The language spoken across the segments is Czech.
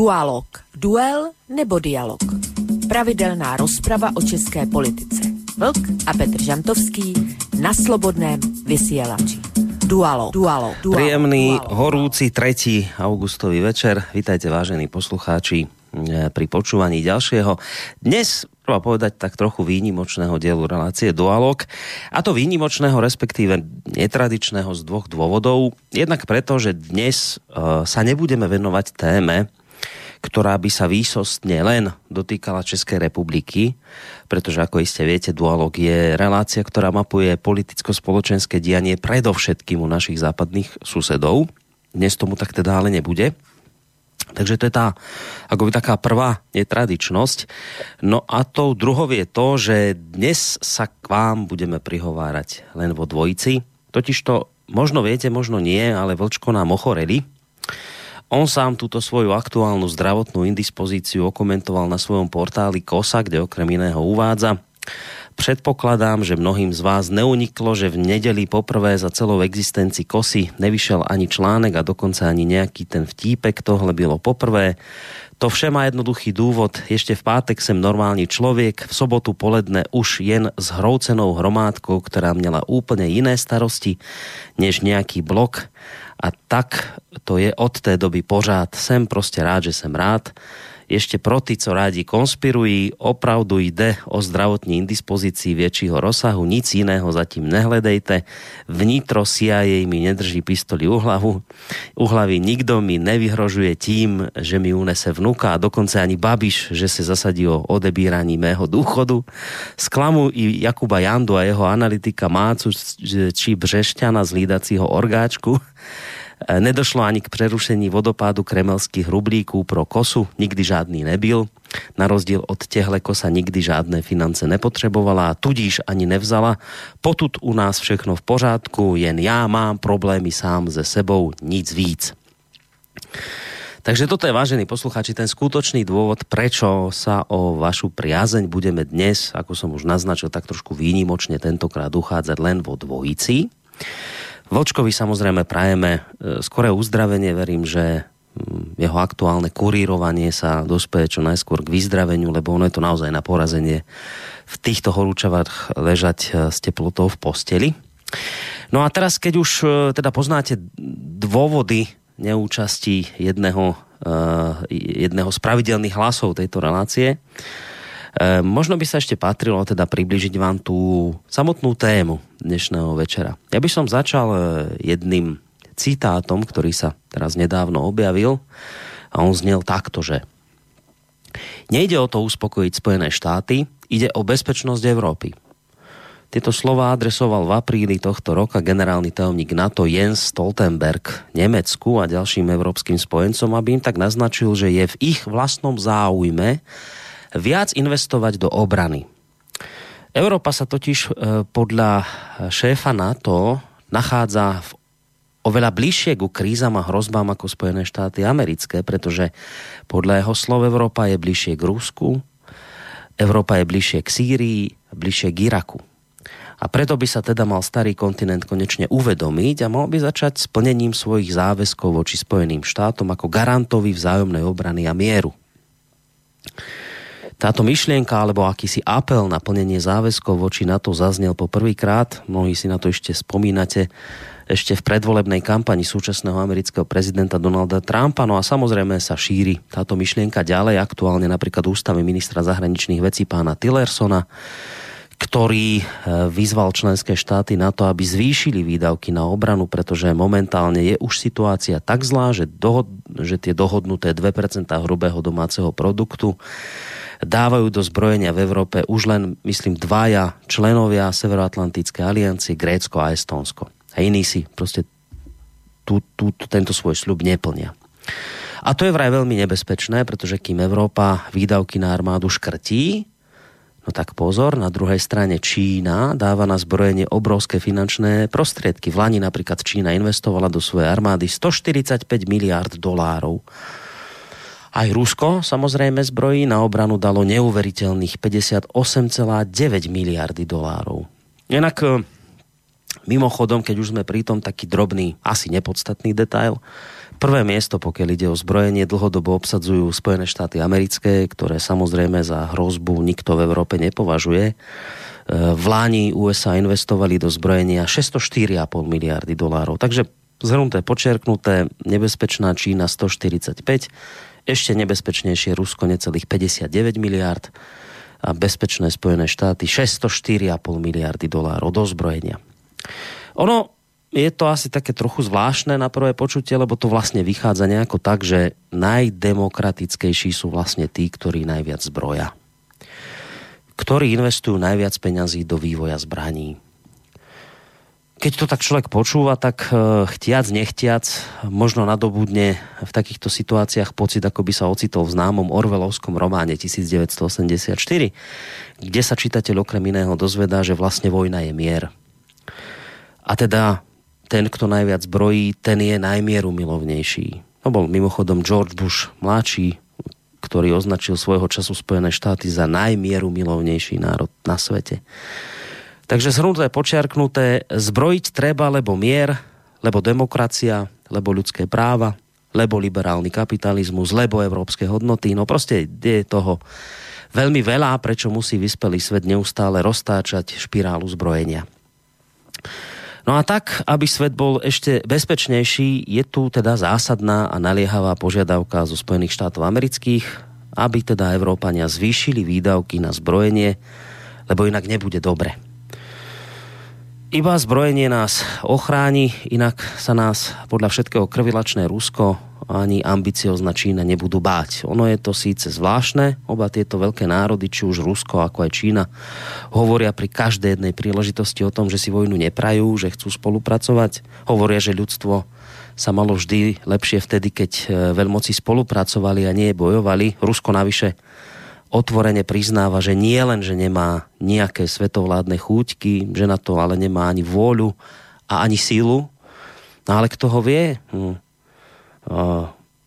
Dualog. Duel nebo dialog. Pravidelná rozprava o české politice. Vlk a Petr Žantovský na slobodném vysielači. Dualo, dualo, dualo. Príjemný, dualo, horúci 3. augustový večer. Vítajte, vážení poslucháči, e, pri počúvaní ďalšieho. Dnes treba povedať tak trochu výnimočného dielu relácie Dualog. A to výnimočného, respektíve netradičného z dvoch dôvodov. Jednak preto, že dnes uh, sa nebudeme venovať téme, ktorá by sa výsostne len dotýkala Českej republiky, pretože ako iste viete, Dualog je relácia, ktorá mapuje politicko-spoločenské dianie predovšetkým u našich západných susedov. Dnes tomu tak teda ale nebude. Takže to je tá akoby taká prvá netradičnosť. No a tou druhou je to, že dnes sa k vám budeme prihovárať len vo dvojici. Totiž to možno viete, možno nie, ale Vlčko nám ochoreli On sám túto svoju aktuálnu zdravotnú indispozíciu okomentoval na svojom portáli KOSA, kde okrem iného uvádza Předpokladám, že mnohým z vás neuniklo, že v nedeli poprvé za celou existenci kosy nevyšel ani článek a dokonce ani nejaký ten vtípek, tohle bylo poprvé. To vše má jednoduchý důvod. Ještě v pátek jsem normální člověk, v sobotu poledne už jen s hroucenou hromádkou, která měla úplně jiné starosti než nějaký blok a tak to je od té doby pořád. Jsem prostě rád, že jsem rád. Ešte pro ty, co rádi konspirují, opravdu jde o zdravotní indispozícii většího rozsahu, nic jiného zatím nehledejte. Vnitro CIA mi nedrží pistoli u, hlavu, u hlavy, nikdo mi nevyhrožuje tím, že mi unese vnuka a dokonce ani Babiš, že se zasadí o odebíraní mého důchodu. Sklamu i Jakuba Jandu a jeho analytika Mácu či Břešťana z lídacího orgáčku nedošlo ani k přerušení vodopádu kremelských rublíků pro kosu, nikdy žádný nebyl. Na rozdíl od těhle kosa nikdy žádné finance nepotřebovala, tudíž ani nevzala. Potud u nás všechno v pořádku, jen já mám problémy sám se sebou, nic víc. Takže toto je, vážení posluchači, ten skutočný dôvod, prečo sa o vašu priazeň budeme dnes, ako som už naznačil, tak trošku výnimočne tentokrát uchádzať len vo dvojici. Vlčkovi samozrejme prajeme e, skoré uzdravenie, verím, že mm, jeho aktuálne kurírovanie sa dospeje čo najskôr k vyzdraveniu, lebo ono je to naozaj na porazenie v týchto horúčavách ležať e, s teplotou v posteli. No a teraz, keď už e, teda poznáte dôvody neúčasti jedného, jedného z pravidelných hlasov tejto relácie, možno by sa ešte patrilo teda približiť vám tú samotnú tému dnešného večera. Ja by som začal e, jedným citátom, ktorý sa teraz nedávno objavil a on znel takto, že Nejde o to uspokojiť Spojené štáty, ide o bezpečnosť Európy. Tieto slova adresoval v apríli tohto roka generálny tajomník NATO Jens Stoltenberg Nemecku a ďalším európskym spojencom, aby im tak naznačil, že je v ich vlastnom záujme, viac investovať do obrany. Európa sa totiž e, podľa šéfa NATO nachádza v oveľa bližšie ku krízam a hrozbám ako Spojené štáty americké, pretože podľa jeho slov Európa je bližšie k Rusku, Európa je bližšie k Sýrii, bližšie k Iraku. A preto by sa teda mal starý kontinent konečne uvedomiť a mal by začať s plnením svojich záväzkov voči Spojeným štátom ako garantovi vzájomnej obrany a mieru. Táto myšlienka alebo akýsi apel na plnenie záväzkov voči NATO zaznel po prvýkrát, mnohí si na to ešte spomínate, ešte v predvolebnej kampani súčasného amerického prezidenta Donalda Trumpa. No a samozrejme sa šíri táto myšlienka ďalej, aktuálne napríklad ústave ministra zahraničných vecí pána Tillersona, ktorý e, vyzval členské štáty na to, aby zvýšili výdavky na obranu, pretože momentálne je už situácia tak zlá, že, dohod, že tie dohodnuté 2% hrubého domáceho produktu dávajú do zbrojenia v Európe už len, myslím, dvaja členovia Severoatlantické aliancie, Grécko a Estónsko. A iní si prostě tú, tú, tento svoj sľub neplnia. A to je vraj veľmi nebezpečné, pretože kým Európa výdavky na armádu škrtí, no tak pozor, na druhej strane Čína dáva na zbrojenie obrovské finančné prostriedky. V Lani napríklad Čína investovala do svojej armády 145 miliard dolárov aj Rusko samozrejme zbrojí na obranu dalo neuveriteľných 58,9 miliardy dolárov. Inak e, Mimochodom, keď už sme pri tom, taký drobný, asi nepodstatný detail. Prvé miesto, pokiaľ ide o zbrojenie, dlhodobo obsadzujú Spojené štáty americké, ktoré samozrejme za hrozbu nikto v Európe nepovažuje. E, v Láni USA investovali do zbrojenia 604,5 miliardy dolárov. Takže zhrnuté, počerknuté, nebezpečná Čína 145, ešte nebezpečnejšie Rusko necelých 59 miliard a bezpečné Spojené štáty 604,5 miliardy dolárov do zbrojenia. Ono je to asi také trochu zvláštne na prvé počutie, lebo to vlastne vychádza nejako tak, že najdemokratickejší sú vlastne tí, ktorí najviac zbroja. Ktorí investujú najviac peňazí do vývoja zbraní. Keď to tak človek počúva, tak e, chtiac, nechtiac, možno nadobudne v takýchto situáciách pocit, ako by sa ocitol v známom Orvelovskom románe 1984, kde sa čitateľ okrem iného dozvedá, že vlastne vojna je mier. A teda ten, kto najviac brojí, ten je najmieru milovnejší. To bol mimochodom George Bush mladší, ktorý označil svojho času Spojené štáty za najmieru milovnejší národ na svete. Takže zhrnuté, počiarknuté, zbrojiť treba, lebo mier, lebo demokracia, lebo ľudské práva, lebo liberálny kapitalizmus, lebo európske hodnoty. No proste je toho veľmi veľa, prečo musí vyspelý svet neustále roztáčať špirálu zbrojenia. No a tak, aby svet bol ešte bezpečnejší, je tu teda zásadná a naliehavá požiadavka zo Spojených štátov amerických, aby teda Európania zvýšili výdavky na zbrojenie, lebo inak nebude dobre. Iba zbrojenie nás ochráni, inak sa nás podľa všetkého krvilačné Rusko ani ambiciozna Čína nebudú báť. Ono je to síce zvláštne, oba tieto veľké národy, či už Rusko ako aj Čína, hovoria pri každej jednej príležitosti o tom, že si vojnu neprajú, že chcú spolupracovať. Hovoria, že ľudstvo sa malo vždy lepšie vtedy, keď e, veľmoci spolupracovali a nie bojovali. Rusko navyše otvorene priznáva, že nie len, že nemá nejaké svetovládne chúťky, že na to ale nemá ani vôľu a ani sílu. No ale kto ho vie? Hm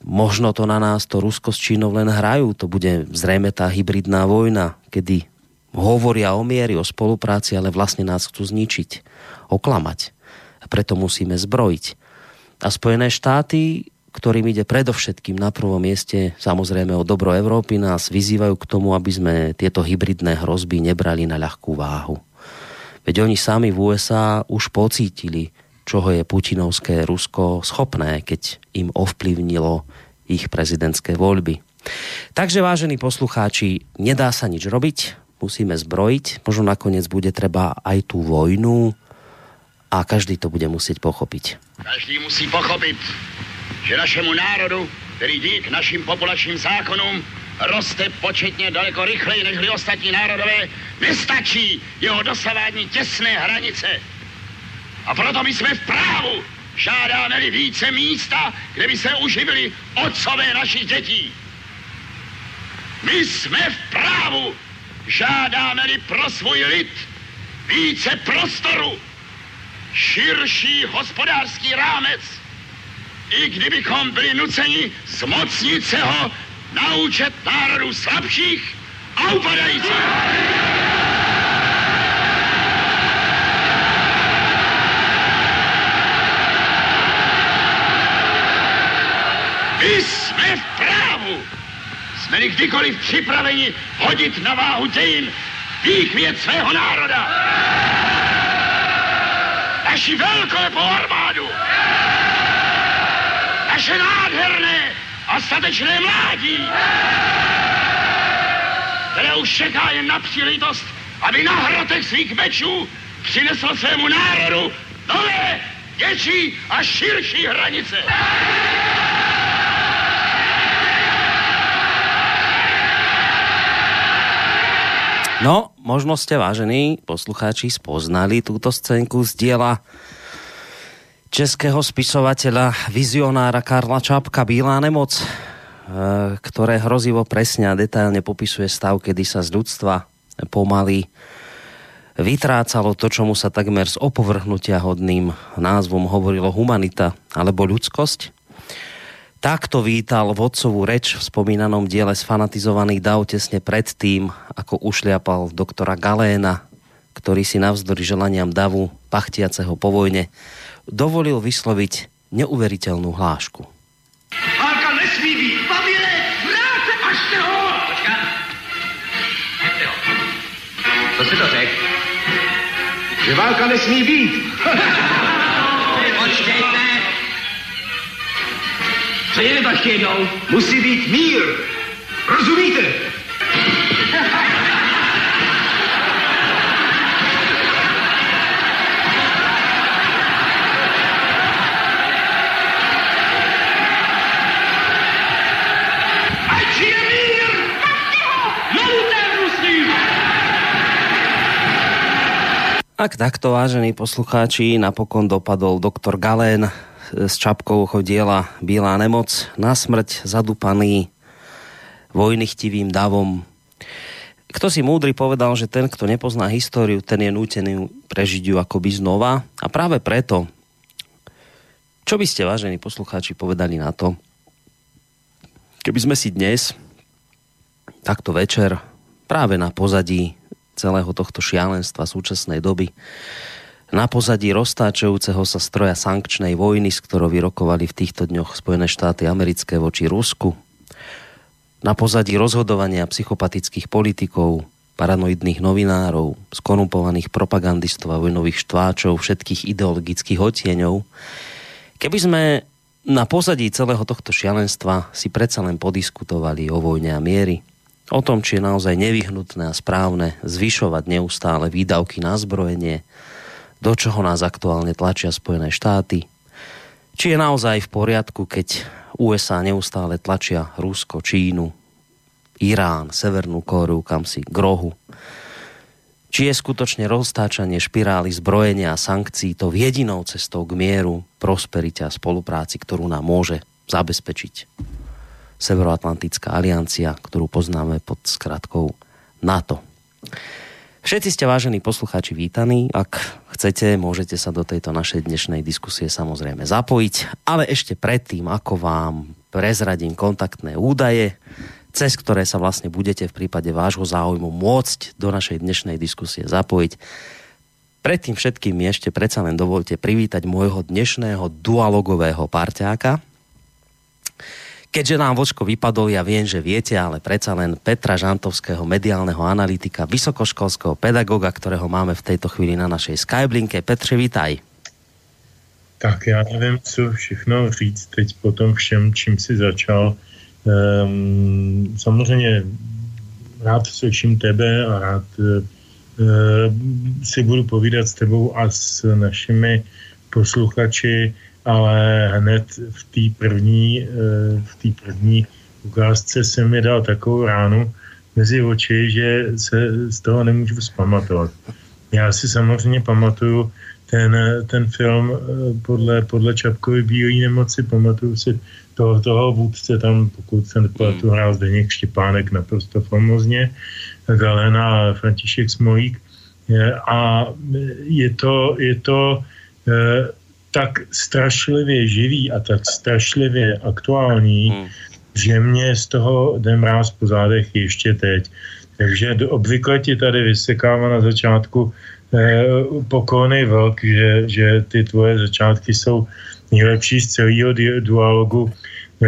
možno to na nás, to Rusko s Čínou len hrajú. To bude zrejme tá hybridná vojna, kedy hovoria o miery, o spolupráci, ale vlastne nás chcú zničiť, oklamať. A preto musíme zbrojiť. A Spojené štáty, ktorým ide predovšetkým na prvom mieste samozrejme o dobro Európy, nás vyzývajú k tomu, aby sme tieto hybridné hrozby nebrali na ľahkú váhu. Veď oni sami v USA už pocítili, čoho je putinovské Rusko schopné, keď im ovplyvnilo ich prezidentské voľby. Takže, vážení poslucháči, nedá sa nič robiť, musíme zbrojiť, možno nakoniec bude treba aj tú vojnu a každý to bude musieť pochopiť. Každý musí pochopit, že našemu národu, který dík našim populačním zákonům roste početně daleko rychleji než ostatní národové, nestačí jeho dosavádní těsné hranice a proto my jsme v právu. Žádáme-li více místa, kde by se uživili otcové našich dětí. My jsme v právu. Žádáme-li pro svůj lid více prostoru, širší hospodářský rámec, i kdybychom byli nuceni zmocnit se ho na účet národů slabších a upadajících. My jsme v právu. Jsme-li kdykoliv připraveni hodit na váhu dějin výchvět svého národa. Naši velkolepou armádu. Naše nádherné a statečné mládí, které už čeká jen na příležitost, aby na hrotech svých mečů přinesl svému národu nové, větší a širší hranice. No, možno ste, vážení poslucháči, spoznali túto scénku z diela českého spisovateľa, vizionára Karla Čapka Bílá nemoc, e, ktoré hrozivo presne a detailne popisuje stav, kedy sa z ľudstva pomaly vytrácalo to, čomu sa takmer z opovrhnutia hodným názvom hovorilo humanita alebo ľudskosť. Takto vítal vodcovú reč v spomínanom diele sfanatizovaný Dav tesne pred tým, ako ušliapal doktora Galéna, ktorý si navzdory želaniam davu pachtiaceho po vojne dovolil vysloviť neuveriteľnú hlášku. Válka nesmí být! Pavile, vráte až se ho! Počkat. Co si to řekl? Že válka nesmí být! Počkejte! Co je to ještě jednou? Musí být mír! Rozumíte? Ak takto, vážení poslucháči, napokon dopadol doktor Galén s čapkou chodiela Bílá nemoc na smrť zadupaný vojnychtivým davom. Kto si múdry povedal, že ten, kto nepozná históriu, ten je nútený prežiť ju akoby znova. A práve preto, čo by ste, vážení poslucháči, povedali na to, keby sme si dnes, takto večer, práve na pozadí celého tohto šialenstva súčasnej doby, na pozadí roztáčajúceho sa stroja sankčnej vojny, s ktorou vyrokovali v týchto dňoch Spojené štáty americké voči Rusku, na pozadí rozhodovania psychopatických politikov, paranoidných novinárov, skorumpovaných propagandistov a vojnových štváčov, všetkých ideologických odtieňov, keby sme na pozadí celého tohto šialenstva si predsa len podiskutovali o vojne a miery, o tom, či je naozaj nevyhnutné a správne zvyšovať neustále výdavky na zbrojenie, do čoho nás aktuálne tlačia Spojené štáty, či je naozaj v poriadku, keď USA neustále tlačia Rusko, Čínu, Irán, Severnú Kóreu, kam si, Grohu. Či je skutočne roztáčanie špirály zbrojenia a sankcií to jedinou cestou k mieru, prosperite a spolupráci, ktorú nám môže zabezpečiť Severoatlantická aliancia, ktorú poznáme pod skratkou NATO. Všetci ste vážení poslucháči vítaní. Ak chcete, môžete sa do tejto našej dnešnej diskusie samozrejme zapojiť. Ale ešte predtým, ako vám prezradím kontaktné údaje, cez ktoré sa vlastne budete v prípade vášho záujmu môcť do našej dnešnej diskusie zapojiť. Predtým všetkým ešte predsa len dovolte privítať môjho dnešného dualogového parťáka, Keďže nám Vočko vypadol, ja viem, že viete, ale predsa len Petra Žantovského, mediálneho analytika, vysokoškolského pedagoga, ktorého máme v tejto chvíli na našej Skyblinke. Petře, vítaj. Tak já nevím, co všechno říct teď po tom všem, čím si začal. Um, samozřejmě rád slyším tebe a rád uh, si budu povídat s tebou a s našimi posluchači ale hned v té první, eh, v té první ukázce jsem mi dal takovou ránu mezi oči, že se z toho nemůžu zpamatovat. Já si samozřejmě pamatuju ten, ten film eh, podle, podle Čapkovy bílé nemoci, pamatuju si toho, toho vůdce tam, pokud jsem tu hrál Zdeněk Štěpánek naprosto famozně, Galena a František Smolík. A je to, je to eh, tak strašlivě živý a tak strašlivě aktuální, hmm. že mě z toho jde mráz po zádech ještě teď. Takže obvykle ti tady vysekává na začátku eh, pokojný velk, že, že ty tvoje začátky jsou nejlepší z celého dualogu No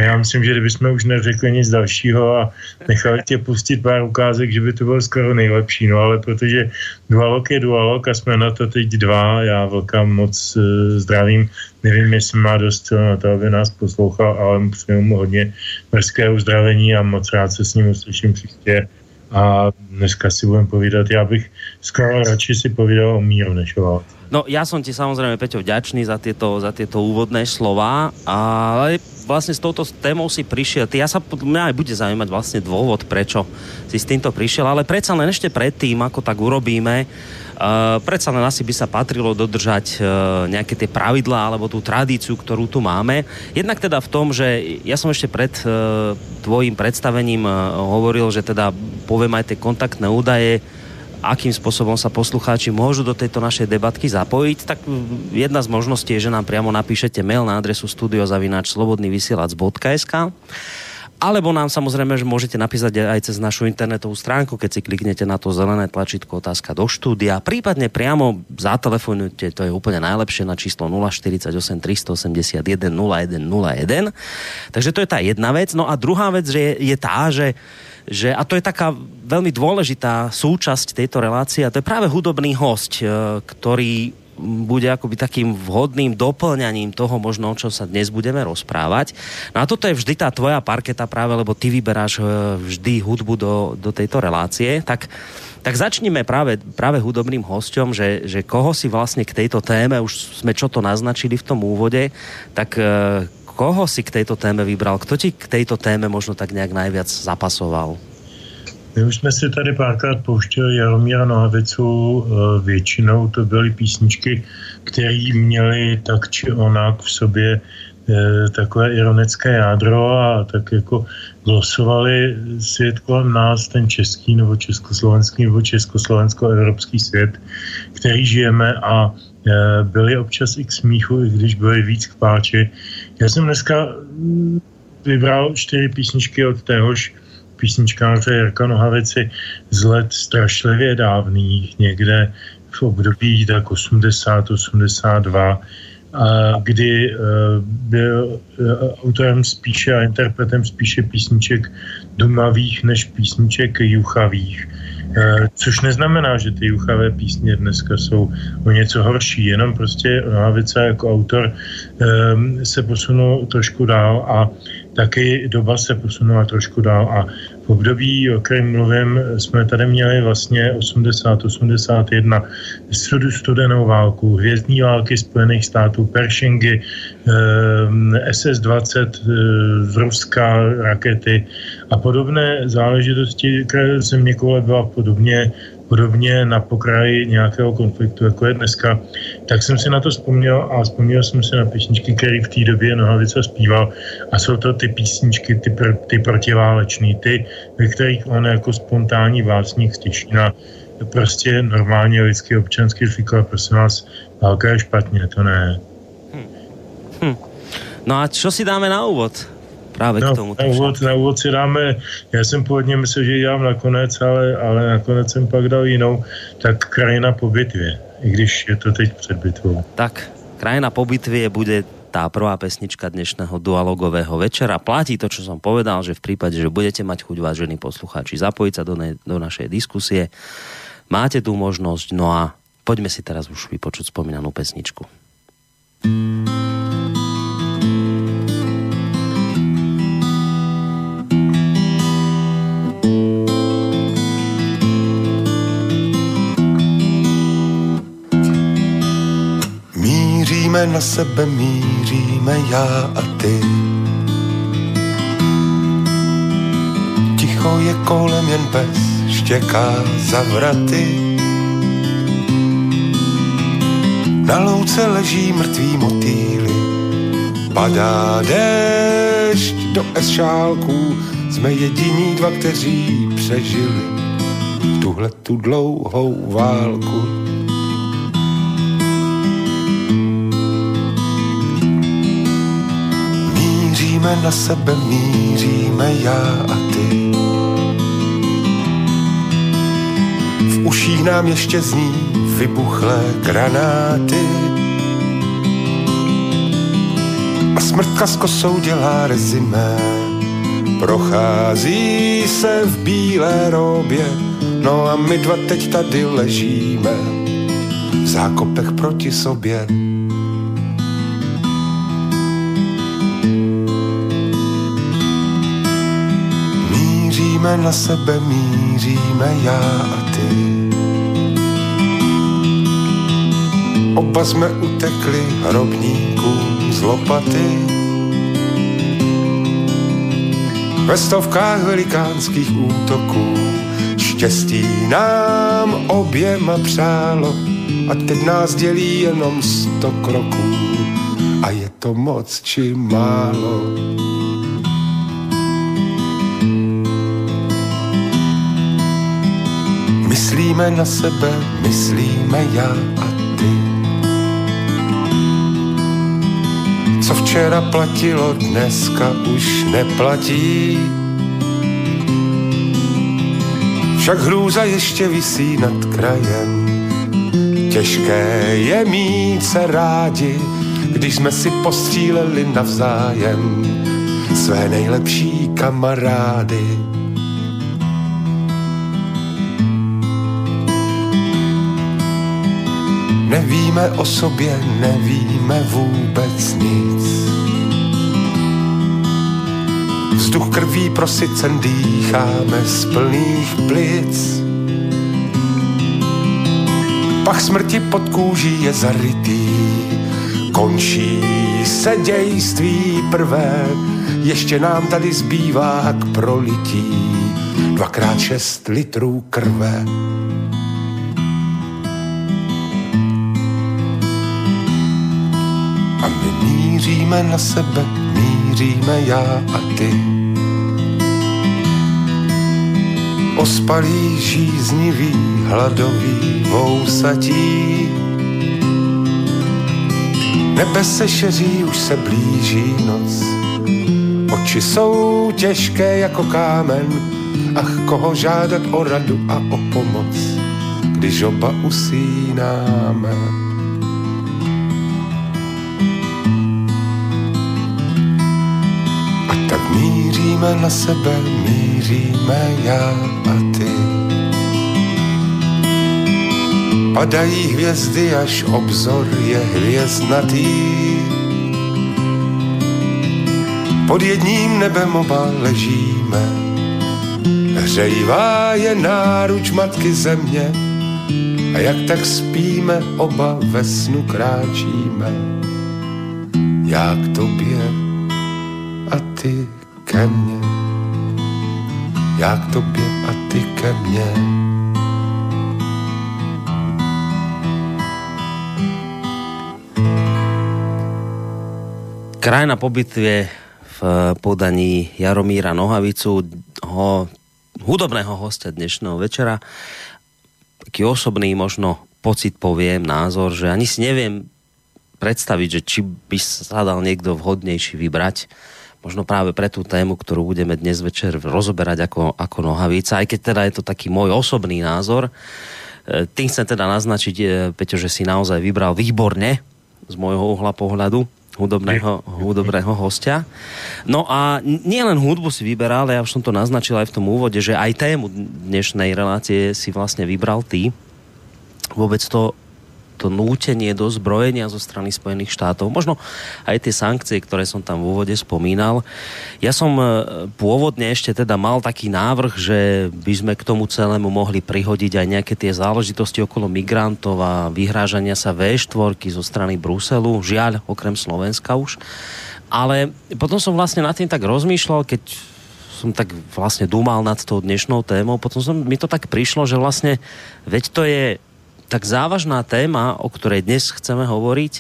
já myslím, že kdybychom už neřekli nic dalšího a nechali tě pustit pár ukázek, že by to bylo skoro nejlepší, no ale protože dualog je dualog a jsme na to teď dva, já velká moc uh, zdravím, nevím, jestli má dost na to, aby nás poslouchal, ale přeju mu hodně brzké uzdravení a moc rád se s ním uslyším příště. A dneska si budem povídat, já bych skoro radši si povídal o míru než o válce. No ja som ti samozrejme, Peťo, vďačný za tieto, za tieto úvodné slova, ale vlastne s touto témou si prišiel. Ty, ja sa mňa aj bude zaujímať vlastne dôvod, prečo si s týmto prišiel, ale predsa len ešte predtým, ako tak urobíme, Uh, predsa len asi by sa patrilo dodržať uh, nejaké tie pravidlá alebo tú tradíciu, ktorú tu máme. Jednak teda v tom, že ja som ešte pred uh, tvojim predstavením uh, hovoril, že teda poviem aj tie kontaktné údaje, akým spôsobom sa poslucháči môžu do tejto našej debatky zapojiť, tak jedna z možností je, že nám priamo napíšete mail na adresu studiozavináč slobodnyvysielac.sk alebo nám samozrejme, že môžete napísať aj cez našu internetovú stránku, keď si kliknete na to zelené tlačítko otázka do štúdia, prípadne priamo zatelefonujte, to je úplne najlepšie na číslo 048 381 0101. Takže to je tá jedna vec. No a druhá vec je, je tá, že že, a to je taká veľmi dôležitá súčasť tejto relácie, a to je práve hudobný host, e, ktorý bude akoby takým vhodným doplňaním toho možno, o čom sa dnes budeme rozprávať. No a toto je vždy tá tvoja parketa práve, lebo ty vyberáš e, vždy hudbu do, do tejto relácie. Tak, tak začneme práve, práve hudobným hosťom, že, že koho si vlastne k tejto téme, už sme čo to naznačili v tom úvode, tak e, koho si k tejto téme vybral? Kto ti k tejto téme možno tak nejak najviac zapasoval? My už jsme si tady párkrát pouštěli Jaromíra Nohavicu, eh, většinou to byly písničky, které měly tak či onak v sobě eh, takové ironické jádro a tak jako glosovali svět kolem nás, ten český nebo československý nebo československo-evropský svět, který žijeme a eh, byli občas i k smíchu, i když byli víc k páči. Já jsem dneska mm, vybral čtyři písničky od téhož písničkáře Jirka Nohavici z let strašlivě dávných, někde v období tak 80, 82, kdy eh, byl eh, autorem spíše a interpretem spíše písniček dumavých než písniček juchavých. Eh, což neznamená, že ty juchavé písně dneska jsou o něco horší, jenom prostě Nohavica jako autor se posunul trošku dál a taky doba se posunula trošku dál a v období, o kterém mluvím, jsme tady měli vlastně 80-81 studenou válku, hvězdní války Spojených států, Pershingy, SS-20 z Ruska, rakety a podobné záležitosti, které země kole byla podobně podobně na pokraji nějakého konfliktu, jako je dneska, tak jsem si na to vzpomněl a vzpomněl jsem si na písničky, které v té době Nohavica zpíval a jsou to ty písničky, ty, pr- ty protiválečný, ty, ve kterých on jako spontánní básník z Těšína prostě normálně lidský občanský říkal, prosím vás, válka je špatně, to ne. Hm. Hm. No a co si dáme na úvod? Právě no, k tomu. Na úvod, na úvod si dáme, já jsem původně myslel, že ji dám nakonec, ale, ale nakonec jsem pak dal jinou, tak krajina po bitvě, i když je to teď před bitvou. Tak, krajina po bitvě bude tá prvá pesnička dnešného dualogového večera. Platí to, čo som povedal, že v prípade, že budete mať chuť, vážení poslucháči, zapojiť sa do, ne, do našej diskusie, máte tu možnosť, no a poďme si teraz už vypočuť spomínanú pesničku. Míříme na sebe, míříme já a ty. Ticho je kolem, jen pes štěká za vraty. Na louce leží mrtvý motýly, padá déšť do šálků, jsme jediní dva, kteří přežili tuhle tu dlouhou válku. Míříme na sebe, míříme já a ty. V uších nám ještě zní vybuchlé granáty. A smrtka s kosou dělá rezimé. Prochází se v bílé robě, no a my dva teď tady ležíme v zákopech proti sobě. Míříme na sebe, míříme já a ty. Oba jsme utekli hrobníkům z lopaty. Ve stovkách velikánských útoků štěstí nám oběma přálo a teď nás dělí jenom sto kroků a je to moc či málo. Myslíme na sebe, myslíme já a ty. Co včera platilo, dneska už neplatí. Však hrůza ještě visí nad krajem. Těžké je mít se rádi, když jsme si postříleli navzájem své nejlepší kamarády. Nevíme o sobě, nevíme vůbec nic. Vzduch krví prosycen dýcháme z plných plic. Pach smrti pod kůží je zarytý, končí se dějství prvé, ještě nám tady zbývá k prolití dvakrát šest litrů krve. Míříme na sebe, míříme já a ty. Ospalý, žíznivý, hladový, vousatí. Nebe se šeří, už se blíží noc. Oči jsou těžké jako kámen, ach koho žádat o radu a o pomoc, když oba usínáme. Míříme na sebe, míříme já a ty. Padají hvězdy, až obzor je hvězdnatý. Pod jedním nebem oba ležíme, hřejivá je náruč matky země a jak tak spíme, oba ve snu kráčíme. Já k tobě a ty ke mně. Já k tobě a ty ke mně. Krajina po bitvě v podaní Jaromíra Nohavicu, ho, hudobného hostia dnešného večera. Taký osobný možno pocit poviem, názor, že ani si neviem predstaviť, že či by sa dal niekto vhodnejší vybrať. Možno práve pre tú tému, ktorú budeme dnes večer rozoberať ako, ako nohavica, aj keď teda je to taký môj osobný názor. E, tým chcem teda naznačiť, e, Peťo, že si naozaj vybral výborne z môjho uhla pohľadu hudobného, hudobného hostia. No a nielen hudbu si vyberal, ja už som to naznačil aj v tom úvode, že aj tému dnešnej relácie si vlastne vybral ty. Vôbec to to nútenie do zbrojenia zo strany Spojených štátov, možno aj tie sankcie, ktoré som tam v úvode spomínal. Ja som e, pôvodne ešte teda mal taký návrh, že by sme k tomu celému mohli prihodiť aj nejaké tie záležitosti okolo migrantov a vyhrážania sa V4 zo strany Bruselu, žiaľ, okrem Slovenska už. Ale potom som vlastne nad tým tak rozmýšľal, keď som tak vlastne dúmal nad tou dnešnou témou, potom som, mi to tak prišlo, že vlastne, veď to je tak závažná téma, o ktorej dnes chceme hovoriť,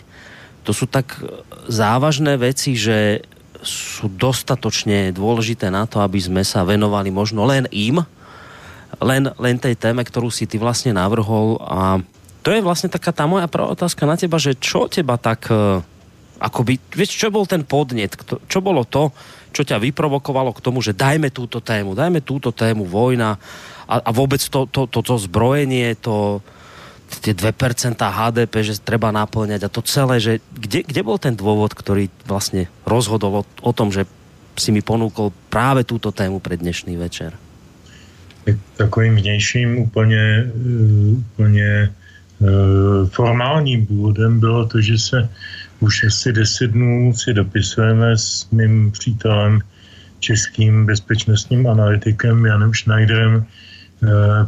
to sú tak závažné veci, že sú dostatočne dôležité na to, aby sme sa venovali možno len im, len, len tej téme, ktorú si ty vlastne navrhol. A to je vlastne taká tá moja prvá otázka na teba, že čo teba tak e, akoby, vieš, čo bol ten podnet, čo bolo to, čo ťa vyprovokovalo k tomu, že dajme túto tému, dajme túto tému vojna a, a vôbec to, to, to, to zbrojenie, to, tie 2% HDP, že treba naplňať a to celé, že kde, kde bol ten dôvod, ktorý vlastne rozhodol o, o tom, že si mi ponúkol práve túto tému pre dnešný večer? Takovým vnějším úplně, úplně formálním důvodem bylo to, že se už asi deset dnů si dopisujeme s mým přítelem, českým bezpečnostním analytikem Janem Schneiderem, Eh,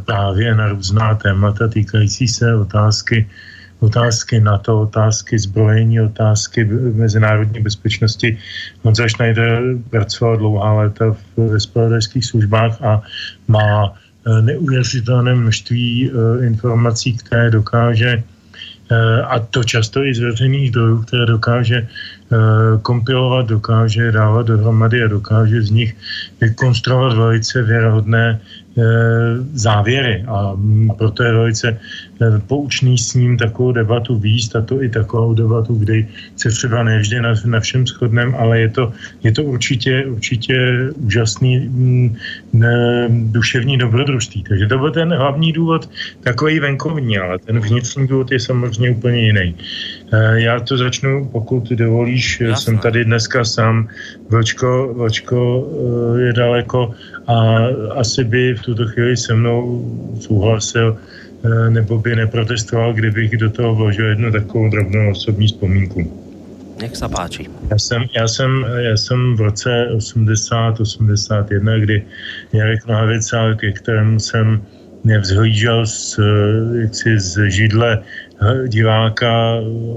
právě na různá témata týkající se otázky, otázky NATO, otázky zbrojení, otázky mezinárodní bezpečnosti. Honza Schneider pracoval dlouhá léta v spravodajských službách a má eh, neuvěřitelné množství eh, informací, které dokáže a to často i z veřejných zdrojů, které dokáže kompilovat, dokáže dávat dohromady a dokáže z nich vykonstruovat velice věrohodné závěry a proto je velice poučný s ním takovou debatu výst a to i takovou debatu, kdy se třeba nevždy na, na všem shodném, ale je to, je to určitě, určitě úžasný m, ne, duševní dobrodružství. Takže to byl ten hlavní důvod takový venkovní, ale ten vnitřní důvod je samozřejmě úplně jiný. E, já to začnu, pokud dovolíš, Jasne. jsem tady dneska sám, Vlčko, Vlčko je daleko a asi by v tuto chvíli se mnou souhlasil Eh, nebo by neprotestoval, kdybych do toho vložil jednu takovou drobnou osobní vzpomínku. Nech se páči. Já jsem, já jsem, já jsem v roce 80, 81, kdy Jarek Nohavica, ke kterému jsem nevzhlížel z, jaksi z židle diváka,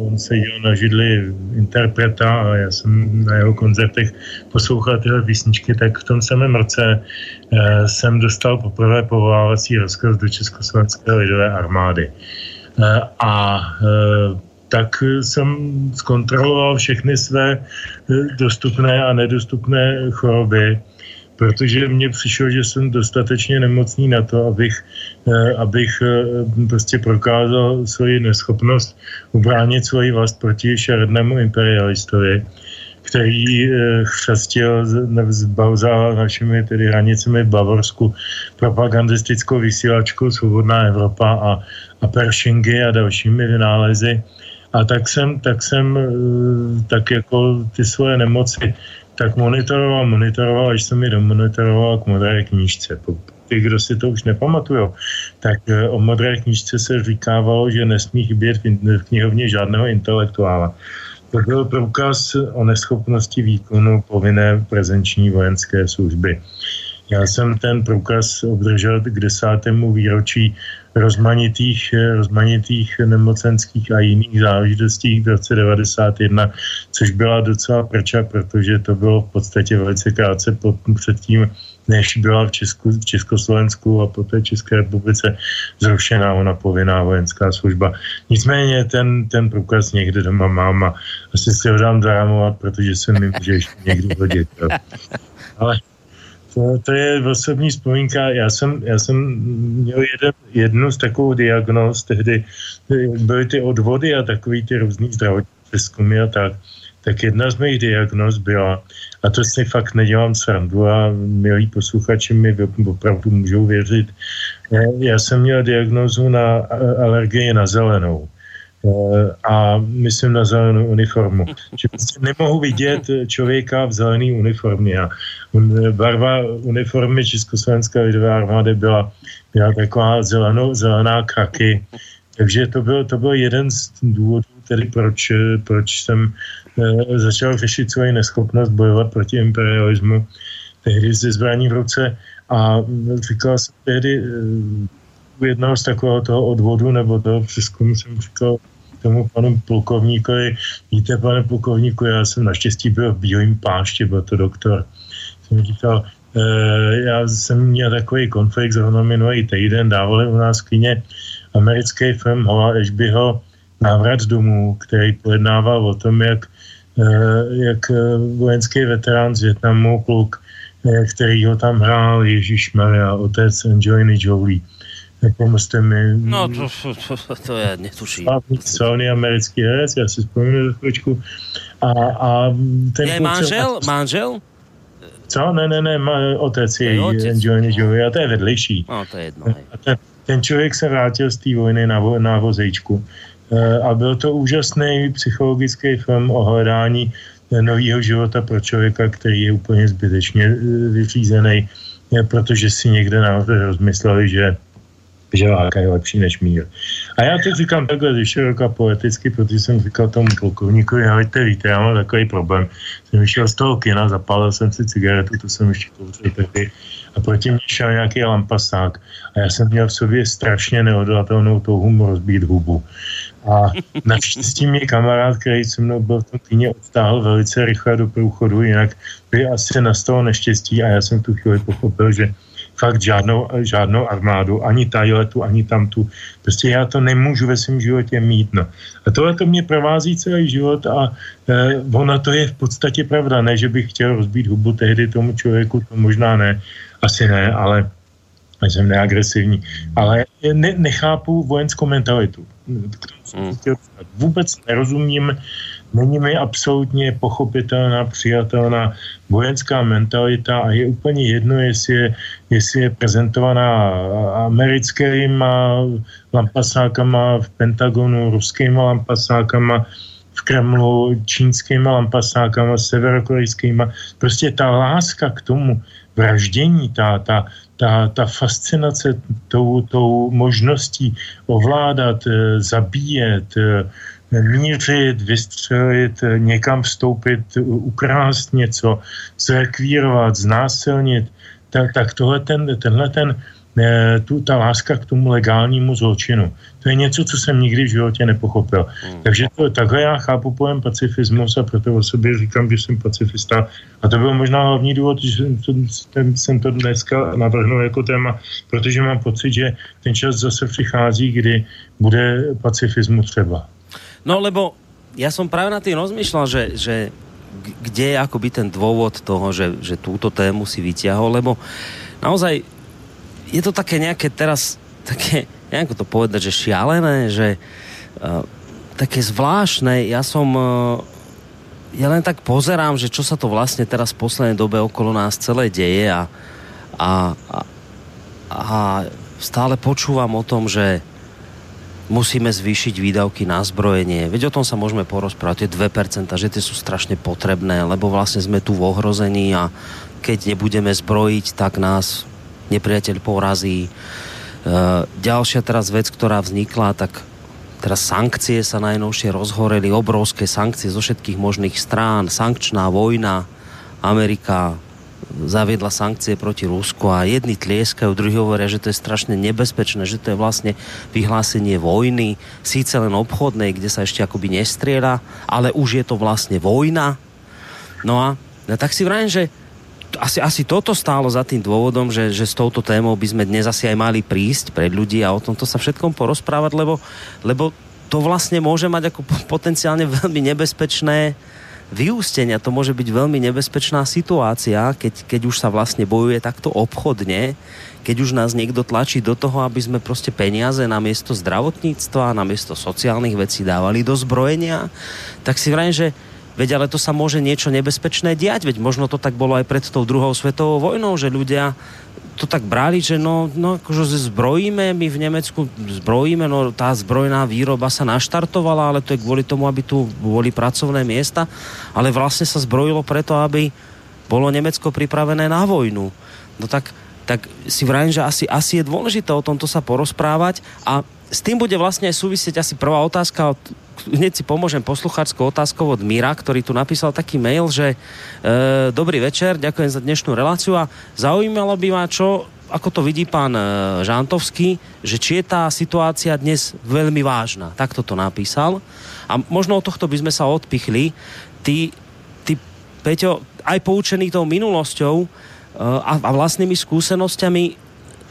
on seděl na židli interpreta a já jsem na jeho koncertech poslouchal tyhle písničky, tak v tom samém roce eh, jsem dostal poprvé povolávací rozkaz do Československé lidové armády. Eh, a eh, tak jsem zkontroloval všechny své dostupné a nedostupné choroby protože mně přišlo, že jsem dostatečně nemocný na to, abych, eh, abych eh, prostě prokázal svoji neschopnost ubránit svoji vlast proti šerednému imperialistovi, který eh, chřestil za našimi tedy hranicemi v Bavorsku propagandistickou vysílačku Svobodná Evropa a, a Pershingy a dalšími vynálezy. A tak jsem, tak jsem tak jako ty svoje nemoci tak monitoroval, monitoroval, až jsem mi domonitoroval k modré knížce. Ty, kdo si to už nepamatují, tak eh, o modré knížce se říkávalo, že nesmí chybět v knihovně žádného intelektuála. To byl průkaz o neschopnosti výkonu povinné prezenční vojenské služby. Já jsem ten průkaz obdržel k desátému výročí rozmanitých, rozmanitých nemocenských a jiných záležitostí v roce 91, což byla docela prča, protože to bylo v podstatě velice krátce předtím, než byla v, Česku, v Československu a poté České republice zrušená ona povinná vojenská služba. Nicméně ten, ten průkaz někde doma mám a asi si ho dám zarámovat, protože se mi může ještě někdy hodit. Ale to, to je osobní vzpomínka. Já jsem, já jsem měl jeden, jednu z takovou diagnóz, tehdy byly ty odvody a takový ty různý zdravotní přeskumy a tak. Tak jedna z mých diagnóz byla, a to si fakt nedělám srandu a milí posluchači mi opravdu můžou věřit, já jsem měl diagnózu na alergii na zelenou. Eh, a myslím na zelenou uniformu. Že prostě nemohu vidět člověka v zelené uniformě. A barva uniformy Československé lidové armády byla, byla taková zelenou, zelená kraky. Takže to byl, to byl jeden z důvodů, tedy proč, proč jsem začal řešit svoji neschopnost bojovat proti imperialismu tehdy se zbraní v ruce a říkal jsem tehdy u jednoho z takového toho odvodu nebo toho přeskumu jsem říkal tomu panu plukovníkovi, víte, pane plukovníku, já jsem naštěstí byl v bílém pášti, byl to doktor. Jsem říkal, e, já jsem měl takový konflikt zrovna minulý týden, dávali u nás kyně americký film Hola Ashbyho Návrat domů, který pojednával o tom, jak, e, jak vojenský veterán z Větnamu, kluk, e, který ho tam hrál, Ježíš Maria, otec Angeliny Jolie Nepomozte mi. No to, to, to, to je, netuším. Slavný americký herec, já si vzpomínám za chvíličku. A, a ten je manžel? Se... Manžel? Co? Ne, ne, ne, má, otec je. Johnny Joey, a to je vedlejší. No, to je jedno. A ten, ten člověk se vrátil z té vojny na, vo, na vozejčku. E, a byl to úžasný psychologický film o hledání nového života pro člověka, který je úplně zbytečně e, vyřízený, protože si někde nahoře rozmysleli, že že válka je lepší než mír. A já to říkám takhle ze široka poeticky, protože jsem říkal tomu plukovníkovi, hejte, víte, já mám takový problém. Jsem vyšel z toho kina, zapálil jsem si cigaretu, to jsem ještě kouřil tehdy, a proti mě šel nějaký lampasák. A já jsem měl v sobě strašně neodolatelnou touhu rozbít hubu. A naštěstí mě kamarád, který se mnou byl v tom kyně, odstáhl velice rychle do průchodu, jinak by asi nastalo neštěstí a já jsem tu chvíli pochopil, že fakt žádnou, žádnou armádu, ani tajletu, ani tamtu. Prostě já to nemůžu ve svém životě mít. No. A tohle to mě provází celý život a eh, ono to je v podstatě pravda. Ne, že bych chtěl rozbít hubu tehdy tomu člověku, to možná ne, asi ne, ale jsem neagresivní. Ale ne, nechápu vojenskou mentalitu. Hmm. Vůbec nerozumím Není mi absolutně pochopitelná, přijatelná vojenská mentalita a je úplně jedno, jestli je, jestli je prezentovaná americkýma lampasákama v Pentagonu, ruskýma lampasákama v Kremlu, čínskýma lampasákama, severokorejskýma. Prostě ta láska k tomu vraždění, ta, ta, ta, ta fascinace tou, tou možností ovládat, eh, zabíjet, eh, mířit, vystřelit, někam vstoupit, ukrást něco, zrekvírovat, znásilnit, tak, tak tohle ten, tenhle ten, eh, tu, ta láska k tomu legálnímu zločinu. To je něco, co jsem nikdy v životě nepochopil. Hmm. Takže to, takhle já chápu pojem pacifismus a proto o sobě říkám, že jsem pacifista. A to byl možná hlavní důvod, že to, ten, jsem to dneska navrhnul jako téma, protože mám pocit, že ten čas zase přichází, kdy bude pacifismu třeba. No lebo ja som práve na tým rozmýšľal, že, že kde je akoby ten dôvod toho, že, že túto tému si vyťahol, lebo naozaj je to také nejaké teraz, také, nejako to povedať, že šialené, že uh, také zvláštne, ja som uh, ja len tak pozerám, že čo sa to vlastne teraz v poslednej dobe okolo nás celé deje a, a, a, a stále počúvam o tom, že musíme zvýšiť výdavky na zbrojenie. Veď o tom sa môžeme porozprávať, tie 2%, že tie sú strašne potrebné, lebo vlastne sme tu v ohrození a keď nebudeme zbrojiť, tak nás nepriateľ porazí. E, ďalšia teraz vec, ktorá vznikla, tak teraz sankcie sa najnovšie rozhoreli, obrovské sankcie zo všetkých možných strán, sankčná vojna, Amerika zaviedla sankcie proti Rusku a jedni tlieskajú, druhí hovoria, že to je strašne nebezpečné, že to je vlastne vyhlásenie vojny, síce len obchodnej, kde sa ešte akoby nestriera, ale už je to vlastne vojna. No a no tak si vrajím, že asi, asi toto stálo za tým dôvodom, že, že s touto témou by sme dnes asi aj mali prísť pred ľudí a o tomto sa všetkom porozprávať, lebo, lebo to vlastne môže mať ako potenciálne veľmi nebezpečné vyústenia to môže byť veľmi nebezpečná situácia, keď, keď už sa vlastne bojuje takto obchodne, keď už nás niekto tlačí do toho, aby sme prostě peniaze na miesto zdravotníctva, na miesto sociálnych vecí dávali do zbrojenia, tak si vrajím, že veď ale to sa môže niečo nebezpečné diať, veď možno to tak bolo aj pred tou druhou svetovou vojnou, že ľudia to tak brali, že no, no akože zbrojíme, my v Nemecku zbrojíme, no tá zbrojná výroba sa naštartovala, ale to je kvôli tomu, aby tu boli pracovné miesta, ale vlastne sa zbrojilo preto, aby bolo Nemecko pripravené na vojnu. No tak, tak si vrajím, že asi, asi je dôležité o tomto sa porozprávať a s tým bude vlastne aj súvisieť asi prvá otázka od hneď si pomôžem posluchárskou otázkou od Mira, ktorý tu napísal taký mail, že e, dobrý večer, ďakujem za dnešnú reláciu a zaujímalo by ma, čo, ako to vidí pán e, Žantovský, že či je tá situácia dnes veľmi vážna. Tak to napísal. A možno od tohto by sme sa odpichli. Ty, ty Peťo, aj poučený tou minulosťou e, a, a vlastnými skúsenosťami,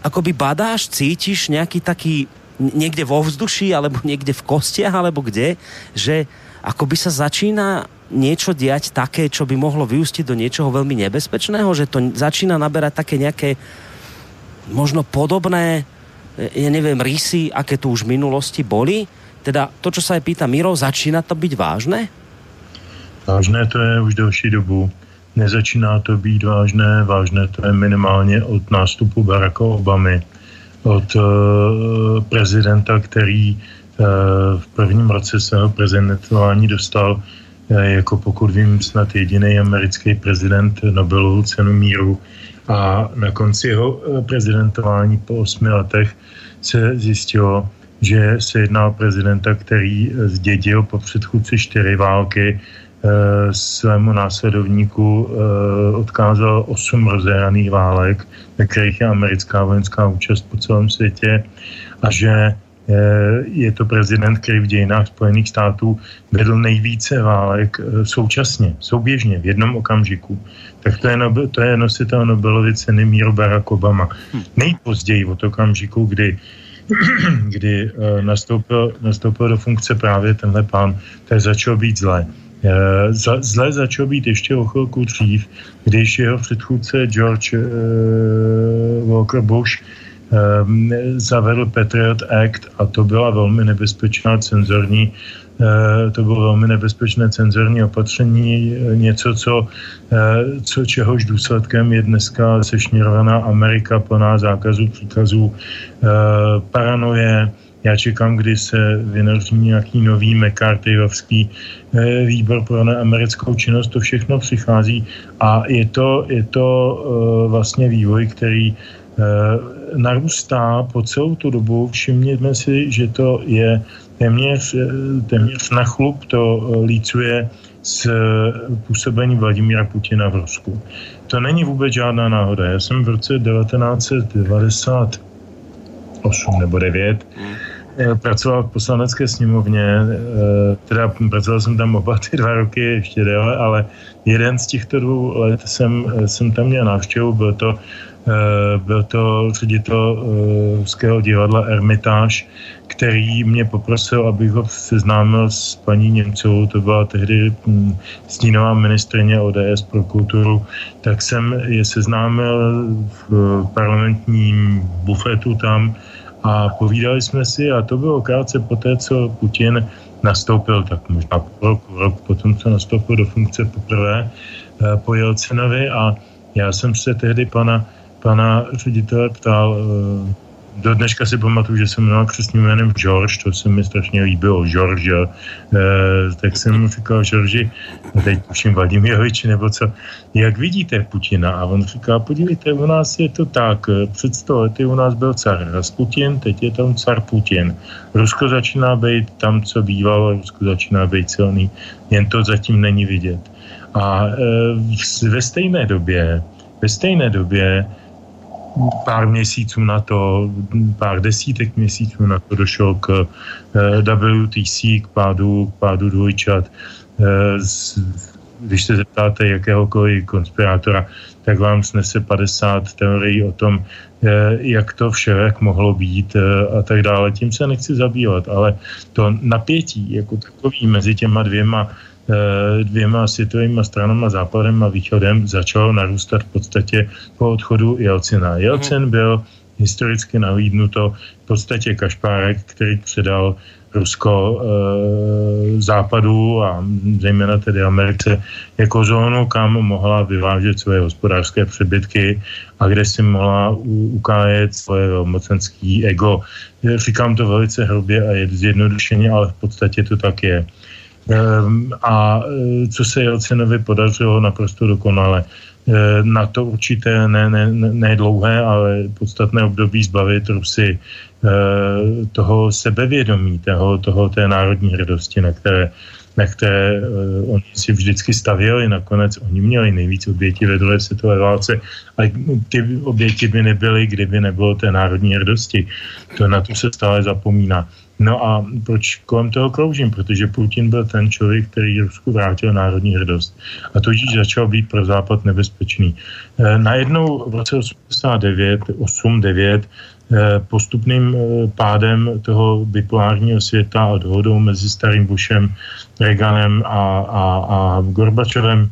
akoby badáš, cítiš nejaký taký niekde vo vzduši, alebo niekde v kostiach, alebo kde, že ako by sa začína niečo diať také, čo by mohlo vyústiť do niečoho veľmi nebezpečného, že to začína naberať také nejaké možno podobné, ja neviem, rysy, aké tu už v minulosti boli. Teda to, čo sa aj pýta Miro, začína to byť vážné? Vážné to je už delší dobu. Nezačíná to být vážné, vážné to je minimálně od nástupu Baracka Obamy od uh, prezidenta, který uh, v prvním roce svého prezidentování dostal uh, jako pokud vím snad jediný americký prezident Nobelovu cenu míru. A na konci jeho prezidentování po osmi letech se zjistilo, že se jedná o prezidenta, který zdědil po předchůdci čtyři války, Eh, svému následovníku eh, odkázal osm rozehraných válek, ve kterých je americká vojenská účast po celém světě a že je to prezident, který v dějinách Spojených států vedl nejvíce válek současně, souběžně, v jednom okamžiku. Tak to je, to je nositel Nobelovy ceny míru Barack Obama. Hm. Nejpozději od okamžiku, kdy kdy nastoupil, nastoupil do funkce právě tenhle pán, tak začal být zlé. Zle začal být ještě o chvilku dřív, když jeho předchůdce George Walker Bush Ehm, zavedl Patriot Act a to byla velmi nebezpečná cenzorní eh, to bylo velmi nebezpečné cenzorní opatření, něco, co, eh, co čehož důsledkem je dneska sešněrovaná Amerika plná zákazů, příkazů, eh, paranoje. Já čekám, kdy se vynoří nějaký nový McCarthyovský výbor pro americkou činnost, to všechno přichází a je to, je to vlastně vývoj, který narůstá po celou tu dobu. Všimněme si, že to je téměř, téměř na chlup to lícuje s působením Vladimíra Putina v Rusku. To není vůbec žádná náhoda. Já jsem v roce 1998 nebo 9 eh, pracoval v poslanecké sněmovně, eh, teda pracoval jsem tam oba ty dva roky ještě déle, ale jeden z těchto dvou let jsem, jsem tam měl návštěvu, byl to Eh, byl to ředitel eh, Ruského divadla Ermitáž, který mě poprosil, abych ho seznámil s paní Němcovou, to byla tehdy hm, stínová ministrině ODS pro kulturu, tak jsem je seznámil v parlamentním bufetu tam a povídali jsme si a to bylo krátce po té, co Putin nastoupil, tak možná po roku, rok potom, co nastoupil do funkce poprvé eh, po Jelcinovi. A já jsem se tehdy pana pana ředitele ptal, eh, do dneška si pamatuju, že jsem měl křesním jménem George, to se mi strašně líbilo, George, eh, tak jsem mu říkal, George, teď tuším Vladimirovič nebo co, jak vidíte Putina? A on říká, podívejte, u nás je to tak, eh, před sto lety u nás byl car Rasputin, teď je tam car Putin. Rusko začíná být tam, co bývalo, Rusko začíná být silný, jen to zatím není vidět. A e, ve stejné době, ve stejné době pár měsíců na to, pár desítek měsíců na to došlo k eh, WTC, k pádu, k pádu dvojčat. Eh, když se zeptáte jakéhokoliv konspirátora, tak vám snese 50 teorií o tom, eh, jak to všelek mohlo být a tak dále. Tím se nechci zabývat, ale to napětí jako takový mezi těma dvěma dvěma světovými stranama, západem a východem, začalo narůstat v podstatě po odchodu Jelcina. Jelcin mhm. byl historicky nahlídnuto v podstatě kašpárek, který předal Rusko e, západu a zejména tedy Americe jako zónu, kam mohla vyvážet svoje hospodářské přebytky a kde si mohla ukájet svoje mocenský ego. Říkám to velice hrubě a je zjednodušeně, ale v podstatě to tak je. Ehm, a e, co se Jelcinovi podařilo naprosto dokonale. E, na to určité ne, ne, ne dlouhé, ale podstatné období zbavit Rusy e, toho sebevědomí, toho, toho té národní hrdosti, na které, na které oni si vždycky stavěli. Nakonec oni měli nejvíc obětí ve druhé světové válce a ty oběti by nebyly, kdyby nebylo té národní hrdosti. To na to se stále zapomíná. No a proč kolem toho kloužím? Protože Putin byl ten člověk, který Rusku vrátil národní hrdost. A to již začal být pro Západ nebezpečný. E, najednou v roce 89, 8, 9 postupným e, pádem toho bipolárního světa a dohodou mezi starým Bushem, Reaganem a, a, a Gorbačovem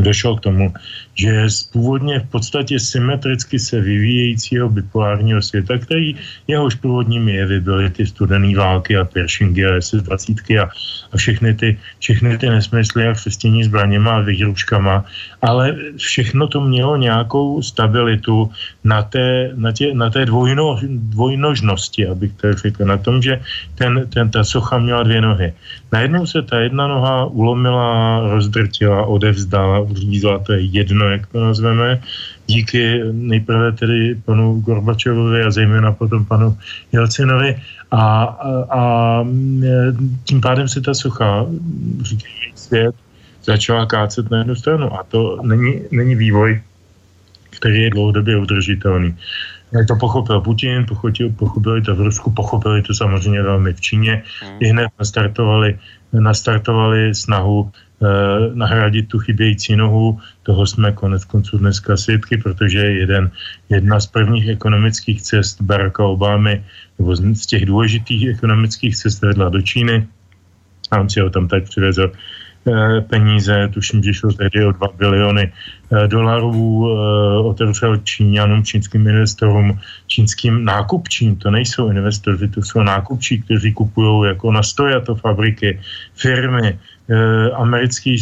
došlo k tomu, že z původně v podstatě symetricky se vyvíjejícího bipolárního světa, který jehož původními jevy byly ty studené války a Pershingy a SS-20 a, a všechny, ty, všechny ty nesmysly a křestění zbraněma a výhruškama, ale všechno to mělo nějakou stabilitu na té, na tě, na té dvojno, dvojnožnosti, abych to řekl, na tom, že ten, ten, ta socha měla dvě nohy. Najednou se ta jedna noha ulomila, rozdrtila, odevzdala, uřízla, to je jedno jak to nazveme, díky nejprve tedy panu Gorbačovovi a zejména potom panu Jelcinovi a, a, a tím pádem se ta sucha, říkají svět, začala kácet na jednu stranu a to není, není vývoj, který je dlouhodobě udržitelný. to pochopil Putin, pochopil, pochopili to v Rusku, pochopili to samozřejmě velmi v Číně. Hmm. I hned nastartovali, nastartovali snahu nahradit tu chybějící nohu. Toho jsme konec konců dneska svědky, protože jeden, jedna z prvních ekonomických cest Baracka Obamy, nebo z, těch důležitých ekonomických cest vedla do Číny. A on si ho tam teď přivezl Eh, peníze, tuším, že šlo tehdy o 2 biliony eh, dolarů, eh, otevřel Číňanům, čínským investorům, čínským nákupčím, to nejsou investoři, to jsou nákupčí, kteří kupují jako na stojato fabriky, firmy, americký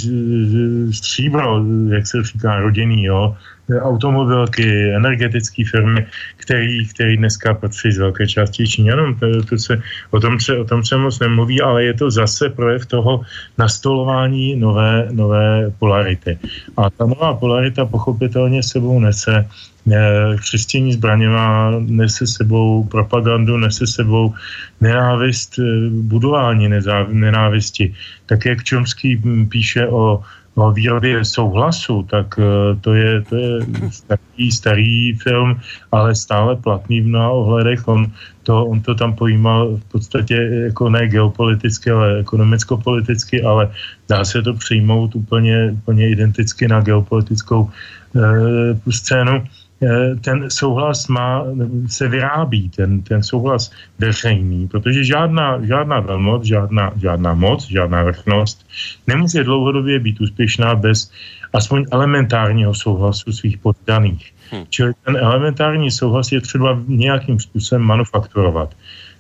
stříbro, jak se říká, rodinný, jo, automobilky, energetické firmy, který, který dneska patří z velké části Číňanům. To, to se, o, tom se, o tom se moc nemluví, ale je to zase projev toho nastolování nové, nové polarity. A ta nová polarita pochopitelně sebou nese eh, křestění zbraněma nese sebou propagandu, nese sebou nenávist, eh, budování nenávisti. Tak jak Čomský píše o o výrobě souhlasu, tak eh, to je, to je starý, starý film, ale stále platný v mnoha ohledech. On to, on to tam pojímal v podstatě jako ne geopoliticky, ale ekonomicko-politicky, ale dá se to přijmout úplně, úplně identicky na geopolitickou e, scénu. Eh, ten souhlas má, se vyrábí, ten, ten souhlas veřejný, protože žádná, žádná velmoc, žádná, žádná moc, žádná vrchnost nemůže dlouhodobě být úspěšná bez aspoň elementárního souhlasu svých poddaných. Hmm. Čili ten elementární souhlas je třeba nějakým způsobem manufakturovat.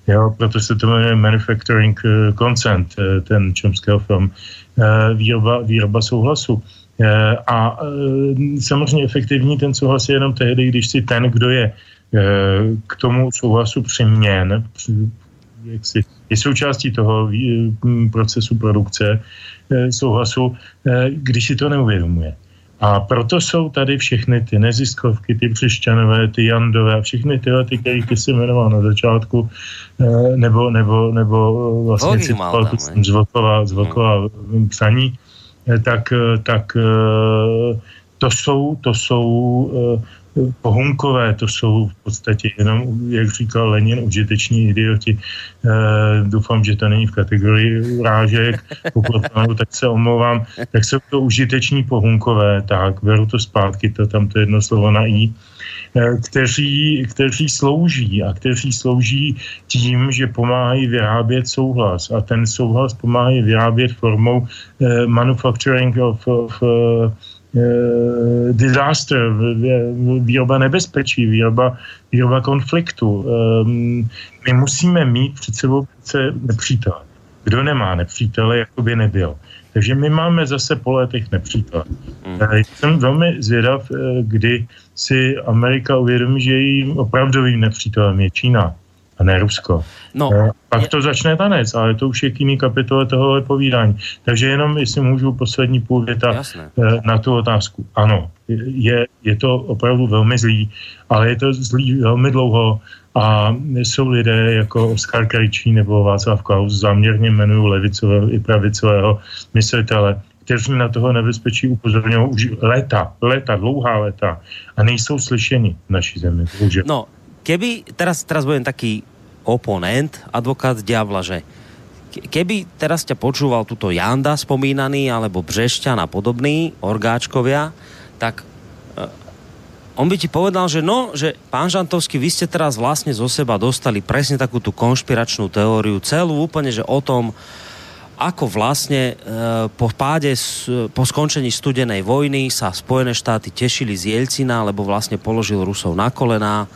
Jo, proto se to jmenuje Manufacturing eh, Consent, eh, ten čomského film, výroba, výroba souhlasu. Eh, a eh, samozřejmě efektivní ten souhlas je jenom tehdy, když si ten, kdo je eh, k tomu souhlasu přiměn, jak si, je součástí toho procesu produkce souhlasu, když si to neuvědomuje. A proto jsou tady všechny ty neziskovky, ty břešťanové, ty jandové a všechny tyhle, ty, které ty si jmenoval na začátku, nebo, nebo, nebo vlastně citoval z Vlkova, z Vlkova psaní, tak, eh, tak eh, to jsou, to jsou pohunkové, to jsou v podstatě jenom, jak říkal Lenin, užiteční idioti. doufám, že to není v kategorii urážek, pokud ano, tak se omlouvám. Tak jsou to užiteční pohunkové, tak, beru to zpátky, to tam to jedno slovo na i. Eh, kteří, kteří slouží a kteří slouží tím, že pomáhají vyrábět souhlas a ten souhlas pomáhají vyrábět formou uh, manufacturing of, of uh, disaster, výroba nebezpečí, výroba, výroba konfliktu. Um, my musíme mít před sebou přece nepřítele. Kdo nemá nepřítele, jako by nebyl. Takže my máme zase po letech nepřítele. Mm. Jsem velmi zvědav, kdy si Amerika uvědomí, že jejím opravdovým nepřítelem je Čína a ne Rusko. No, eh, pak je... to začne tanec, ale to už je jiný kapitole tohohle povídání. Takže jenom, jestli můžu, poslední půl věta Jasné. Eh, na tu otázku. Ano, je, je to opravdu velmi zlý, ale je to zlý velmi dlouho a jsou lidé jako Oskar Krejčí nebo Václav Klaus, záměrně jmenují levicového i pravicového myslitele, kteří na toho nebezpečí upozorňují už léta, léta, dlouhá léta a nejsou slyšeni v naší zemi. Bohužel. No, keby, teraz, teraz budem taký oponent, advokát diabla, že keby teraz ťa počúval tuto Janda spomínaný, alebo Břešťan a podobný, orgáčkovia, tak uh, on by ti povedal, že no, že pán Žantovský, vy ste teraz vlastne zo seba dostali presne takú tú konšpiračnú teóriu, celú úplne, že o tom, ako vlastne e, po páde, po skončení studenej vojny sa Spojené štáty tešili z Jelcina, lebo vlastne položil Rusov na kolená,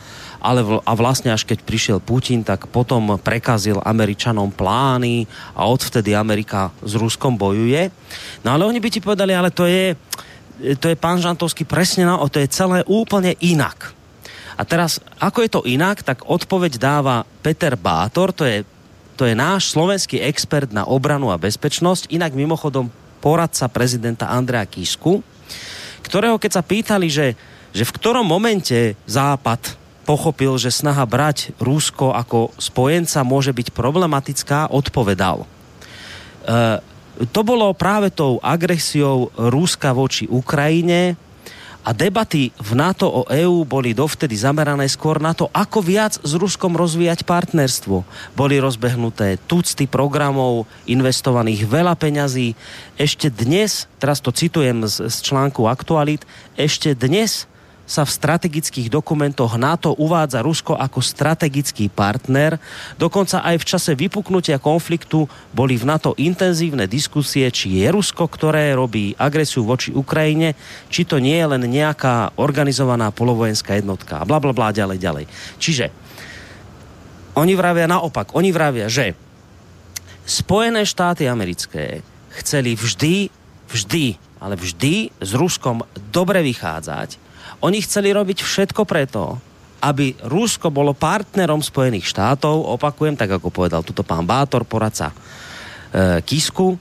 ale a vlastne až keď prišiel Putin, tak potom prekazil Američanom plány a odvtedy Amerika s Ruskom bojuje. No ale oni by ti povedali, ale to je, to je pán Žantovský presne, no, to je celé úplne inak. A teraz, ako je to inak, tak odpoveď dáva Peter Bátor, to je to je náš slovenský expert na obranu a bezpečnosť, inak mimochodom poradca prezidenta Andrea Kisku, ktorého keď sa pýtali, že, že v ktorom momente Západ pochopil, že snaha brať Rusko ako spojenca môže byť problematická, odpovedal. E, to bolo práve tou agresiou Ruska voči Ukrajine a debaty v NATO o EÚ boli dovtedy zamerané skôr na to, ako viac s Ruskom rozvíjať partnerstvo. Boli rozbehnuté tucty programov, investovaných veľa peňazí. Ešte dnes, teraz to citujem z, z článku Aktualit, ešte dnes sa v strategických dokumentoch NATO uvádza Rusko ako strategický partner. Dokonca aj v čase vypuknutia konfliktu boli v NATO intenzívne diskusie, či je Rusko, ktoré robí agresiu voči Ukrajine, či to nie je len nejaká organizovaná polovojenská jednotka. Bla, bla, bla, ďalej, ďalej. Čiže oni vravia naopak. Oni vravia, že Spojené štáty americké chceli vždy, vždy, ale vždy s Ruskom dobre vychádzať oni chceli robiť všetko preto, aby Rusko bolo partnerom Spojených štátov, opakujem, tak ako povedal tuto pán Bátor, poradca e, Kisku,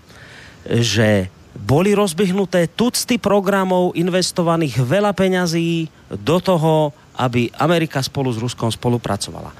že boli rozbihnuté tucty programov investovaných veľa peňazí do toho, aby Amerika spolu s Ruskom spolupracovala.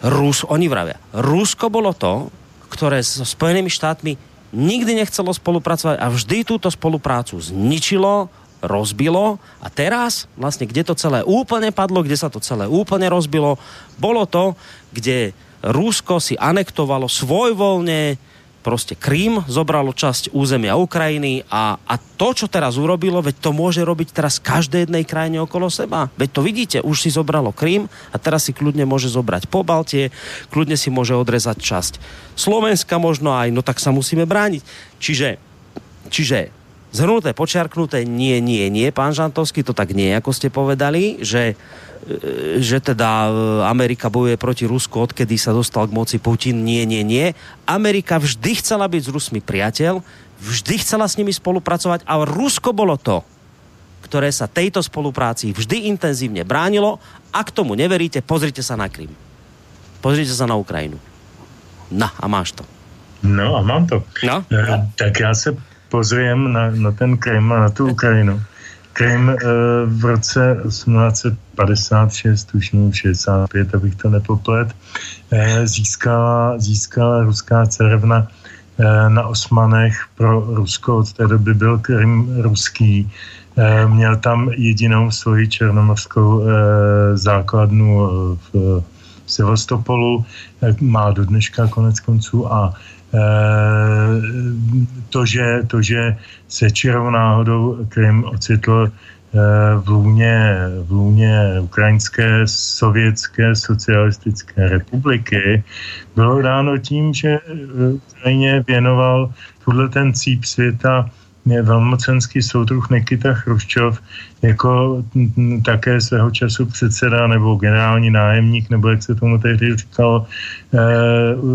Rus, oni vravia, Rusko bolo to, ktoré so Spojenými štátmi nikdy nechcelo spolupracovať a vždy túto spoluprácu zničilo, rozbilo a teraz vlastne, kde to celé úplne padlo, kde sa to celé úplne rozbilo, bolo to, kde Rusko si anektovalo svojvoľne proste Krím, zobralo časť územia Ukrajiny a, a to, čo teraz urobilo, veď to môže robiť teraz každej jednej krajine okolo seba. Veď to vidíte, už si zobralo Krím a teraz si kľudne môže zobrať po Baltie, kľudne si môže odrezať časť Slovenska možno aj, no tak sa musíme brániť. Čiže, čiže Zhrnuté, počiarknuté, nie, nie, nie, pán Žantovský, to tak nie, ako ste povedali, že, e, že teda e, Amerika bojuje proti Rusku, odkedy sa dostal k moci Putin, nie, nie, nie. Amerika vždy chcela byť s Rusmi priateľ, vždy chcela s nimi spolupracovať a Rusko bolo to, ktoré sa tejto spolupráci vždy intenzívne bránilo. Ak tomu neveríte, pozrite sa na Krym. Pozrite sa na Ukrajinu. Na, a máš to. No a mám to. No? E, tak já se pozriem na, na ten Krym a na tu Ukrajinu. Krym e, v roce 1856, už 65, abych to nepoplet, e, získala, získala ruská cerevna e, na Osmanech pro Rusko. Od té doby byl Krym ruský. E, měl tam jedinou svoji černomorskou e, základnu v Sevastopolu, má do dneška konec konců a Eh, to, že, to, že se čirou náhodou Krym ocitl eh, v lůně, v lůně Ukrajinské sovětské socialistické republiky, bylo dáno tím, že Ukrajině věnoval tuhle ten cíp světa velmocenský soudruh Nikita Chruščov jako také svého času předseda nebo generální nájemník, nebo jak se tomu tehdy říkalo,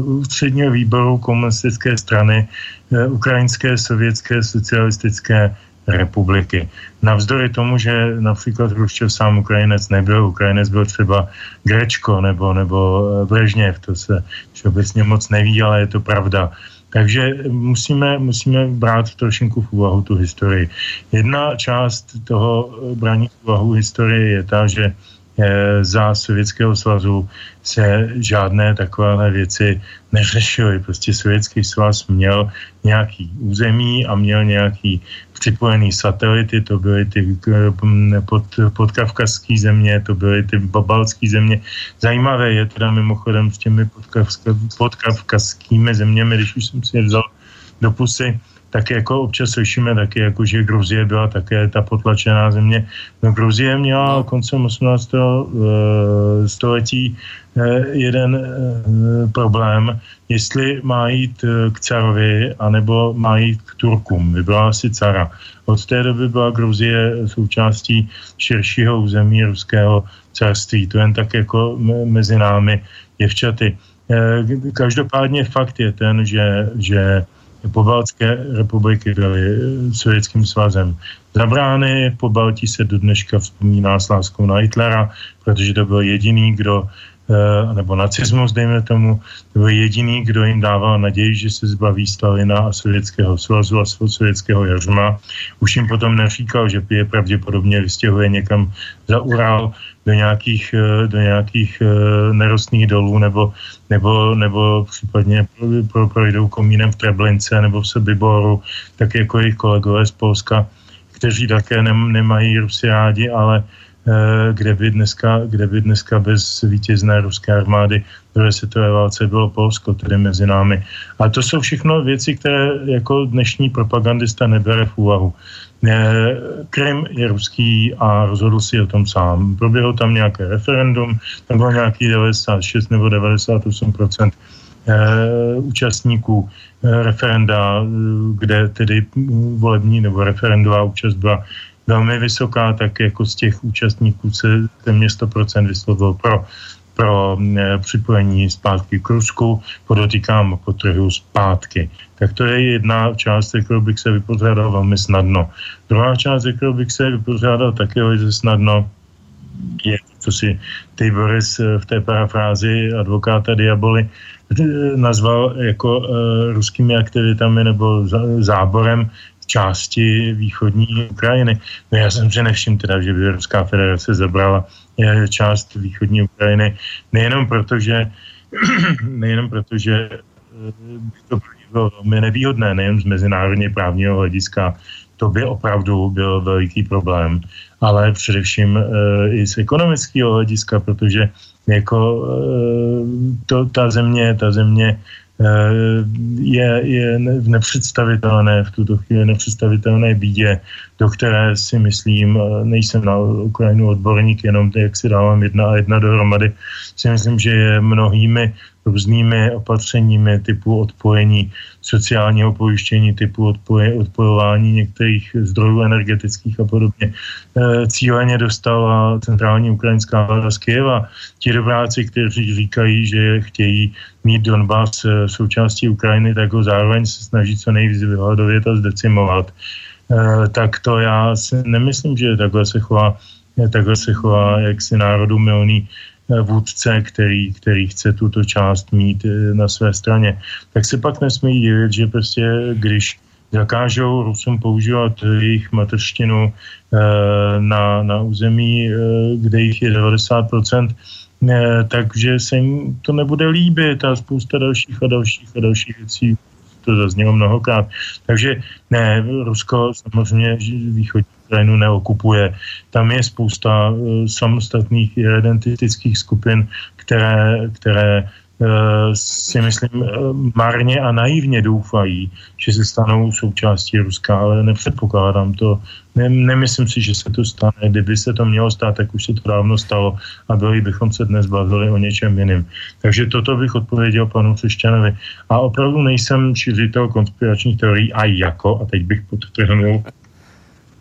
ústředního výboru komunistické strany eh, Ukrajinské sovětské socialistické republiky. Navzdory tomu, že například Hruščov sám Ukrajinec nebyl, Ukrajinec byl třeba Grečko nebo, nebo eh, Brežněv, to se všeobecně moc neví, ale je to pravda. Takže musíme, musíme brát trošinku v úvahu tu historii. Jedna část toho brání v úvahu historie je ta, že Eh, za Sovětského svazu se žádné takové věci neřešily. Prostě Sovětský svaz měl nějaký území a měl nějaký připojený satelity, to byly ty eh, pod, podkavkazské země, to byly ty babalské země. Zajímavé je teda mimochodem s těmi podkavkazskými zeměmi, když už jsem si je vzal do pusy, tak jako občas slyšíme taky, jako že Gruzie byla také ta potlačená země. No Gruzie měla koncem 18. Eh, století eh, jeden eh, problém, jestli má jít k carovi, anebo má jít k Turkům. Vybrala si cara. Od té doby byla Gruzie součástí širšího území ruského carství. To jen tak jako mezi námi děvčaty. Každopádně fakt je ten, že, že pobaltské republiky byly eh, sovětským svazem zabrány. Po Baltí se do dneška vzpomíná s láskou na Hitlera, protože to byl jediný, kdo eh, nebo nacismus, dejme tomu, to byl jediný, kdo jim dával naději, že se zbaví Stalina a Sovětského svazu a sovětského jařma. Už jim potom neříkal, že je pravděpodobně vystěhuje někam za Ural, do nějakých, eh, do nějakých eh, nerostných dolů nebo, nebo, nebo případně projdou komínem v Treblince nebo v Sobiboru, tak jako jejich kolegové z Polska, kteří také nemají Rusy rádi, ale Eh, kde by dneska, kde by dneska bez vítězné ruské armády druhé světové válce bylo Polsko, tedy mezi námi. A to jsou všechno věci, které jako dnešní propagandista nebere v úvahu. Eh, Krym je ruský a rozhodl si o tom sám. Proběhlo tam nějaké referendum, tam bylo nějaký 96 nebo 98 eh, účastníků referenda, kde tedy volební nebo referendová účast byla velmi vysoká, tak jako z těch účastníků se téměř 100% vyslovil pro, pro e, připojení zpátky k Rusku, podotýkám po trhu zpátky. Tak to je jedna část, kterou bych se vypořádal velmi snadno. Druhá část, kterou bych se vypořádal také velmi snadno, je, co si ty Boris eh, v té parafrázi advokáta Diaboli eh, nazval jako uh, ruskými aktivitami nebo záborem části východní Ukrajiny. No já jsem si nevšiml teda, že by Ruská federace zabrala eh, část východní Ukrajiny, nejenom proto, že nejenom proto, že eh, by to bylo velmi nevýhodné, nejen z mezinárodně právního hlediska, to by opravdu byl veliký problém, ale především e, i z ekonomického hlediska, protože jako e, to, ta země, ta země Eh, je, je nepředstavitelné v tuto chvíli nepředstavitelné bídě, do které si myslím, eh, nejsem na Ukrajinu odborník, jenom jak si dávám jedna a jedna dohromady, si myslím, že je mnohými různými opatřeními typu odpojení sociálního pojištění, typu odpoje, odpojování některých zdrojů energetických a podobně. E, cíleně dostala centrální ukrajinská vláda z Kyjeva. Ti dobráci, kteří říkají, že chtějí mít Donbass e, součástí Ukrajiny, tak ho zároveň se snaží co nejvíc vyhladovět a zdecimovat. E, tak to já si nemyslím, že takhle se chová, takhle se chová jaksi národu milný Eh, vůdce, který, který chce tuto část mít eh, na své straně, tak se pak nesmí divit, že prostě když zakážou Rusům používat jejich mateřštinu eh, na, na území, kde jich je 90%, takže se jim to nebude líbit a spousta dalších a dalších a dalších věcí to zaznělo mnohokrát. Takže ne, Rusko samozřejmě východní Ukrajinu neokupuje. Tam je spousta uh, samostatných identitických skupin, které, které si myslím uh, marně a naivně doufají, že se stanou součástí Ruska, ale nepředpokládám to. Ne, nemyslím si, že se to stane. Kdyby se to mělo stát, tak už se to dávno stalo a byli bychom se dnes bavili o něčem jiném. Takže toto bych odpověděl panu Třešťanovi. A opravdu nejsem šířitel konspiračních teorií a jako, a teď bych podtrhnul,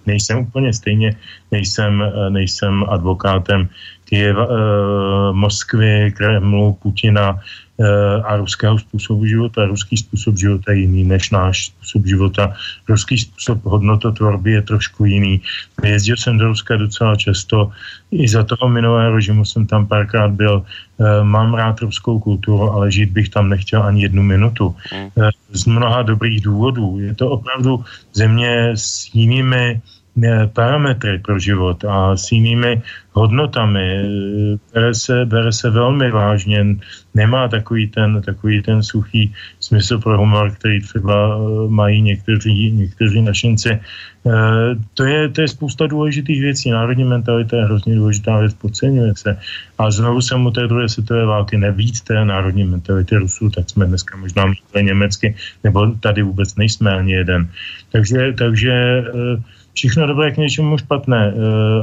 nejsem úplně stejně, nejsem, eh, nejsem advokátem Kyjeva, eh, Moskvy, Kremlu, Putina eh, a ruského způsobu života. Ruský způsob života je jiný než náš způsob života. Ruský způsob hodnototvorby je trošku jiný. Jezdil jsem do Ruska docela často. I za toho minulého režimu jsem tam párkrát byl. Mám rád ruskou kulturu, ale žít bych tam nechtěl ani jednu minutu. Hmm. Z mnoha dobrých důvodů. Je to opravdu země s jinými parametry pro život a s jinými hodnotami. Bere se, bere se velmi vážně, nemá takový ten, takový ten suchý smysl pro humor, který třeba eh, mají někteří, někteří našinci. To je, to je spousta důležitých věcí. Národní mentalita je hrozně důležitá věc, podceňuje se. A znovu jsem u té druhé světové války nebýt té národní mentality Rusů, tak jsme dneska možná mluvili německy, nebo tady vůbec nejsme ani jeden. Takže, takže všechno dobré k něčemu špatné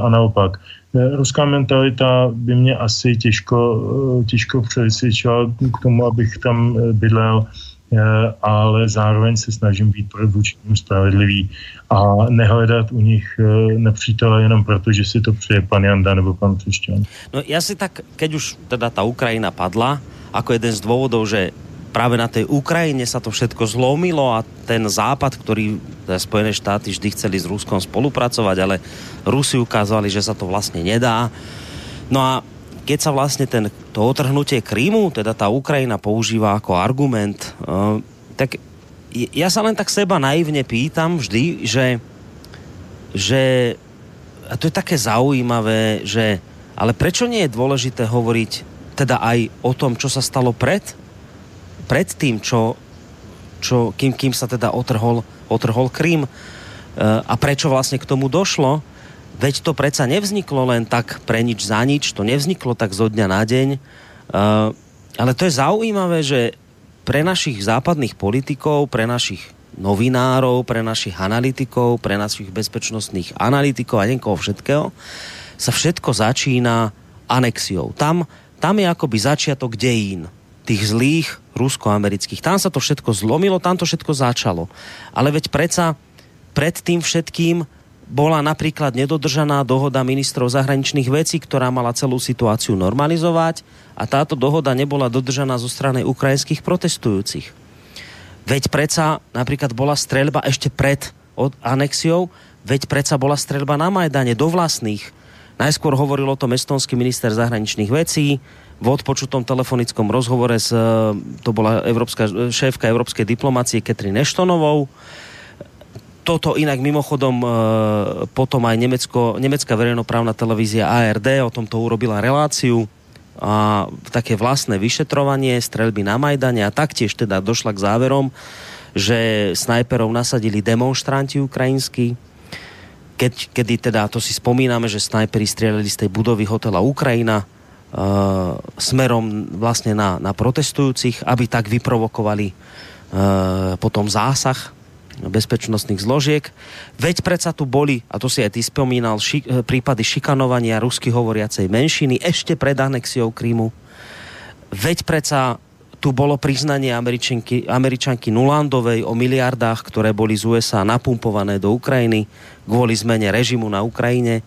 a naopak. Ruská mentalita by mě asi těžko, těžko přesvědčila k tomu, abych tam bydlel ale zároveň se snažím být vůči ním spravedlivý a nehledat u nich nepřítele jenom proto, že si to přeje pan Janda nebo pan Třešťan. No já si tak, keď už teda ta Ukrajina padla, ako jeden z dôvodov, že práve na tej Ukrajine sa to všetko zlomilo a ten západ, ktorý Spojené štáty vždy chceli s Ruskom spolupracovať, ale Rusi ukázali, že sa to vlastne nedá. No a keď sa vlastne ten, to otrhnutie Krímu, teda tá Ukrajina používa ako argument, uh, tak ja sa len tak seba naivne pýtam vždy, že, že a to je také zaujímavé, že ale prečo nie je dôležité hovoriť teda aj o tom, čo sa stalo pred pred tým, čo, čo, kým, kým sa teda otrhol, otrhol Krím. a prečo vlastne k tomu došlo. Veď to predsa nevzniklo len tak pre nič za nič, to nevzniklo tak zo dňa na deň. Ale to je zaujímavé, že pre našich západných politikov, pre našich novinárov, pre našich analytikov, pre našich bezpečnostných analytikov a niekoho všetkého, sa všetko začína anexiou. Tam, tam je akoby začiatok dejín tých zlých rusko-amerických. Tam sa to všetko zlomilo, tam to všetko začalo. Ale veď predsa pred tým všetkým bola napríklad nedodržaná dohoda ministrov zahraničných vecí, ktorá mala celú situáciu normalizovať a táto dohoda nebola dodržaná zo strany ukrajinských protestujúcich. Veď predsa napríklad bola streľba ešte pred od anexiou, veď predsa bola streľba na Majdane do vlastných. Najskôr hovoril o tom estonský minister zahraničných vecí, v odpočutom telefonickom rozhovore s, e, to bola Európska, šéfka európskej diplomácie Katrin Eštonovou. Toto inak mimochodom e, potom aj Nemecko, nemecká verejnoprávna televízia ARD o tomto urobila reláciu a také vlastné vyšetrovanie strelby na Majdane a taktiež teda došla k záverom, že snajperov nasadili demonstranti ukrajinskí, keď, kedy teda, to si spomíname, že snajperi strieľali z tej budovy hotela Ukrajina, smerom vlastne na, na protestujúcich, aby tak vyprovokovali uh, potom zásah bezpečnostných zložiek. Veď predsa tu boli, a to si aj ty spomínal, ši, eh, prípady šikanovania rusky hovoriacej menšiny ešte pred anexiou Krímu. Veď predsa tu bolo priznanie Američanky, Američanky Nulandovej o miliardách, ktoré boli z USA napumpované do Ukrajiny kvôli zmene režimu na Ukrajine.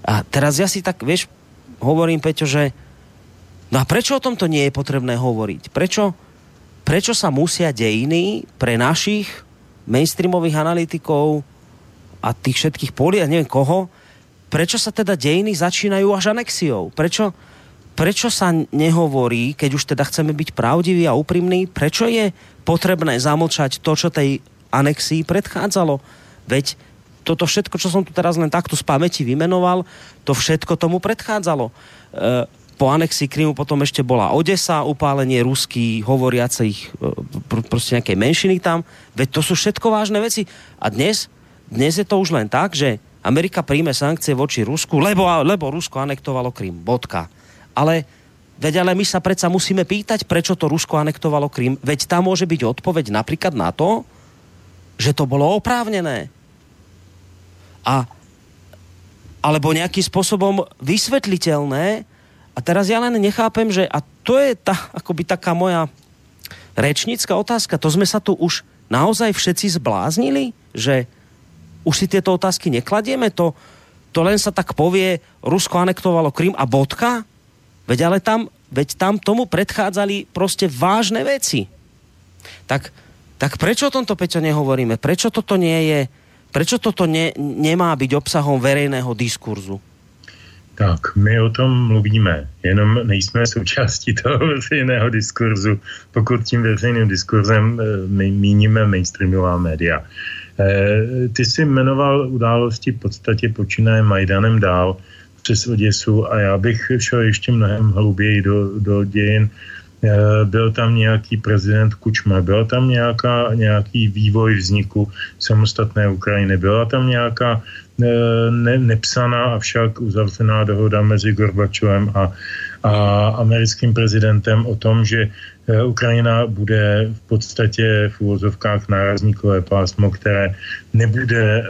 A teraz ja si tak, vieš, hovorím, Peťo, že no a prečo o tomto nie je potrebné hovoriť? Prečo, prečo sa musia dejiny pre našich mainstreamových analytikov a tých všetkých poli, a neviem koho, prečo sa teda dejiny začínajú až anexiou? Prečo, prečo sa nehovorí, keď už teda chceme byť pravdiví a úprimní, prečo je potrebné zamlčať to, čo tej anexii predchádzalo? Veď toto všetko, čo som tu teraz len takto z pamäti vymenoval, to všetko tomu predchádzalo. E, po anexii Krymu potom ešte bola Odesa, upálenie ruských hovoriacich e, proste nejakej menšiny tam. Veď to sú všetko vážne veci. A dnes, dnes je to už len tak, že Amerika príjme sankcie voči Rusku, lebo, lebo Rusko anektovalo Krym. Bodka. Ale Veď ale my sa predsa musíme pýtať, prečo to Rusko anektovalo Krym. Veď tam môže byť odpoveď napríklad na to, že to bolo oprávnené a alebo nejakým spôsobom vysvetliteľné. A teraz ja len nechápem, že a to je tá, akoby taká moja rečnícka otázka. To sme sa tu už naozaj všetci zbláznili, že už si tieto otázky nekladieme, to, to len sa tak povie, Rusko anektovalo Krym a bodka? Veď ale tam, veď tam tomu predchádzali proste vážne veci. Tak, tak prečo o tomto, Peťo, nehovoríme? Prečo toto nie je Prečo toto ne, nemá být obsahom verejného diskurzu? Tak, my o tom mluvíme, jenom nejsme součástí toho veřejného diskurzu, pokud tím veřejným diskurzem eh, my míníme mainstreamová média. E, ty jsi jmenoval události v podstatě počínaje Majdanem dál přes Oděsu a já bych šel ještě mnohem hlouběji do, do dějin byl tam nějaký prezident Kučma, byl tam nějaká, nějaký vývoj vzniku samostatné Ukrajiny, byla tam nějaká eh, ne, nepsaná, avšak uzavřená dohoda mezi Gorbačovem a, a americkým prezidentem o tom, že eh, Ukrajina bude v podstatě v úvozovkách nárazníkové pásmo, které nebude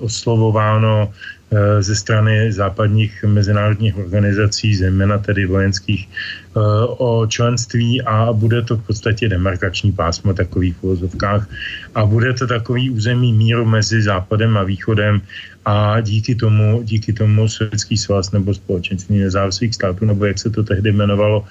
oslovováno Eh, ze strany západních mezinárodních organizací, zejména tedy vojenských, eh, o členství a bude to v podstatě demarkační pásmo takových v uvozovkách. A bude to takový území míru mezi západem a východem a díky tomu, díky tomu Sovětský svaz nebo společenství nezávislých států, nebo jak se to tehdy jmenovalo,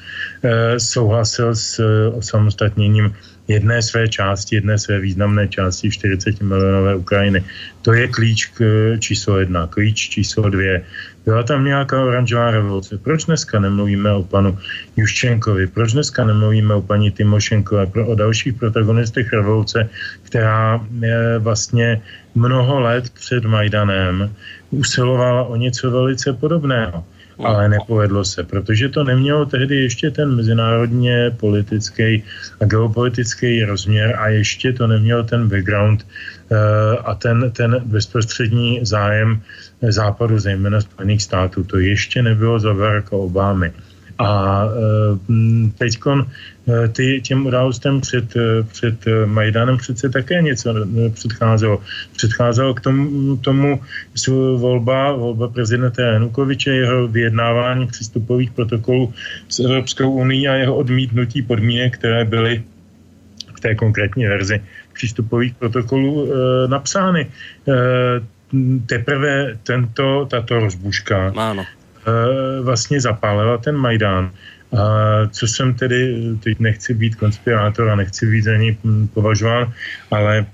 eh, souhlasil s osamostatněním jedné své části, jedné své významné části 40 milionové Ukrajiny. To je klíč k číslo jedna. Klíč číslo dvě. Byla tam nějaká oranžová revoluce. Proč dneska nemluvíme o panu Juščenkovi? Proč dneska nemluvíme o paní Timošenkové? Pro, o dalších protagonistech revoluce, která je vlastně mnoho let před Majdanem usilovala o něco velice podobného. Ale nepovedlo se, protože to nemělo tehdy ještě ten mezinárodně politický a geopolitický rozměr a ještě to nemělo ten background uh, a ten, ten bezprostřední zájem západu, zejména Spojených států. To ještě nebylo za Baracka Obamy. A e, teď e, ty, těm událostem před, e, před Majdanem přece také něco předcházelo. Předcházelo k tomu, tomu volba, volba prezidenta Janukoviče, jeho vyjednávání přístupových protokolů s Evropskou unii a jeho odmítnutí podmínek, které byly v té konkrétní verzi přístupových protokolů e, napsány. E, teprve tento, tato rozbuška ano. Eh, vlastně zapálila ten Majdán. A co jsem tedy, teď nechci být konspirátor a nechci být za ní považován, ale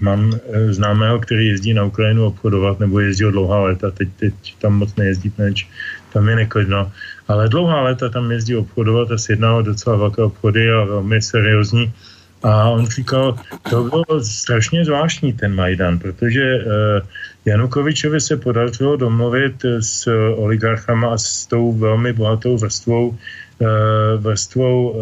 mám eh, známého, který jezdí na Ukrajinu obchodovat, nebo jezdil dlouhá léta, teď, teď tam moc nejezdí, neč tam je neklidno, ale dlouhá léta tam jezdí obchodovat a sjednával docela velké obchody a velmi seriózní a on říkal, to bylo strašně zvláštní ten Majdan, protože uh, Janukovičovi se podařilo domluvit s oligarchama a s tou velmi bohatou vrstvou Eh, vrstvou eh,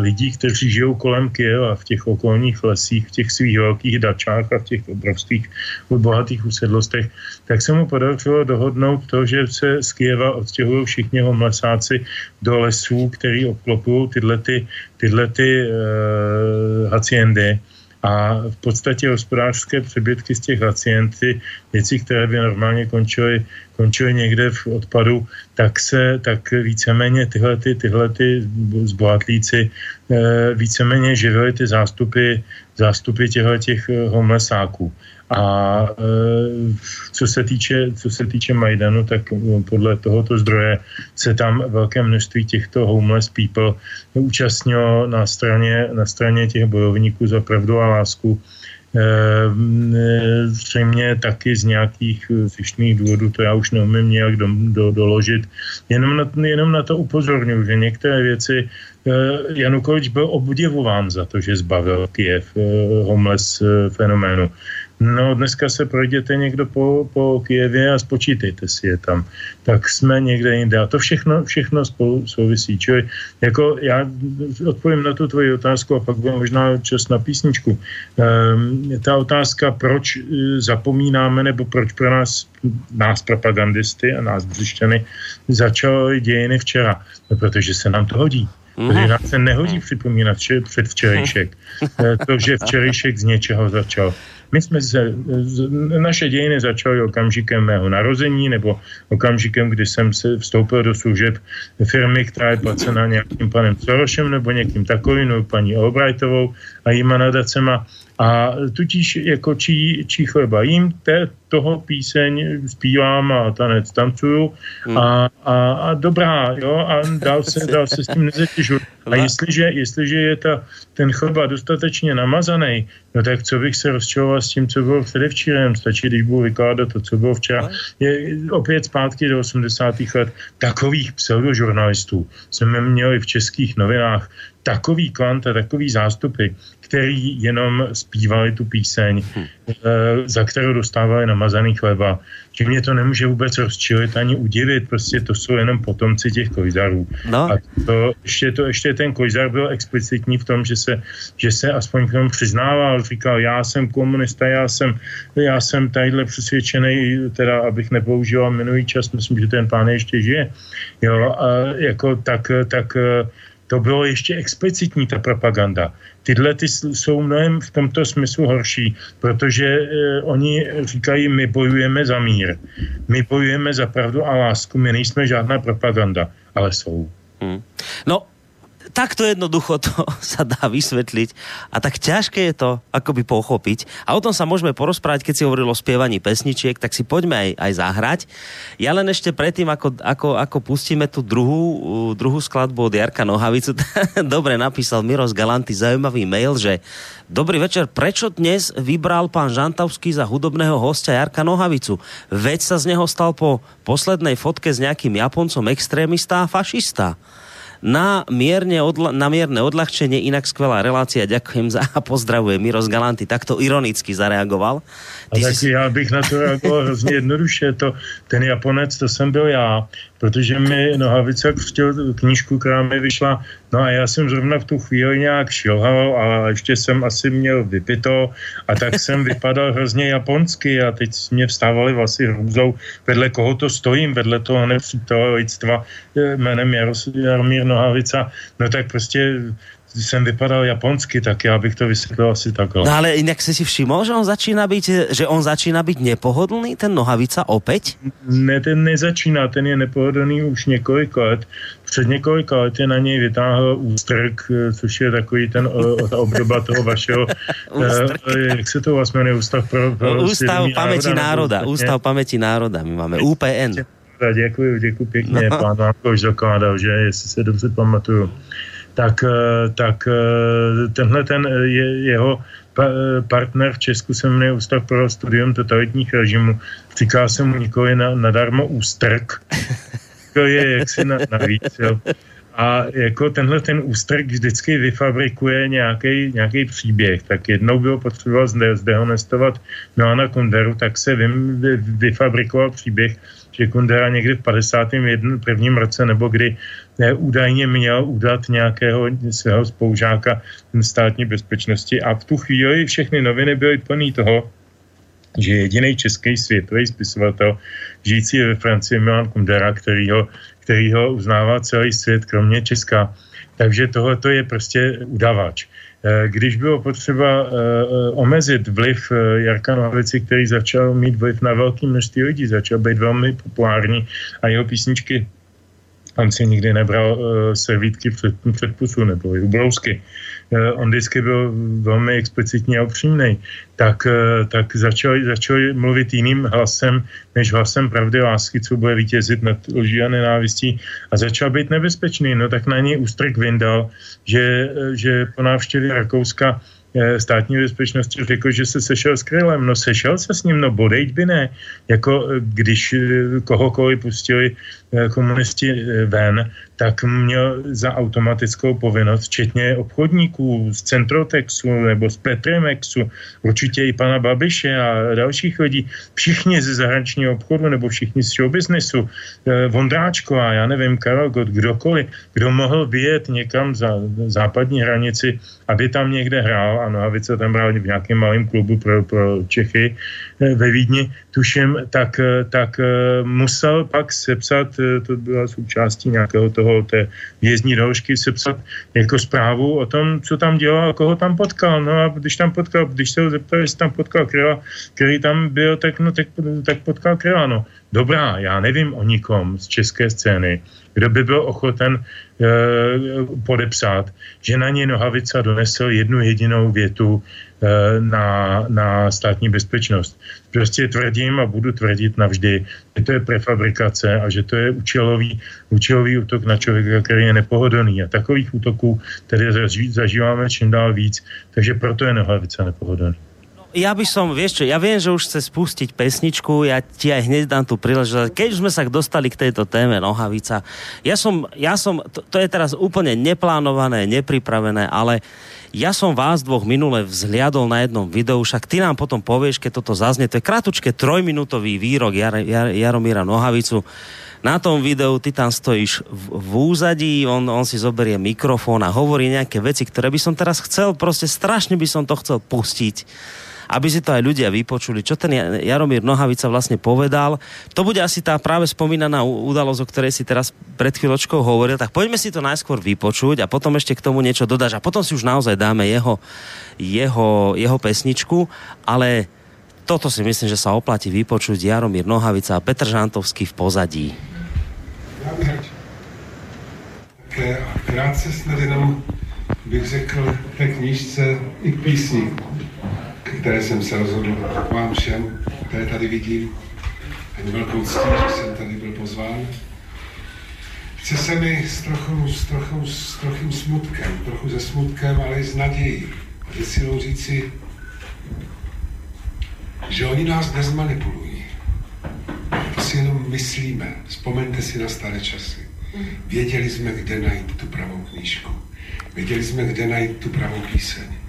lidí, kteří žijou kolem Kyjeva v těch okolních lesích, v těch svých velkých dačách a v těch obrovských bohatých usedlostech, tak se mu podařilo dohodnout to, že se z Kyjeva odstěhují všichni homlesáci do lesů, který obklopují tyhle, ty, tyhle ty, uh, haciendy. A v podstatě hospodářské přebytky z těch pacienty, věci, které by normálně končily, končily někde v odpadu, tak se, tak víceméně tyhle, ty, tyhle ty zbohatlíci eh, víceméně živili ty zástupy, zástupy těchto těch eh, homelessáků. A e, co se týče, co se týče Majdanu, tak podle tohoto zdroje se tam velké množství těchto homeless people účastnilo na straně, na straně těch bojovníků za pravdu a lásku. E, zřejmě taky z nějakých zjištných důvodů, to já už neumím nějak do, do, doložit. Jenom na, jenom na to upozorňuji, že některé věci Janukovič byl obdivován za to, že zbavil Kiev homeless fenoménu. No, dneska se projděte někdo po, po Kijevě a spočítejte si je tam. Tak jsme někde jinde. A to všechno, všechno spolu souvisí. Čili jako já odpovím na tu tvoji otázku a pak bude možná čas na písničku. Um, ta otázka, proč e, zapomínáme, nebo proč pro nás, nás propagandisty a nás břišťany začaly dějiny včera. No, protože se nám to hodí. Mm-hmm. Protože nám se nehodí připomínat před včerejšek. E, to, že včerejšek z něčeho začal. My jsme se, naše dějiny začaly okamžikem mého narození nebo okamžikem, kdy jsem se vstoupil do služeb firmy, která je placena nějakým panem Sorošem nebo někým takovým, nebo paní Albrightovou a jíma nadacema. A tudíž jako čí, čí chleba jím, te, toho píseň zpívám a tanec tancuju hmm. a, a, a dobrá, jo, a dál se, dál se s tím nezatěžu. A jestliže, jestliže je ta, ten chleba dostatečně namazaný, no tak co bych se rozčiloval s tím, co bylo předevčírem, stačí, když budu vykládat to, co bylo včera. Je opět zpátky do 80. let takových pseudožurnalistů jsme měli v českých novinách takový kvant a takový zástupy, který jenom zpívali tu píseň, hmm. za kterou dostávali namazaný chleba. Že mě to nemůže vůbec rozčilit ani udivit, prostě to jsou jenom potomci těch kojzarů. No. A to, ještě, to, ještě ten kojzar byl explicitní v tom, že se, že se aspoň k tomu přiznával, říkal, já jsem komunista, já jsem, já jsem tadyhle přesvědčený, teda abych nepoužíval minulý čas, myslím, že ten pán ještě žije. Jo, a jako tak, tak to bylo ještě explicitní, ta propaganda. Tyhle ty jsou mnohem v tomto smyslu horší, protože eh, oni říkají, my bojujeme za mír, my bojujeme za pravdu a lásku, my nejsme žádná propaganda, ale jsou. Hmm. No, takto jednoducho to sa dá vysvetliť a tak ťažké je to akoby pochopiť. A o tom sa môžeme porozprávať, keď si hovoril o spievaní pesničiek, tak si poďme aj, aj zahrať. Ja len ešte predtým, ako, ako, ako pustíme tú druhú, druhú skladbu od Jarka Nohavicu, dobre napísal Miros Galanty zaujímavý mail, že Dobrý večer, prečo dnes vybral pán Žantavský za hudobného hostia Jarka Nohavicu? Veď sa z neho stal po poslednej fotke s nejakým Japoncom extrémista a fašista. Na mierne, odla- na mierne odľahčenie, inak skvelá relácia, ďakujem za a pozdravuje Miros Galanty, takto ironicky zareagoval. Ty a tak si... já bych na to reagoval hrozně jednoduše. To, ten Japonec, to jsem byl já, protože mi Nohavice pustil knížku, která mi vyšla, no a já jsem zrovna v tu chvíli nějak šilhal a ještě jsem asi měl vypito a tak jsem vypadal hrozně japonsky a teď mě vstávaly vlasy hrůzou, vedle koho to stojím, vedle toho eh, jménem Jaromír Nohavica, no tak prostě když jsem vypadal japonsky, tak já bych to vysvětlil asi takhle. No ale jinak jsi si všiml, že on začíná být, že on začíná být nepohodlný, ten Nohavica opět? Ne, ten nezačíná, ten je nepohodlný už několik let. Před několika lety na něj vytáhl ústrk, což je takový ten ta obdoba toho vašeho, eh, jak se to vlastně jmenuje, Ústav pro, pro Ústav paměti národa, národa Ústav paměti národa, my máme UPN. Děkuji, děkuji pěkně, no. pán vám to už dokládal, že jestli se dobře pamatuju tak, eh, tak eh, tenhle ten eh, je, jeho partner v Česku se jmenuje Ústav pro studium totalitních režimů. Říká se mu nikoli na, nadarmo ústrk. To je jaksi na, navíc. Jo. A jako tenhle ten ústrk vždycky vyfabrikuje nějaký, nějaký příběh. Tak jednou bylo potřeba zde, zdehonestovat Milana Kunderu, tak se vy, vy, vyfabrikoval příběh, že Kundera někdy v 51. roce, nebo kdy údajně měl udat nějakého svého spoužáka státní bezpečnosti a v tu chvíli všechny noviny byly plný toho, že jediný český světový spisovatel, žijící ve Francii Milan Kundera, který ho, který ho uznává celý svět, kromě Česka. Takže tohle je prostě udavač. Eh, když bylo potřeba uh, omezit vliv Jarka Nohavici, který začal mít vliv na velké množství lidí, začal být velmi populární a jeho písničky on si nikdy nebral uh, servítky před, před pusu nebo ubrousky. Uh, on vždycky byl velmi explicitní a upřímný. Tak, uh, tak začal, začal mluvit jiným hlasem, než hlasem pravdy lásky, co bude vítězit nad lží a nenávistí a začal být nebezpečný. No tak na něj ústrek vyndal, že, že po návštěvě Rakouska Eh, státní bezpečnosti řekl, že se sešel s Krylem. No sešel se s ním, no bodejť by ne. Jako eh, když eh, kohokoliv pustili komunisti ven, tak měl za automatickou povinnost, včetně obchodníků z Centrotexu nebo z Petremexu, určitě i pana Babiše a dalších lidí, všichni ze zahraničního obchodu nebo všichni z showbiznesu, Vondráčko a já nevím, Karel Gott, kdokoliv, kdo mohl vyjet někam za západní hranici, aby tam někde hrál a Nohavice tam hrál v nějakém malém klubu pro, pro Čechy eh, ve Vídni, tuším, tak, eh, tak eh, musel pak sepsat, to byla součástí nějakého toho, té vězní doložky, sepsat jako zprávu o tom, co tam dělal koho tam potkal. No a když tam potkal, když se ho zeptal, jestli tam potkal Kryla, který tam byl, tak, no, tak, tak potkal Kryla. No. Dobrá, já nevím o nikom z české scény, kdo by byl ochoten e, podepsat, že na ně Nohavica donesl jednu jedinou větu e, na, na státní bezpečnost. Prostě tvrdím a budu tvrdit navždy, že to je prefabrikace a že to je účelový, účelový útok na člověka, který je nepohodlný. A takových útoků tedy zažíváme čím dál víc, takže proto je Nohavica nepohodlný ja by som, vieš čo, ja viem, že už chce spustiť pesničku, ja ti aj hneď dám tú príležitosť. Keď už sme sa dostali k tejto téme Nohavica, ja som, ja som to, to je teraz úplne neplánované, nepripravené, ale ja som vás dvoch minule vzhliadol na jednom videu, však ty nám potom povieš, keď toto zaznie, to je kratučké trojminútový výrok Jar, Jar, Jaromíra Nohavicu. Na tom videu ty tam stojíš v, v úzadí, on, on si zoberie mikrofón a hovorí nejaké veci, ktoré by som teraz chcel, prostě strašne by som to chcel pustiť aby si to aj ľudia vypočuli, čo ten Jaromír Nohavica vlastne povedal. To bude asi tá práve spomínaná udalosť, o ktorej si teraz pred chvíľočkou hovoril, tak poďme si to najskôr vypočuť a potom ešte k tomu niečo dodáš a potom si už naozaj dáme jeho, jeho, jeho pesničku, ale toto si myslím, že sa oplatí vypočuť Jaromír Nohavica a Petr Žantovský v pozadí. Krátce snad jenom bych řekl té knížce i písni, které jsem se rozhodl vám všem, které tady vidím. A velkou ctí, že jsem tady byl pozván. Chce se mi s trochu, s trochu, s trochým smutkem, trochu se smutkem, ale i s nadějí. A si říci, že oni nás nezmanipulují. To si jenom myslíme. Vzpomeňte si na staré časy. Věděli jsme, kde najít tu pravou knížku. Věděli jsme, kde najít tu pravou píseň.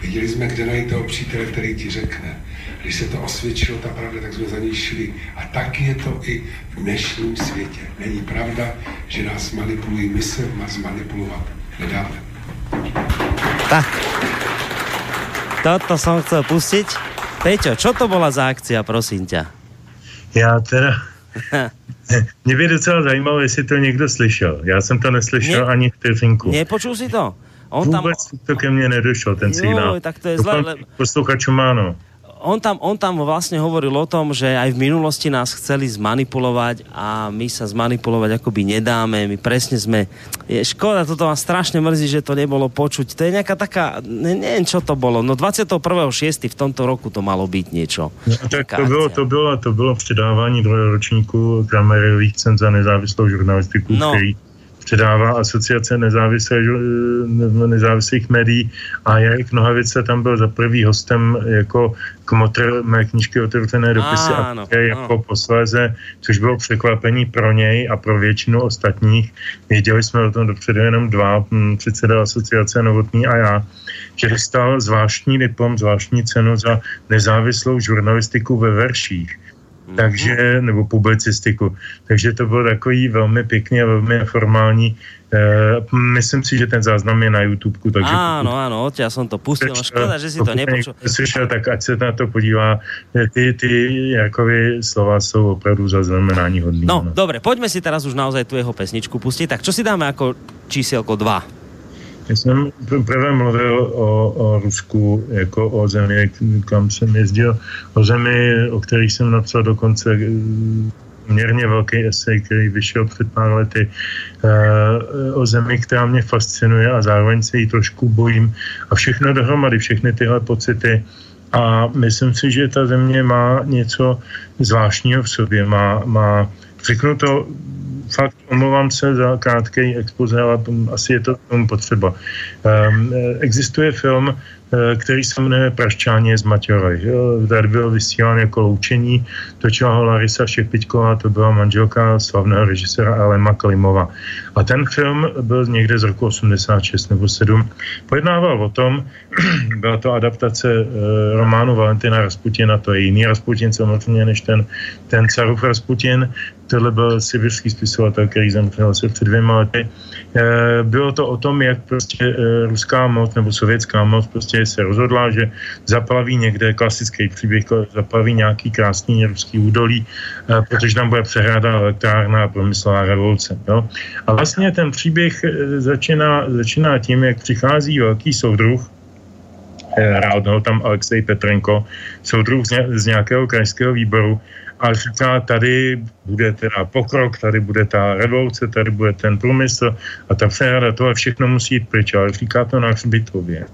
Věděli jsme, kde najít toho přítele, který ti řekne. Když se to osvědčilo, ta pravda, tak jsme za ní šli. A tak je to i v dnešním světě. Není pravda, že nás manipulují, my se nás manipulovat nedáme. Tak. Toto som chcel pustiť. Peťo, čo to bola za akcia, prosím ťa? Já teda... Mě by docela zajímalo, jestli to někdo slyšel. Já jsem to neslyšel Ne- ani vteřinku. Nepočul si to? On tam, Vůbec to ke mně nedošlo, ten Jo, signál. tak to je zle, le- Posluchačům áno. on, tam, on tam vlastne hovoril o tom, že aj v minulosti nás chceli zmanipulovať a my sa zmanipulovať akoby nedáme. My presne sme... Je škoda, toto ma strašne mrzí, že to nebolo počuť. To je nejaká taká... Ne, neviem, čo to bolo. No 21.6. v tomto roku to malo byť niečo. No, tak to bylo, to bylo, to bylo předávání druhého ročníku Kramerových cen za nezávislou žurnalistiku, No. který předává asociace nezávislé, žu- nezávislých médií a Jarek Nohavice tam byl za prvý hostem jako kmotr mé knížky Otevřené dopisy a také áno. jako posléze, což bylo překvapení pro něj a pro většinu ostatních. Věděli jsme o tom dopředu jenom dva, hm, předseda asociace Novotný a já, že dostal zvláštní diplom, zvláštní cenu za nezávislou žurnalistiku ve verších. Takže, nebo publicistiku. Takže to bylo takový velmi pěkný a velmi formální. E, myslím si, že ten záznam je na YouTube, takže Áno, áno, odtiaľ som to pustil. No škoda, že si to nepočul. Slyšel, tak ať se na to podívá. E, Ty, ty Jarkovy slova jsou opravdu zaznamenání hodný. No, dobre, poďme si teraz už naozaj tu jeho pesničku pustiť. Tak čo si dáme ako čísielko 2? Já jsem pr- prvé mluvil o, o Rusku jako o zemi, kam jsem jezdil, o zemi, o který jsem napsal dokonce eh, poměrně velký esej, který vyšel před pár lety, eh, o zemi, která mě fascinuje a zároveň se jí trošku bojím. A všechno dohromady, všechny tyhle pocity. A myslím si, že ta země má něco zvláštního v sobě. Má, má řeknu to fakt omlouvám se za krátký expoze, ale asi je to tomu potřeba. Um, existuje film, eh, který se jmenuje Praščáně z Maťoroj. Jo, Tady byl vysílán jako loučení, točila ho Larisa Šepiťková, to byla manželka slavného režiséra Alema Klimova. A ten film byl někde z roku 86 nebo 7. Pojednával o tom, byla to adaptace eh, románu Valentina Rasputina, to je jiný Rasputin samozřejmě než ten, ten Carův Rasputin, tohle byl sibirský spisovatel, který zemřel asi před dvěma lety. Eh, Bylo to o tom, jak prostě eh, ruská moc nebo sovětská moc prostě se rozhodla, že zaplaví někde klasický příběh, zaplaví nějaký krásný ruský údolí, eh, protože tam bude přehráda elektrárna a promyslová revoluce. Jo? A vlastně ten příběh začíná, začíná tím, jak přichází velký soudruh, hrál ho tam Alexej Petrenko, soudruh z nějakého krajského výboru a říká, tady bude teda pokrok, tady bude ta revoluce, tady bude ten průmysl a ta přehrada, tohle všechno musí jít pryč, ale říká to na hřbitově.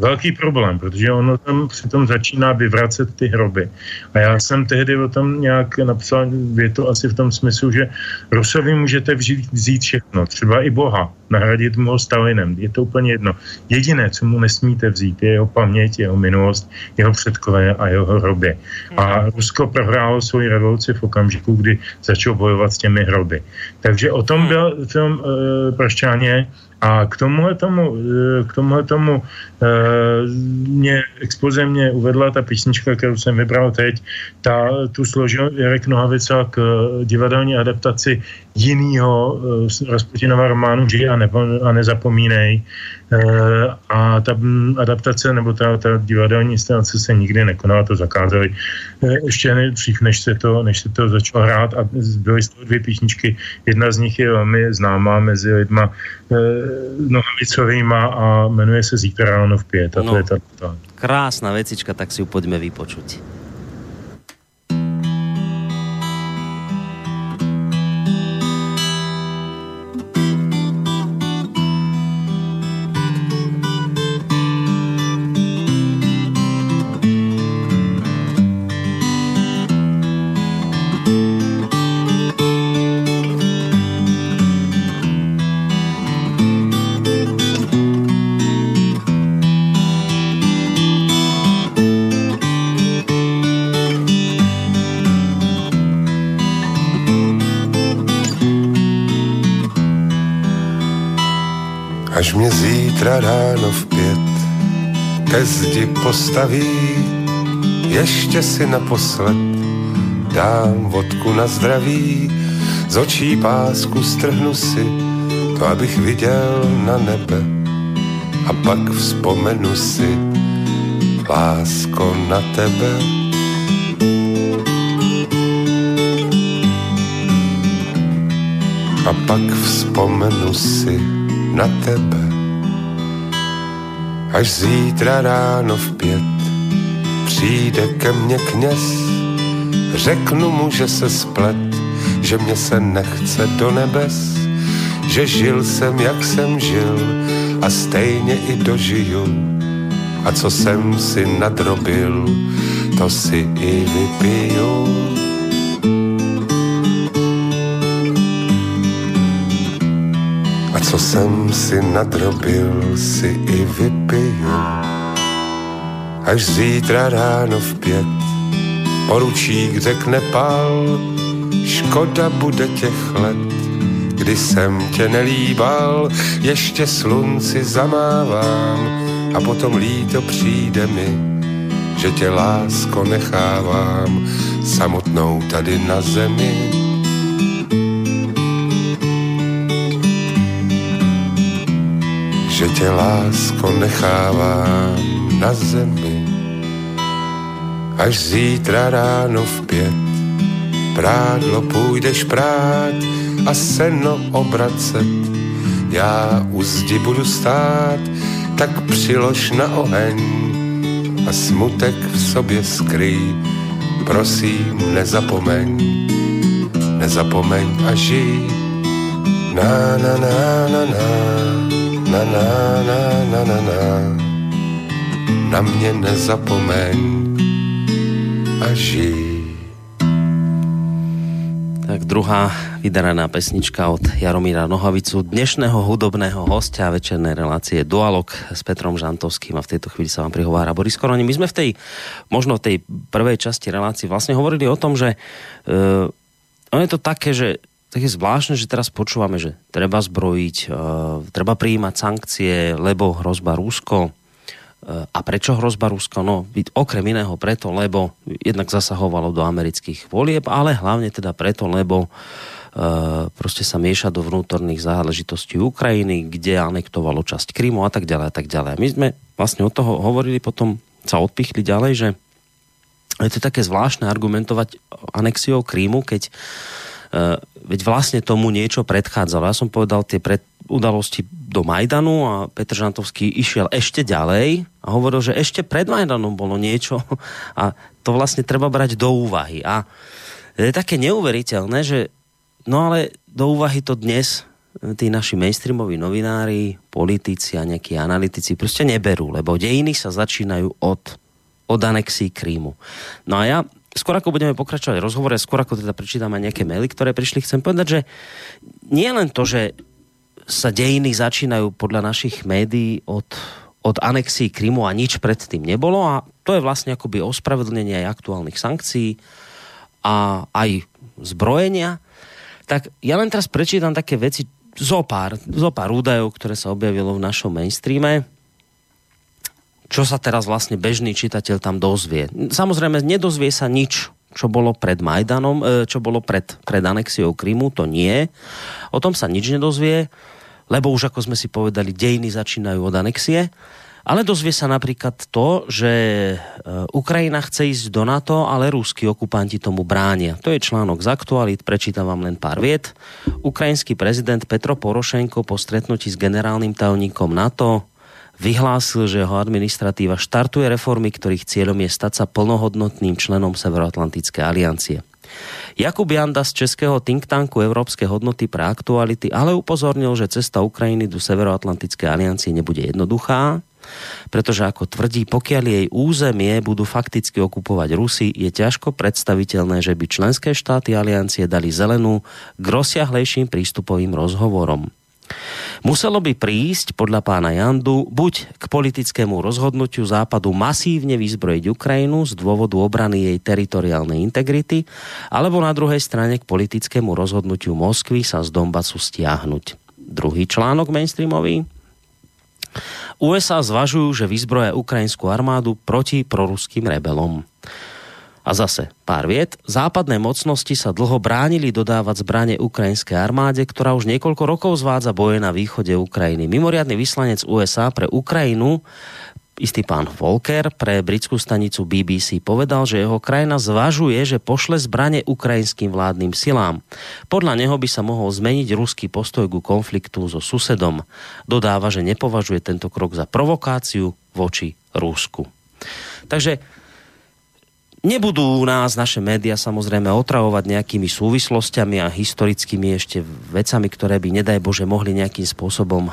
Velký problém, protože ono tam přitom začíná vyvracet ty hroby. A já jsem tehdy o tom nějak napsal větu asi v tom smyslu, že Rusovi můžete vzít, vzít všechno, třeba i Boha, nahradit mu ho Stalinem, je to úplně jedno. Jediné, co mu nesmíte vzít, je jeho paměť, jeho minulost, jeho předkové a jeho hroby. A Rusko prohrálo svoji revoluci v okamžiku, kdy začal bojovat s těmi hroby. Takže o tom byl film e, Prašťáně a k tomuhle tomu, eh, k tomuhle tomu eh, mě expoze mě uvedla ta písnička, kterou jsem vybral teď, ta, tu složil Jarek Nohavica k eh, divadelní adaptaci jinýho eh, Rasputinova románu Žij a, nepo, a nezapomínej. Eh, a ta adaptace nebo ta, ta divadelní instalace se nikdy nekonala, to zakázali eh, ještě dřív, než se to, než se to začalo hrát a byly z toho dvě písničky. Jedna z nich je velmi známá mezi lidma Nohavicovýma a jmenuje se Zítra ráno v pět a to No. je ta, ta. Krásna vecička, tak si ju poďme vypočuť. Ráno v pět ke zdi postaví, ještě si naposled dám vodku na zdraví, z očí pásku strhnu si, to abych viděl na nebe a pak vzpomenu si, lásko na tebe. A pak vzpomenu si na tebe. Až zítra ráno v pět přijde ke mně kněz, řeknu mu, že se splet, že mě se nechce do nebes, že žil jsem, jak jsem žil a stejně i dožiju. A co jsem si nadrobil, to si i vypiju. Co jsem si nadrobil, si i vypiju. Až zítra ráno v pět poručík řekne pal, škoda bude těch let, kdy jsem tě nelíbal, ještě slunci zamávám a potom líto přijde mi, že tě lásko nechávám samotnou tady na zemi. Že tě lásko nechávám na zemi. Až zítra ráno v pět prádlo půjdeš prát, a seno obracet. Já u zdi budu stát, tak přilož na oheň a smutek v sobě skryj. Prosím, nezapomeň, nezapomeň a žij. Na na na na na, na na na na na na, na mě nezapomeň a žij. Tak druhá vydaraná pesnička od Jaromíra Nohavicu, dnešného hudobného hostia večernej relácie Dualog s Petrom Žantovským a v tejto chvíli sa vám prihovára Boris Koroni. My sme v tej, možno v tej prvej časti relácie vlastne hovorili o tom, že uh, ono je to také, že také zvláštne, že teraz počúvame, že treba zbrojiť, uh, treba prijímať sankcie, lebo hrozba Rusko, a prečo hrozba Ruska? No, okrem iného preto, lebo jednak zasahovalo do amerických volieb, ale hlavne teda preto, lebo uh, proste sa mieša do vnútorných záležitostí Ukrajiny, kde anektovalo časť Krymu a tak ďalej a tak ďalej. My sme vlastne od toho hovorili, potom sa odpichli ďalej, že je to také zvláštne argumentovať anexiou Krímu, keď uh, veď vlastne tomu niečo predchádzalo. Ja som povedal tie pred, udalosti do Majdanu a Petr Žantovský išiel ešte ďalej a hovoril, že ešte pred Majdanom bolo niečo a to vlastne treba brať do úvahy. A je také neuveriteľné, že no ale do úvahy to dnes tí naši mainstreamoví novinári, politici a nejakí analytici prostě neberú, lebo dejiny sa začínajú od, od anexí Krímu. No a ja skôr ako budeme pokračovať v rozhovore, skôr ako teda prečítam aj nejaké maily, ktoré prišli, chcem povedať, že nie len to, že sa dejiny začínajú podľa našich médií od, od anexí Krymu a nič predtým nebolo a to je vlastne akoby ospravedlnenie aj aktuálnych sankcií a aj zbrojenia. Tak ja len teraz prečítam také veci, zo pár, zo pár údajov, ktoré sa objavilo v našom mainstreame čo sa teraz vlastne bežný čitateľ tam dozvie. Samozrejme, nedozvie sa nič, čo bolo pred Majdanom, e, čo bolo pred, pred anexiou Krymu, to nie. O tom sa nič nedozvie lebo už ako sme si povedali, dejiny začínajú od anexie, ale dozvie sa napríklad to, že e, Ukrajina chce ísť do NATO, ale ruskí okupanti tomu bránia. To je článok z aktualit, prečítam vám len pár viet. Ukrajinský prezident Petro Porošenko po stretnutí s generálnym tajomníkom NATO vyhlásil, že jeho administratíva štartuje reformy, ktorých cieľom je stať sa plnohodnotným členom Severoatlantické aliancie. Jakub Janda z českého think tanku Európske hodnoty pre aktuality ale upozornil, že cesta Ukrajiny do Severoatlantické aliancie nebude jednoduchá, pretože ako tvrdí, pokiaľ jej územie budú fakticky okupovať Rusy, je ťažko predstaviteľné, že by členské štáty aliancie dali zelenú k rozsiahlejším prístupovým rozhovorom. Muselo by prísť, podľa pána Jandu, buď k politickému rozhodnutiu Západu masívne vyzbrojiť Ukrajinu z dôvodu obrany jej teritoriálnej integrity, alebo na druhej strane k politickému rozhodnutiu Moskvy sa z Donbasu stiahnuť. Druhý článok mainstreamový. USA zvažujú, že vyzbroja ukrajinskú armádu proti proruským rebelom. A zase pár viet. Západné mocnosti sa dlho bránili dodávať zbranie ukrajinskej armáde, ktorá už niekoľko rokov zvádza boje na východe Ukrajiny. Mimoriadny vyslanec USA pre Ukrajinu istý pán Volker pre britskú stanicu BBC povedal, že jeho krajina zvažuje, že pošle zbranie ukrajinským vládnym silám. Podľa neho by sa mohol zmeniť ruský postoj ku konfliktu so susedom. Dodáva, že nepovažuje tento krok za provokáciu voči Rusku. Takže Nebudú nás naše média samozrejme otravovať nejakými súvislostiami a historickými ešte vecami, ktoré by, nedaj Bože, mohli nejakým spôsobom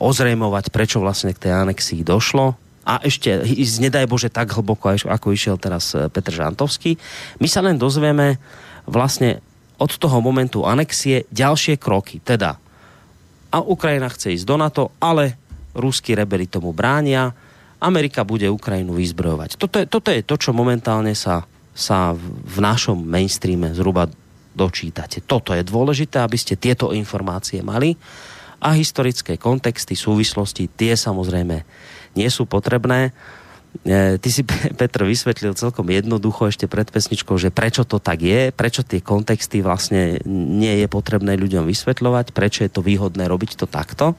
ozrejmovať, prečo vlastne k tej anexii došlo a ešte nedaj Bože, tak hlboko, ako išiel teraz e, Petr Žantovský. My sa len dozvieme vlastne od toho momentu anexie ďalšie kroky. Teda a Ukrajina chce ísť do NATO, ale ruskí rebeli tomu bránia. Amerika bude Ukrajinu vyzbrojovať. Toto je, toto je to, čo momentálne sa, sa v našom mainstreame zhruba dočítate. Toto je dôležité, aby ste tieto informácie mali a historické kontexty, súvislosti, tie samozrejme nie sú potrebné. E, ty si, Petr, vysvetlil celkom jednoducho ešte pred pesničkou, že prečo to tak je, prečo tie kontexty vlastne nie je potrebné ľuďom vysvetľovať, prečo je to výhodné robiť to takto.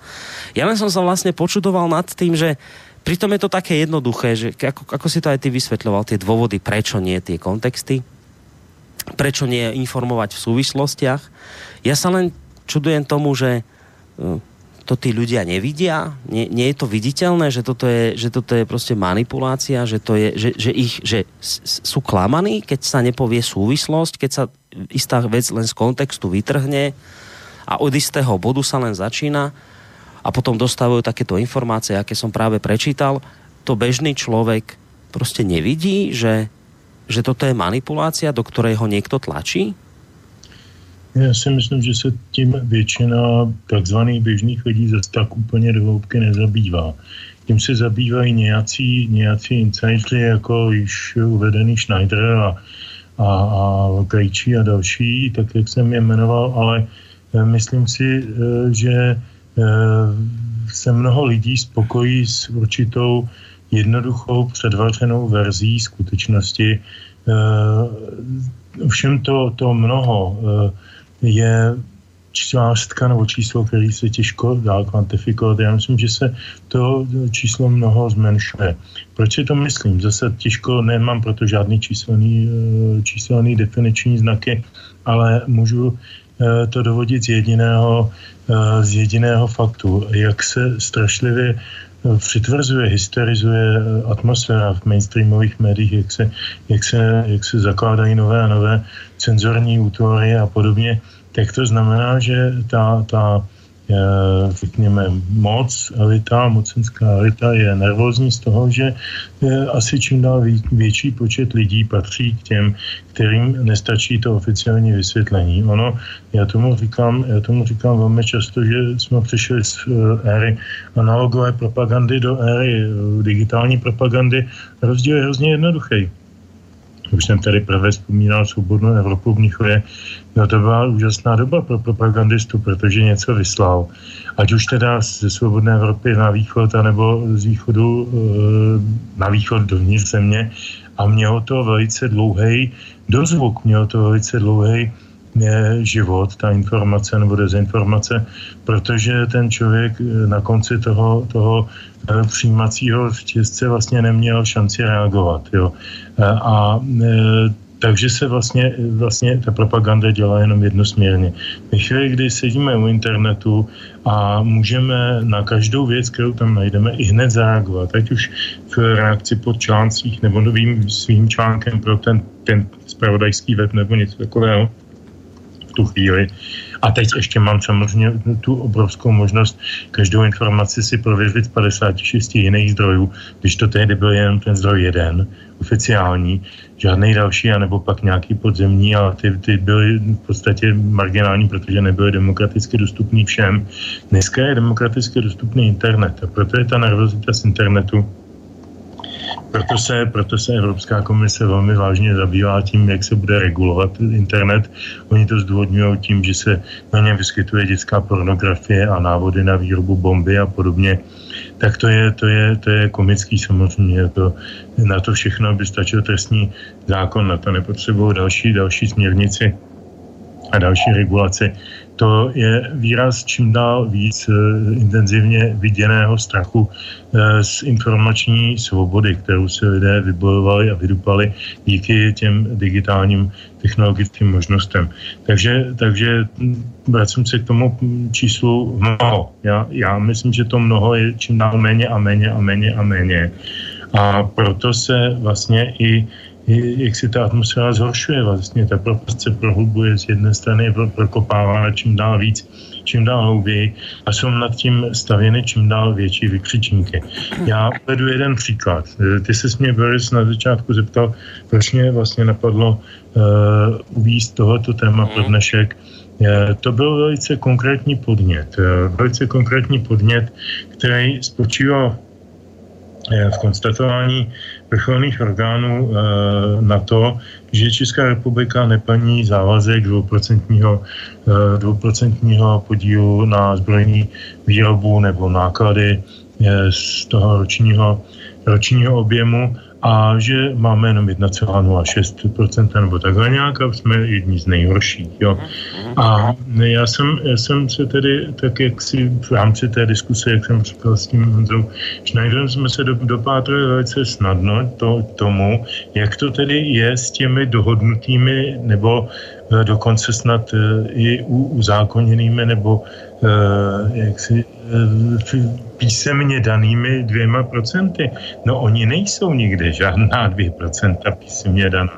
Ja len som sa vlastne počudoval nad tým, že pritom je to také jednoduché, že ako, ako si to aj ty vysvetľoval, tie dôvody, prečo nie tie kontexty, prečo nie informovať v súvislostiach. Ja sa len čudujem tomu, že to tí ľudia nevidia? Nie, nie je to viditeľné, že toto je, že toto je prostě manipulácia, že, to je, že, že, ich, že sú klamaní, keď sa nepovie súvislosť, keď sa istá vec len z kontextu vytrhne a od istého bodu sa len začína a potom dostávajú takéto informácie, aké som práve prečítal, to bežný človek prostě nevidí, že, že toto je manipulácia, do ktorej ho niekto tlačí? Já si myslím, že se tím většina takzvaných běžných lidí zase tak úplně do hloubky nezabývá. Tím se zabývají nějací, nějací insidři, jako již uvedený Schneider a, a, a Krejčí a další, tak jak jsem je jmenoval, ale eh, myslím si, eh, že se mnoho lidí spokojí s určitou jednoduchou předvařenou verzí skutečnosti. Všem to, to mnoho je částka nebo číslo, který se těžko dá kvantifikovat. Já myslím, že se to číslo mnoho zmenšuje. Proč si to myslím? Zase těžko nemám proto žádný číselný, eh, číselný definiční znaky, ale můžu eh, to dovodit z jediného, eh, z jediného faktu, jak se strašlivě přitvrzuje, hysterizuje atmosféra v mainstreamových médiích, jak se, jak se, jak se zakládají nové a nové cenzorní útvory a podobně, tak to znamená, že ta, ta řekněme, moc, elita, mocenská elita je nervózní z toho, že asi čím dál větší počet lidí patří k těm, kterým nestačí to oficiální vysvětlení. Ono, já tomu říkám, já tomu říkám velmi často, že jsme přešli z eh, éry analogové propagandy do éry eh, digitální propagandy. Rozdíl je hrozně jednoduchý už jsem tady právě vzpomínal svobodnou Evropu v Mnichově, no to byla úžasná doba pro propagandistu, protože něco vyslal. Ať už teda ze svobodné Evropy na východ, anebo z východu eh, na východ dovnitř země. A mělo to velice dlouhý dozvuk, mělo to velice dlouhý život, ta informace nebo dezinformace, protože ten člověk eh, na konci toho, toho eh, přijímacího řetězce vlastně neměl šanci reagovat. Jo. Eh, a takže se vlastně, vlastně ta propaganda dělá jenom jednosměrně. Ve chvíli, kdy sedíme u internetu a můžeme na každou věc, kterou tam najdeme, i hned zareagovat, ať už v reakci pod článcích nebo novým svým článkem pro ten, ten spravodajský web nebo něco takového, tu chvíli. A teď ještě mám samozřejmě tu obrovskou možnost každou informaci si prověřit z 56 jiných zdrojů, když to tehdy byl jen ten zdroj jeden, oficiální, žádný další, anebo pak nějaký podzemní, ale ty, ty byly v podstatě marginální, protože nebyly demokraticky dostupný všem. Dneska je demokraticky dostupný internet a proto je ta nervozita z internetu Proto se, proto se Evropská komise velmi vážně zabývá tím, jak se bude regulovat internet. Oni to zdůvodňují tím, že se na něm vyskytuje dětská pornografie a návody na výrobu bomby a podobně. Tak to je, to je, to je komický samozřejmě. To, na to všechno by stačil trestní zákon, na to nepotřebují další, další směrnici a další regulaci to je výraz čím dál víc eh, intenzivně viděného strachu eh, z informační svobody, kterou se lidé vybojovali a vydupali díky těm digitálním technologickým možnostem. Takže, takže vracím se k tomu číslu mnoho. Já, já myslím, že to mnoho je čím dál méně a méně a méně a méně. A proto se vlastně i jak si ta atmosféra zhoršuje vlastně. Ta propast se prohlubuje z jedné strany, je prokopávána čím dál víc, čím dál hlouběji a jsou nad tím stavěny čím dál větší vykřičníky. Já vedu jeden příklad. Ty se mě, Boris, na začátku zeptal, proč mě vlastně napadlo uh, uvízt tohoto téma pro mhm. dnešek. Uh, to byl velice konkrétní podnět. Velice konkrétní podnět, který spočíval v konstatování vrcholných orgánů eh, na to, že Česká republika neplní závazek 2%, 2% eh, podílu na zbrojní výrobu nebo náklady eh, z toho ročního, ročního objemu a že máme jenom 1,06% nebo takhle nějak a jsme jedni z nejhorších. Jo. A já jsem, já jsem se tedy, tak jak si v rámci té diskuse, jak jsem říkal s tím Honzou Schneiderem, jsme se do, dopátrali velice snadno to, tomu, jak to tedy je s těmi dohodnutými nebo eh, dokonce snad eh, i uzákoněnými nebo eh, jak si písemně danými dvěma procenty. No oni nejsou nikde žádná dvě procenta písemně daná.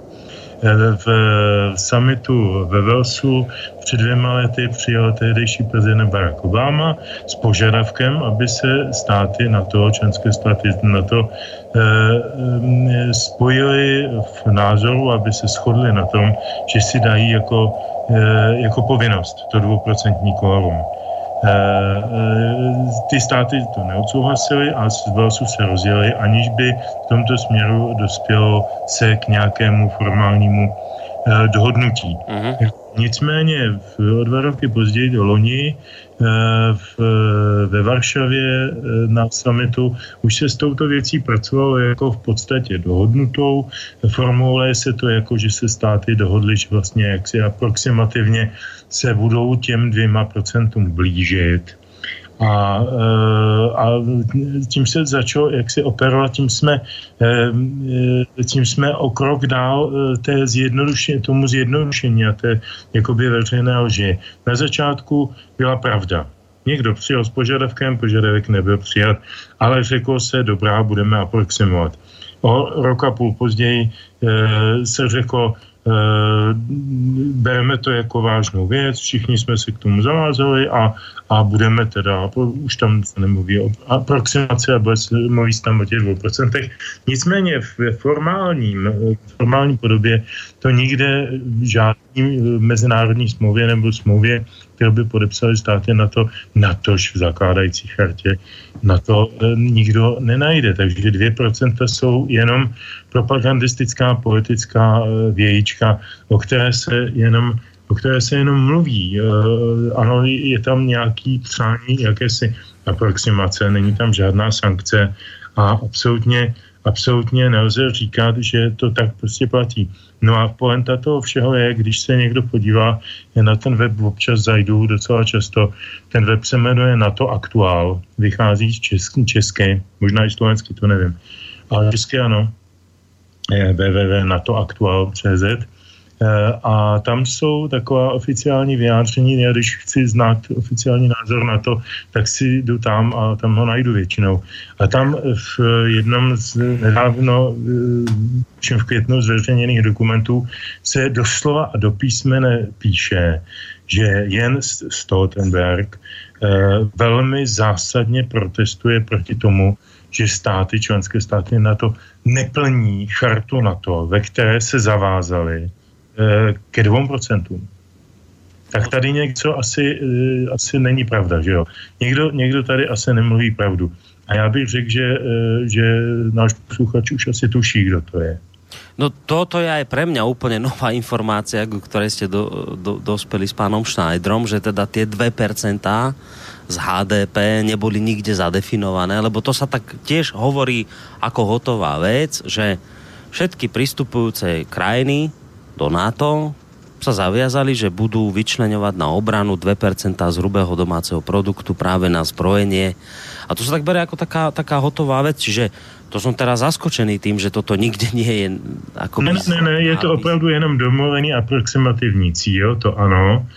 E, v summitu ve Velsu před dvěma lety přijal tehdejší prezident Barack Obama s požadavkem, aby se státy na to, členské státy na to e, spojili v názoru, aby se shodli na tom, že si dají jako, e, jako povinnost to dvouprocentní kórum. Eh, eh, ty státy to neodsouhlasily a z Velsu se rozjeli, aniž by v tomto směru dospělo se k nějakému formálnímu eh, dohodnutí. Uh-huh. Nicméně v, o dva roky později do loni v, ve Varšavě na summitu už se s touto věcí pracovalo jako v podstatě dohodnutou. Formuluje se to jako, že se státy dohodly, že vlastně jaksi aproximativně se budou těm dvěma procentům blížit. A, eh, a tím se začalo, jak si operovat, tím jsme, eh, tím jsme o krok dál eh, té zjednodušení, tomu zjednodušení a té jakoby veřejné lži. Na začátku byla pravda. Někdo přijel s požadavkem, požadavek nebyl přijat, ale řeklo se, dobrá, budeme aproximovat. O rok a půl později se řeklo, Eh, bereme to jako vážnou věc, všichni jsme se k tomu zavázali a, a budeme teda, už tam se nemluví o aproximaci a bude se mluví tam o těch dvou procentech. Nicméně v formálním, formální podobě to nikde v žádný mezinárodní smlouvě nebo smlouvě, kterou by podepsali státy na to, na tož v zakládající chartě, na to eh, nikdo nenajde. Takže 2% jsou jenom propagandistická politická eh, vějíčka, o které se jenom o které se jenom mluví. Eh, ano, je tam nějaký přání, jakési aproximace, není tam žádná sankce a absolutně, absolutně nelze říkat, že to tak prostě platí. No a poenta toho všeho je, když se někdo podívá, je na ten web občas zajdu docela často, ten web se jmenuje NATO Aktuál, vychází z česky, české, možná i slovensky, to nevím, ale česky ano, www.natoaktual.cz a tam jsou taková oficiální vyjádření, já když chci znát oficiální názor na to, tak si jdu tam a tam ho najdu většinou. A tam v jednom z nedávno, eh, v květnu zveřejněných dokumentů se doslova a do písmene píše, že Jens Stoltenberg eh, velmi zásadně protestuje proti tomu, že státy, členské státy na to neplní chartu na to, ve které se zavázali eh, ke dvou procentům. Tak tady něco asi, eh, asi není pravda, že jo? Někdo, někdo tady asi nemluví pravdu. A já bych řekl, že, že náš posluchač už asi tuší, kdo to je. No toto je aj pre mňa úplne nová informácia, k ktorej ste do, do, dospeli s pánom Schneiderom, že teda tie 2% z HDP neboli nikde zadefinované, lebo to sa tak tiež hovorí ako hotová vec, že všetky pristupujúce krajiny do NATO sa zaviazali, že budú vyčleňovať na obranu 2% z hrubého domáceho produktu práve na zbrojenie. A to sa tak berie ako taká, taká hotová vec, čiže to som teraz zaskočený tým, že toto nikde nie je... Ako ne, ne, ne, je to opravdu jenom domluvený aproximativní cíl, to ano,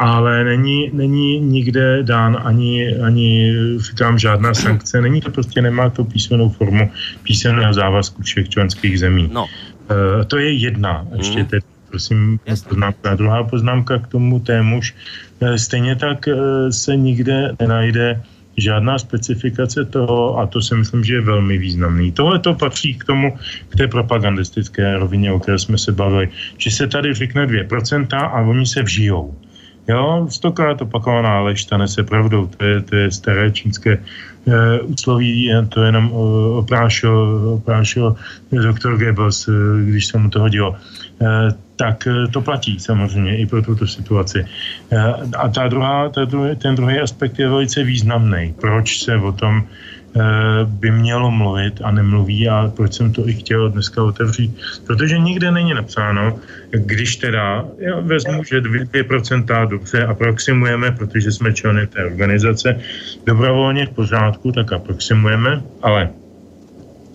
ale není, není nikde dán ani, ani říkám, žádná sankce. Není to prostě, nemá to písmenou formu písemného závazku všech členských zemí. No. Uh, to je jedna, ještě mm. teď, prosím, poznámka. Druhá poznámka k tomu témuž. Uh, stejně tak uh, se nikde nenajde žádná specifikace toho, a to si myslím, že je velmi významný. Tohle to patří k tomu, k té propagandistické rovině, o které jsme se bavili, že se tady řekne 2% a oni se vžijou. Jo, stokrát opakovaná lež, ta nese pravdou, to je, to je staré čínské úsloví, to jenom uh, oprášil, oprášil doktor Goebbels, uh, když se mu to hodilo. Tak to platí samozřejmě i pro tuto situaci. A ta druhá, ta druhý, ten druhý aspekt je velice významný. Proč se o tom Eh, by mělo mluvit a nemluví a proč jsem to i chtěl dneska otevřít. Protože nikde není napsáno, když teda, já vezmu, že 2% dobře aproximujeme, protože jsme členy té organizace, dobrovolně v pořádku, tak aproximujeme, ale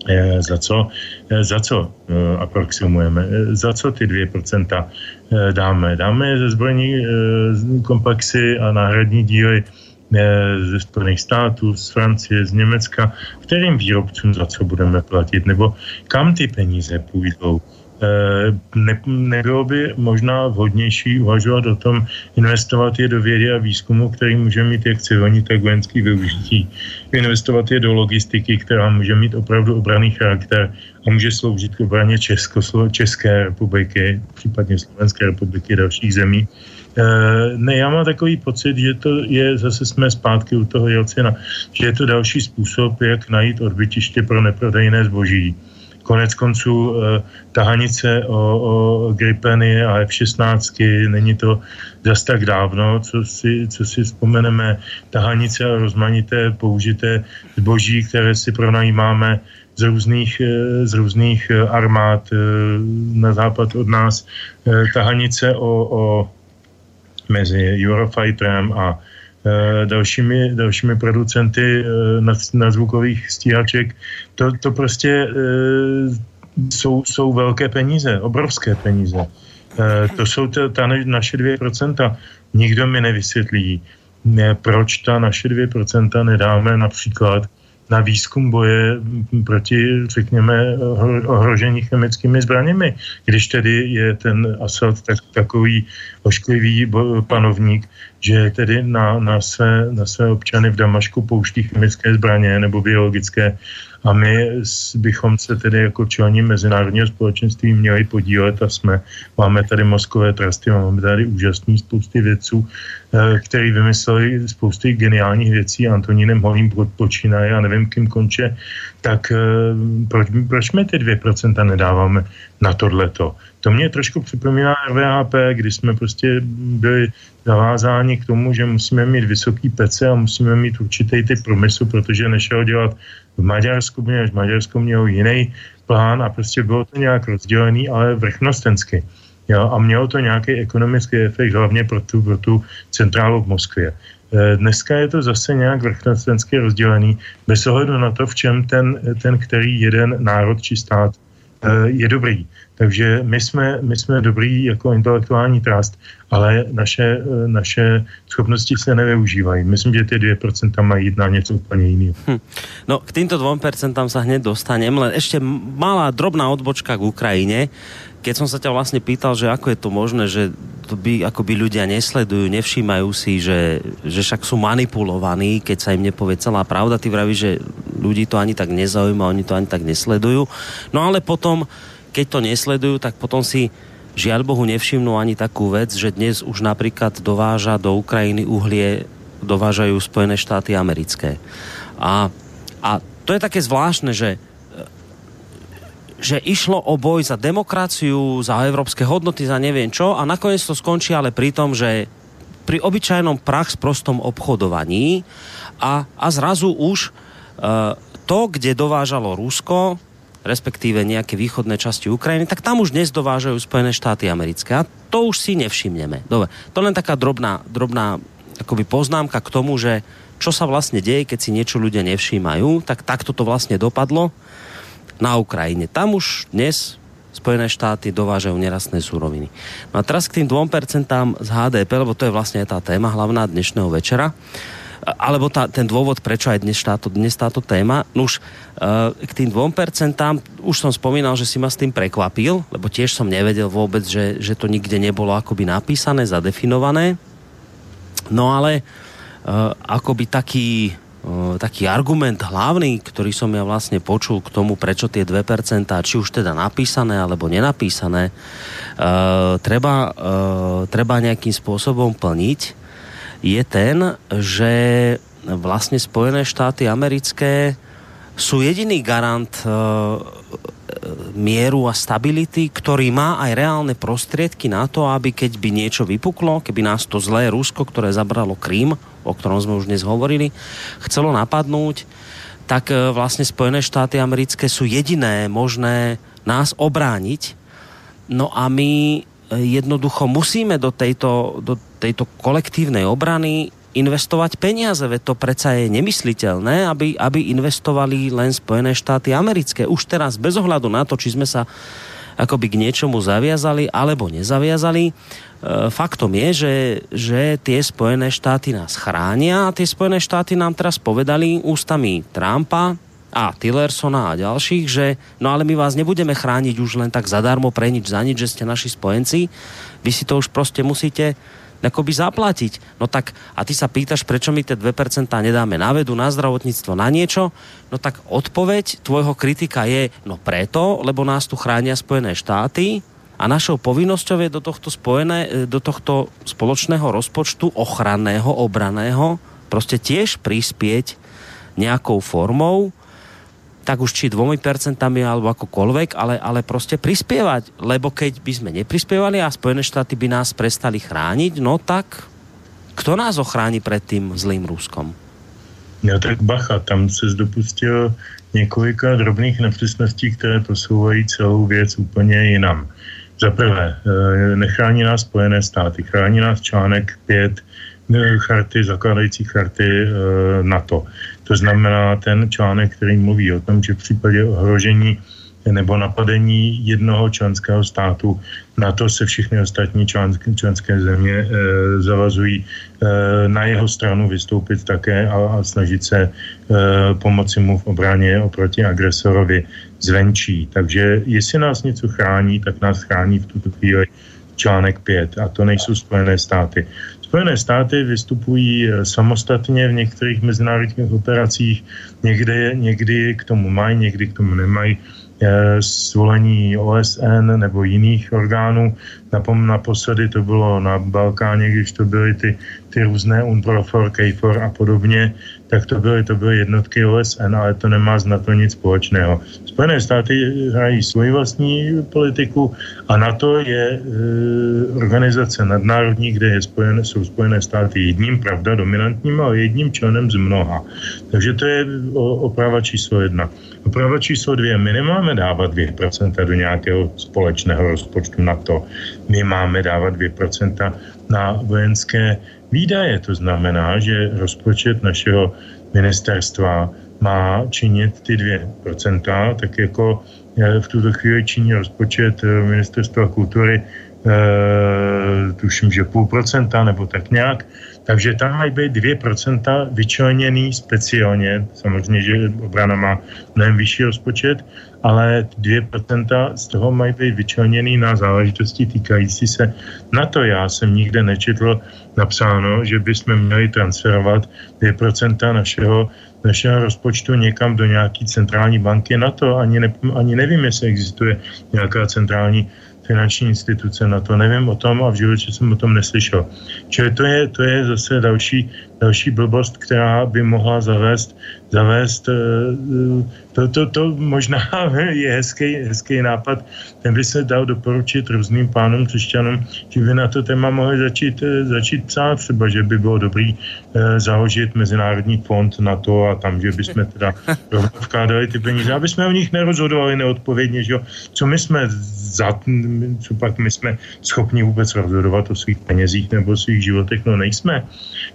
eh, za co, eh, za co aproximujeme, za co ty 2% dáme. Dáme ze zbrojní komplexy a náhradní díly ze Spojených států, z Francie, z Německa, kterým výrobcům za co budeme platit, nebo kam ty peníze půjdou. Eh, ne, nebylo by možná vhodnější uvažovat o tom, investovat je do vědy a výzkumu, který může mít jak civilní, tak vojenský využití. Investovat je do logistiky, která může mít opravdu obraný charakter a může sloužit k obraně Česko, České republiky, případně Slovenské republiky dalších zemí Eh, ne, já mám takový pocit, že to je, zase jsme zpátky u toho Jelcina, že je to další způsob, jak najít odbytiště pro neprodejné zboží. Konec konců eh, tahanice o, o Gripeny a F-16, není to zas tak dávno, co si, co si vzpomeneme, tahanice a rozmanité použité zboží, které si pronajímáme z různých, eh, z různých armád na západ od nás, tahanice o, o mezi Eurofighterem a e, dalšími, dalšími producenty e, zvukových stíhaček, to, to prostě e, jsou, jsou velké peníze, obrovské peníze. To jsou ta, ta naše 2%. Nikdo mi nevysvětlí, ne, proč ta naše 2% nedáme například na výzkum boje proti, řekněme, ohrožení chemickými zbraněmi. Když tedy je ten Assad tak, takový ošklivý panovník, že tedy na, na, své, na své občany v Damašku pouští chemické zbraně nebo biologické a my bychom se tedy jako člení mezinárodního společenství měli podílet a jsme, máme tady mozkové trusty, máme tady úžasný spousty vědců, eh, který vymysleli spousty geniálních věcí, Antonínem Holým počínaje a nevím, kým konče, tak eh, proč, proč my ty 2% nedáváme na tohleto? To mě trošku připomíná RVHP, kdy jsme prostě byli zavázáni k tomu, že musíme mít vysoký pece a musíme mít určitý typ průmyslu, protože nešel dělat v Maďarsku, protože Maďarsko mělo jiný plán a prostě bylo to nějak rozdělený, ale vrchnostensky. Jo, a mělo to nějaký ekonomický efekt, hlavně pro tu, pro tu centrálu v Moskvě. E, dneska je to zase nějak vrchnostensky rozdělený, bez ohledu na to, v čem ten, ten který jeden národ či stát je dobrý. Takže my jsme, my jsme dobrý jako intelektuální trust, ale naše, eh, naše schopnosti se nevyužívají. Myslím, že ty 2% mají jít na něco úplně jiného. Hm. No, k týmto 2% sa hneď dostanem, len ešte malá drobná odbočka k Ukrajine. Keď som sa ťa vlastne pýtal, že ako je to možné, že to by akoby ľudia nesledujú, nevšímajú si, že, že však sú manipulovaní, keď sa im nepovie celá pravda. Ty vravíš, že ľudí to ani tak nezaujíma, oni to ani tak nesledujú. No ale potom keď to nesledujú, tak potom si žiaľ Bohu nevšimnú ani takú vec, že dnes už napríklad dováža do Ukrajiny uhlie, dovážajú Spojené štáty americké. A A to je také zvláštne, že že išlo o boj za demokraciu, za európske hodnoty, za neviem čo a nakoniec to skončí ale pri tom, že pri obyčajnom prax prostom obchodovaní a, a zrazu už uh, to, kde dovážalo Rusko, respektíve nejaké východné časti Ukrajiny, tak tam už dnes dovážajú Spojené štáty americké. A to už si nevšimneme. Dobre, to len taká drobná, drobná akoby poznámka k tomu, že čo sa vlastne deje, keď si niečo ľudia nevšímajú, tak takto to vlastne dopadlo na Ukrajine. Tam už dnes Spojené štáty dovážajú nerastné súroviny. No a teraz k tým 2% z HDP, lebo to je vlastne tá téma hlavná dnešného večera alebo tá, ten dôvod, prečo aj dnes táto, dnes táto téma. No už uh, k tým 2%, už som spomínal, že si ma s tým prekvapil, lebo tiež som nevedel vôbec, že, že to nikde nebolo akoby napísané, zadefinované. No ale uh, akoby taký, taký argument hlavný, ktorý som ja vlastne počul k tomu, prečo tie 2%, či už teda napísané alebo nenapísané, uh, treba, uh, treba nejakým spôsobom plniť je ten, že vlastne Spojené štáty americké sú jediný garant e, mieru a stability, ktorý má aj reálne prostriedky na to, aby keď by niečo vypuklo, keby nás to zlé Rusko, ktoré zabralo Krím, o ktorom sme už dnes hovorili, chcelo napadnúť, tak e, vlastne Spojené štáty americké sú jediné možné nás obrániť. No a my jednoducho musíme do tejto, do tejto kolektívnej obrany investovať peniaze, veď to predsa je nemysliteľné, aby, aby investovali len Spojené štáty americké. Už teraz bez ohľadu na to, či sme sa akoby k niečomu zaviazali alebo nezaviazali. E, faktom je, že, že tie Spojené štáty nás chránia a tie Spojené štáty nám teraz povedali ústami Trumpa, a Tillersona a ďalších, že no ale my vás nebudeme chrániť už len tak zadarmo pre nič za nič, že ste naši spojenci. Vy si to už proste musíte akoby zaplatiť. No tak, a ty sa pýtaš, prečo my tie 2% nedáme na vedu, na zdravotníctvo, na niečo? No tak odpoveď tvojho kritika je, no preto, lebo nás tu chránia Spojené štáty a našou povinnosťou je do tohto, spojené, do tohto spoločného rozpočtu ochranného, obraného proste tiež prispieť nejakou formou, tak už či dvomi percentami alebo akokoľvek, ale, ale proste prispievať. Lebo keď by sme neprispievali a Spojené štáty by nás prestali chrániť, no tak kto nás ochrání před tím zlým Ruskom? No tak bacha, tam se dopustil několika drobných nepřesností, které posouvají celou věc úplně jinam. Za prvé, eh, nechrání nás Spojené státy, chrání nás článek 5 eh, charty, zakládající charty eh, NATO. To znamená ten článek, který mluví o tom, že v případě ohrožení nebo napadení jednoho členského státu na to se všechny ostatní členské, členské země e, zavazují e, na jeho stranu vystoupit také a, a snažit se e, pomoci mu v obraně oproti agresorovi zvenčí. Takže jestli nás něco chrání, tak nás chrání v tuto chvíli článek 5 a to nejsou Spojené státy. Spojené státy vystupují samostatně v některých mezinárodních operacích, někde, někdy k tomu mají, někdy k tomu nemají svolení OSN nebo jiných orgánů. Naposledy to bylo na Balkáně, když to byly ty, ty různé UNPROFOR, KFOR a podobně, tak to byly, to byly jednotky OSN, ale to nemá s NATO nic společného. Spojené státy hrají svoji vlastní politiku a NATO je e, organizace nadnárodní, kde je spojené, jsou Spojené státy jedním, pravda, dominantním, ale jedním členem z mnoha. Takže to je oprava číslo jedna. Oprava číslo dvě. My nemáme dávat 2% do nějakého společného rozpočtu NATO. My máme dávat 2% na vojenské výdaje. To znamená, že rozpočet našeho ministerstva má činit ty 2%, tak jako eh, v tuto chvíli činí rozpočet eh, ministerstva kultury e, tuším, že půl procenta nebo tak nějak. Takže tam mají být 2% vyčleněný speciálně. Samozřejmě, že obrana má mnohem vyšší rozpočet, ale 2% z toho mají být vyčleněný na záležitosti týkající se na to. Já jsem nikde nečetl napsáno, že bychom měli transferovat 2% našeho, našeho rozpočtu někam do nějaké centrální banky na to. Ani, ne, ani nevím, jestli existuje nějaká centrální finanční instituce na to. Nevím o tom a v životě jsem o tom neslyšel. Čili to je, to je zase další další blbost, která by mohla zavést, zavést to, to, to možná je hezký, hezký nápad, ten by se dal doporučit různým pánům křesťanům, že by na to téma mohli začít, začít psát, třeba, že by bylo dobrý eh, založit Mezinárodní fond na to a tam, že bychom teda vkládali ty peníze, aby jsme o nich nerozhodovali neodpovědně, že jo? co my jsme za, co pak my jsme schopni vůbec rozhodovat o svých penězích nebo o svých životech, no nejsme.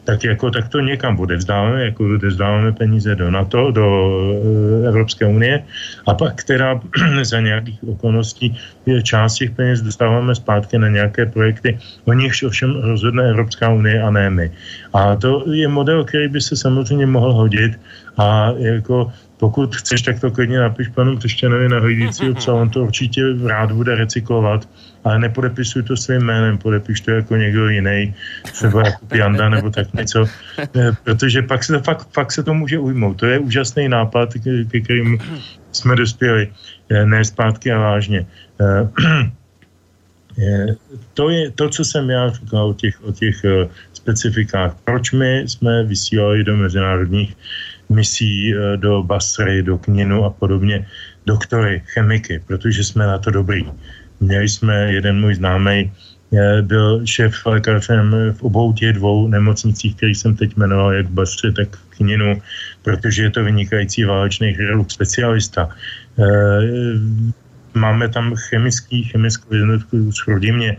Tak jako tak to někam odevzdáváme, jako odevzdáváme peníze do NATO, do e, Evropské unie a pak teda za nějakých okolností část těch peněz dostáváme zpátky na nějaké projekty, o nichž ovšem rozhodne Evropská unie a ne my. A to je model, který by se samozřejmě mohl hodit a jako pokud chceš, tak to klidně napiš panu Křesťanovi na hojdícího psa, on to určitě rád bude recyklovat, ale nepodepisuj to svým jménem, podepiš to jako někdo jiný, třeba jako Janda nebo tak něco, eh, protože pak se, fakt, fakt se to může ujmout. To je úžasný nápad, ke kterým jsme dospěli, eh, ne zpátky a vážně. Eh, to je to, co jsem já říkal o těch, o těch specifikách. Proč my jsme vysílali do mezinárodních misí eh, do Basry, do Kninu a podobně doktory, chemiky, protože jsme na to dobrý. Měli jsme, jeden můj známý eh, byl šéf lékařem v obou těch dvou nemocnicích, který jsem teď jmenoval, jak v Basře, tak v Kninu, protože je to vynikající válečný chirurg, specialista. Eh, máme tam chemický, chemickou jednotku z Chrodimě,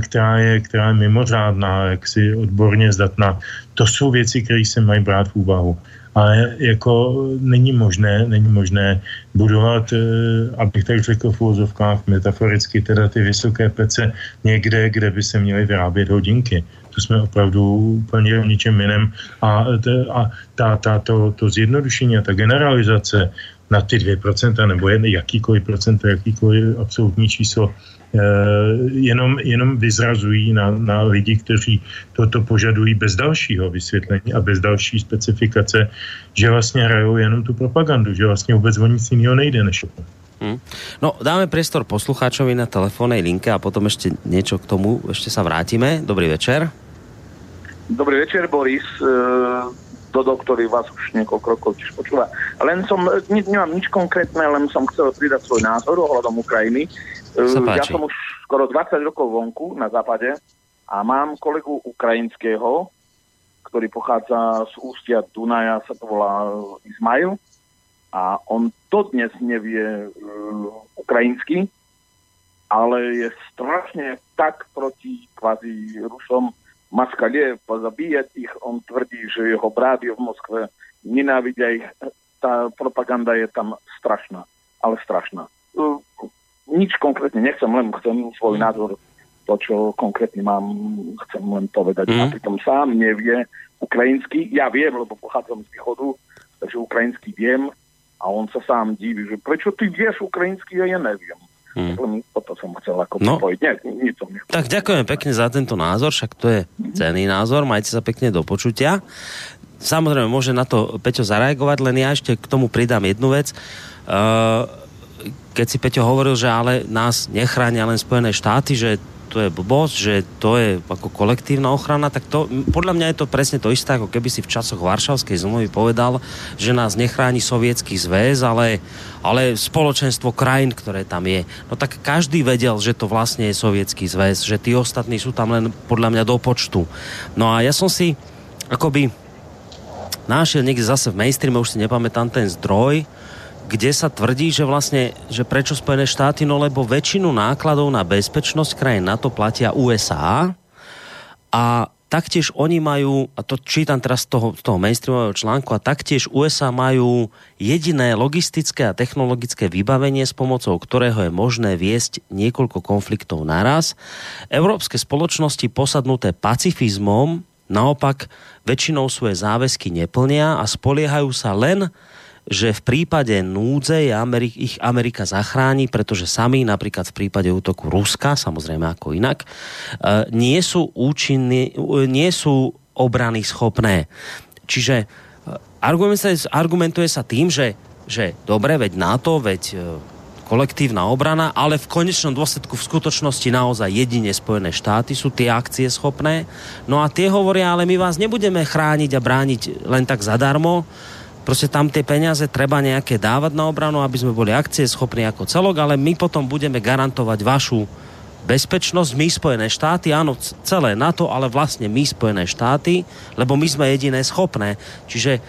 která je, která je mimořádná, jaksi odborně zdatná. To jsou věci, které se mají brát v úvahu ale jako není možné, není možné budovat, eh, abych tak řekl v úvozovkách metaforicky, teda ty vysoké pece někde, kde by se měly vyrábět hodinky. To jsme opravdu úplně o ničem jiném. A, a ta, ta, to, to zjednodušení a ta generalizace na ty 2% nebo jen jakýkoliv procento, jakýkoliv absolutní číslo jenom, jenom vyzrazují na, na lidi, kteří toto požadují bez dalšího vysvětlení a bez další specifikace, že vlastně hrajou jenom tu propagandu, že vlastně vůbec o nic jiného nejde než to. Hmm. No, dáme priestor poslucháčovi na telefónnej linke a potom ešte niečo k tomu, ešte sa vrátime. Dobrý večer. Dobrý večer, Boris. Dodo, eh, ktorý vás už niekoľko rokov tiež počúva. Len som, eh, nemám nič konkrétne, len som chcel pridať svoj názor ohľadom Ukrajiny. Ja som už skoro 20 rokov vonku na západe a mám kolegu ukrajinského, ktorý pochádza z ústia Dunaja, sa to volá Ismail a on dodnes nevie uh, ukrajinsky, ale je strašne tak proti kvazi Rusom Maskalie, pozabíjať ich. On tvrdí, že jeho brat je v Moskve, nenávidia ich. Tá propaganda je tam strašná, ale strašná. Uh, nič konkrétne nechcem, len chcem svoj názor, to, čo konkrétne mám, chcem len povedať. Mm. A pritom sám nevie ukrajinsky, ja viem, lebo pochádzam z východu, takže ukrajinsky viem a on sa sám diví, že prečo ty vieš ukrajinsky a ja neviem. Hmm. Toto som chcel ako no. Nie, som. Tak ďakujem pekne za tento názor, však to je cený názor, majte sa pekne do počutia. Samozrejme, môže na to Peťo zareagovať, len ja ešte k tomu pridám jednu vec. Uh, keď si Peťo hovoril, že ale nás nechránia len Spojené štáty, že to je blbosť, že to je ako kolektívna ochrana, tak to, podľa mňa je to presne to isté, ako keby si v časoch Varšavskej zmluvy povedal, že nás nechráni sovietský zväz, ale, ale spoločenstvo krajín, ktoré tam je. No tak každý vedel, že to vlastne je sovietský zväz, že tí ostatní sú tam len podľa mňa do počtu. No a ja som si akoby našiel niekde zase v mainstreame, už si nepamätám ten zdroj, kde sa tvrdí, že vlastne, že prečo Spojené štáty, no lebo väčšinu nákladov na bezpečnosť krajín na to platia USA a taktiež oni majú, a to čítam teraz z toho, toho mainstreamového článku, a taktiež USA majú jediné logistické a technologické vybavenie, s pomocou ktorého je možné viesť niekoľko konfliktov naraz. Európske spoločnosti posadnuté pacifizmom naopak väčšinou svoje záväzky neplnia a spoliehajú sa len že v prípade núdze je Amerik, ich Amerika zachrání, pretože sami napríklad v prípade útoku Ruska, samozrejme ako inak, uh, nie sú účinní, uh, nie sú obrany schopné. Čiže uh, argumentuje, argumentuje sa tým, že, že dobre, veď NATO, veď kolektívna obrana, ale v konečnom dôsledku v skutočnosti naozaj jedine Spojené štáty sú tie akcie schopné. No a tie hovoria, ale my vás nebudeme chrániť a brániť len tak zadarmo, Prostě tam tie peniaze treba nejaké dávať na obranu, aby sme boli akcie schopní ako celok, ale my potom budeme garantovať vašu bezpečnosť, my Spojené štáty, áno, celé NATO, ale vlastne my Spojené štáty, lebo my sme jediné schopné. Čiže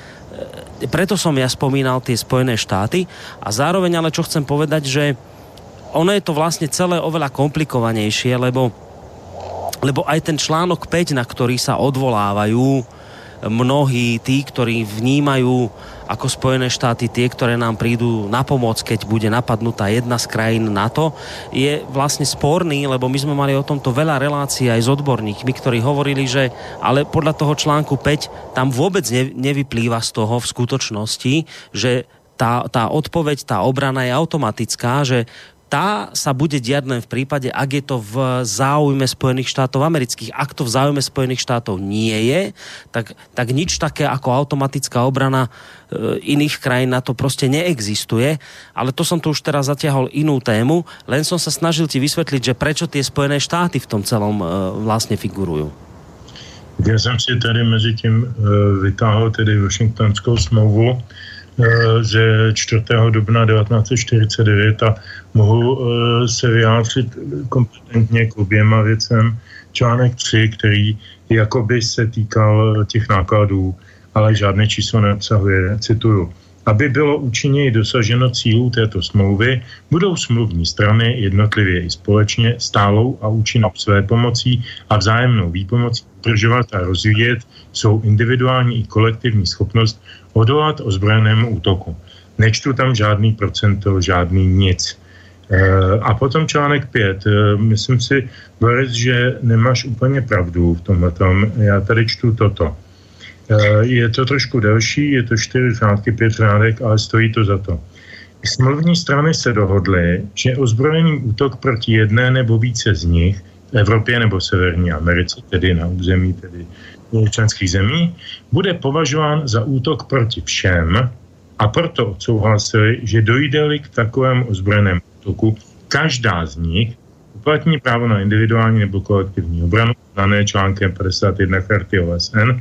e, preto som ja spomínal tie Spojené štáty a zároveň ale čo chcem povedať, že ono je to vlastne celé oveľa komplikovanejšie, lebo, lebo aj ten článok 5, na ktorý sa odvolávajú mnohí tí, ktorí vnímajú ako Spojené štáty tie, ktoré nám prídu na pomoc, keď bude napadnutá jedna z krajín NATO, je vlastne sporný, lebo my sme mali o tomto veľa relácií aj s odborníkmi, ktorí hovorili, že ale podľa toho článku 5 tam vôbec ne, nevyplýva z toho v skutočnosti, že tá, tá odpoveď, tá obrana je automatická, že tá sa bude diať len v prípade, ak je to v záujme Spojených štátov amerických. Ak to v záujme Spojených štátov nie je, tak, tak nič také ako automatická obrana e, iných krajín na to prostě neexistuje. Ale to som tu už teraz zatiahol inú tému, len som sa snažil ti vysvetliť, že prečo tie Spojené štáty v tom celom e, vlastne figurujú. Já jsem si tady mezi tím e, vytáhl tedy Washingtonskou smlouvu, Eh, že 4. dubna 1949 a mohu eh, se vyjádřit kompetentně k oběma věcem. Článek 3, který jakoby se týkal těch nákladů, ale žádné číslo neobsahuje, cituju. Aby bylo účinněji dosaženo cílů této smlouvy, budou smluvní strany jednotlivě i společně stálou a účinnou své pomocí a vzájemnou výpomocí udržovat a rozvíjet svou individuální i kolektivní schopnost odolat ozbrojenému útoku. Nečtu tam žádný procento, žádný nic. E, a potom článek 5. E, myslím si, Boris, že nemáš úplně pravdu v tomhle. Já tady čtu toto. E, je to trošku delší, je to 4 řádky, 5 řádek, ale stojí to za to. Smluvní strany se dohodly, že ozbrojený útok proti jedné nebo více z nich Evropě nebo Severní Americe, tedy na území tedy členských zemí, bude považován za útok proti všem a proto odsouhlasili, že dojde-li k takovému ozbrojenému útoku, každá z nich uplatní právo na individuální nebo kolektivní obranu, dané článkem 51 charty OSN,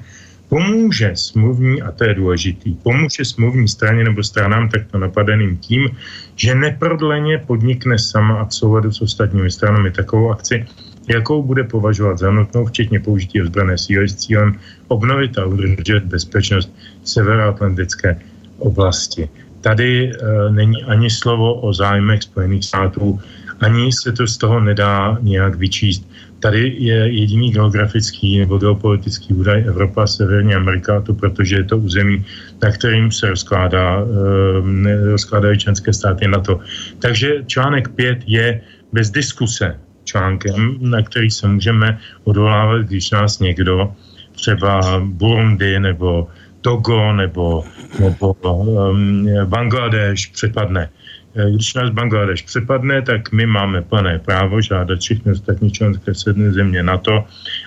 pomůže smluvní, a to je důležitý, pomůže smluvní straně nebo stranám takto napadeným tím, že neprodleně podnikne sama a v souladu s ostatními stranami takovou akci, jakou bude považovat za nutnou, včetně použití ozbrojené síly s cílem obnovit a udržet bezpečnost severoatlantické oblasti. Tady e, není ani slovo o zájmech Spojených států, ani se to z toho nedá nějak vyčíst. Tady je jediný geografický nebo geopolitický údaj Evropa, Severní Amerika, to protože je to území, na kterým se rozkládá, e, rozkládají členské státy NATO. Takže článek 5 je bez diskuse článkem, na který se můžeme odvolávat, když nás někdo, třeba Burundi nebo Togo nebo, nebo um, Bangladeš přepadne. Eh, když nás Bangladeš přepadne, tak my máme plné právo žádat všechny ostatní členské země na to,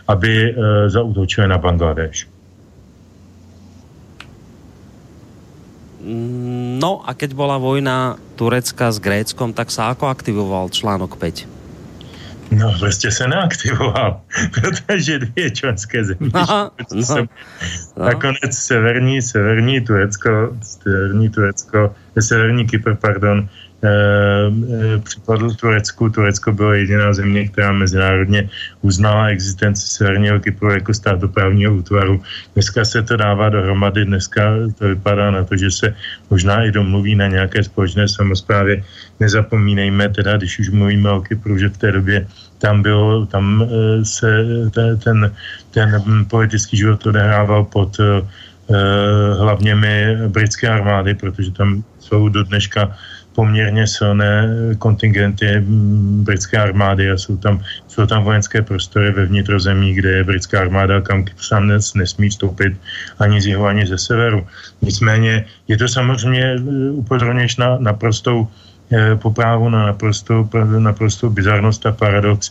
aby uh, zautočili na Bangladeš. No a keď bola vojna Turecka s Gréckom, tak sa ako aktivoval článok 5? No, prostě se neaktivoval, protože dvě členské země. No, no, se, no. Nakonec severní, severní Turecko, severní Turecko, severní Kypr, pardon, připadl Turecku. Turecko bylo jediná země, která mezinárodně uznala existenci Severního Kypru jako státoprávního útvaru. Dneska se to dává dohromady, dneska to vypadá na to, že se možná i domluví na nějaké společné samozprávě. Nezapomínejme teda, když už mluvíme o Kypru, že v té době tam bylo, tam eh, se ten, ten politický život odehrával pod hlavněmi britské armády, protože tam jsou do dneška poměrně silné kontingenty britské armády a jsou tam, jsou tam vojenské prostory ve vnitrozemí, kde je britská armáda, kam sám nesmí vstoupit ani z jihu, ani ze severu. Nicméně je to samozřejmě eh, upozorněš na naprostou eh, poprávu na naprostou, naprostou bizarnost a paradox.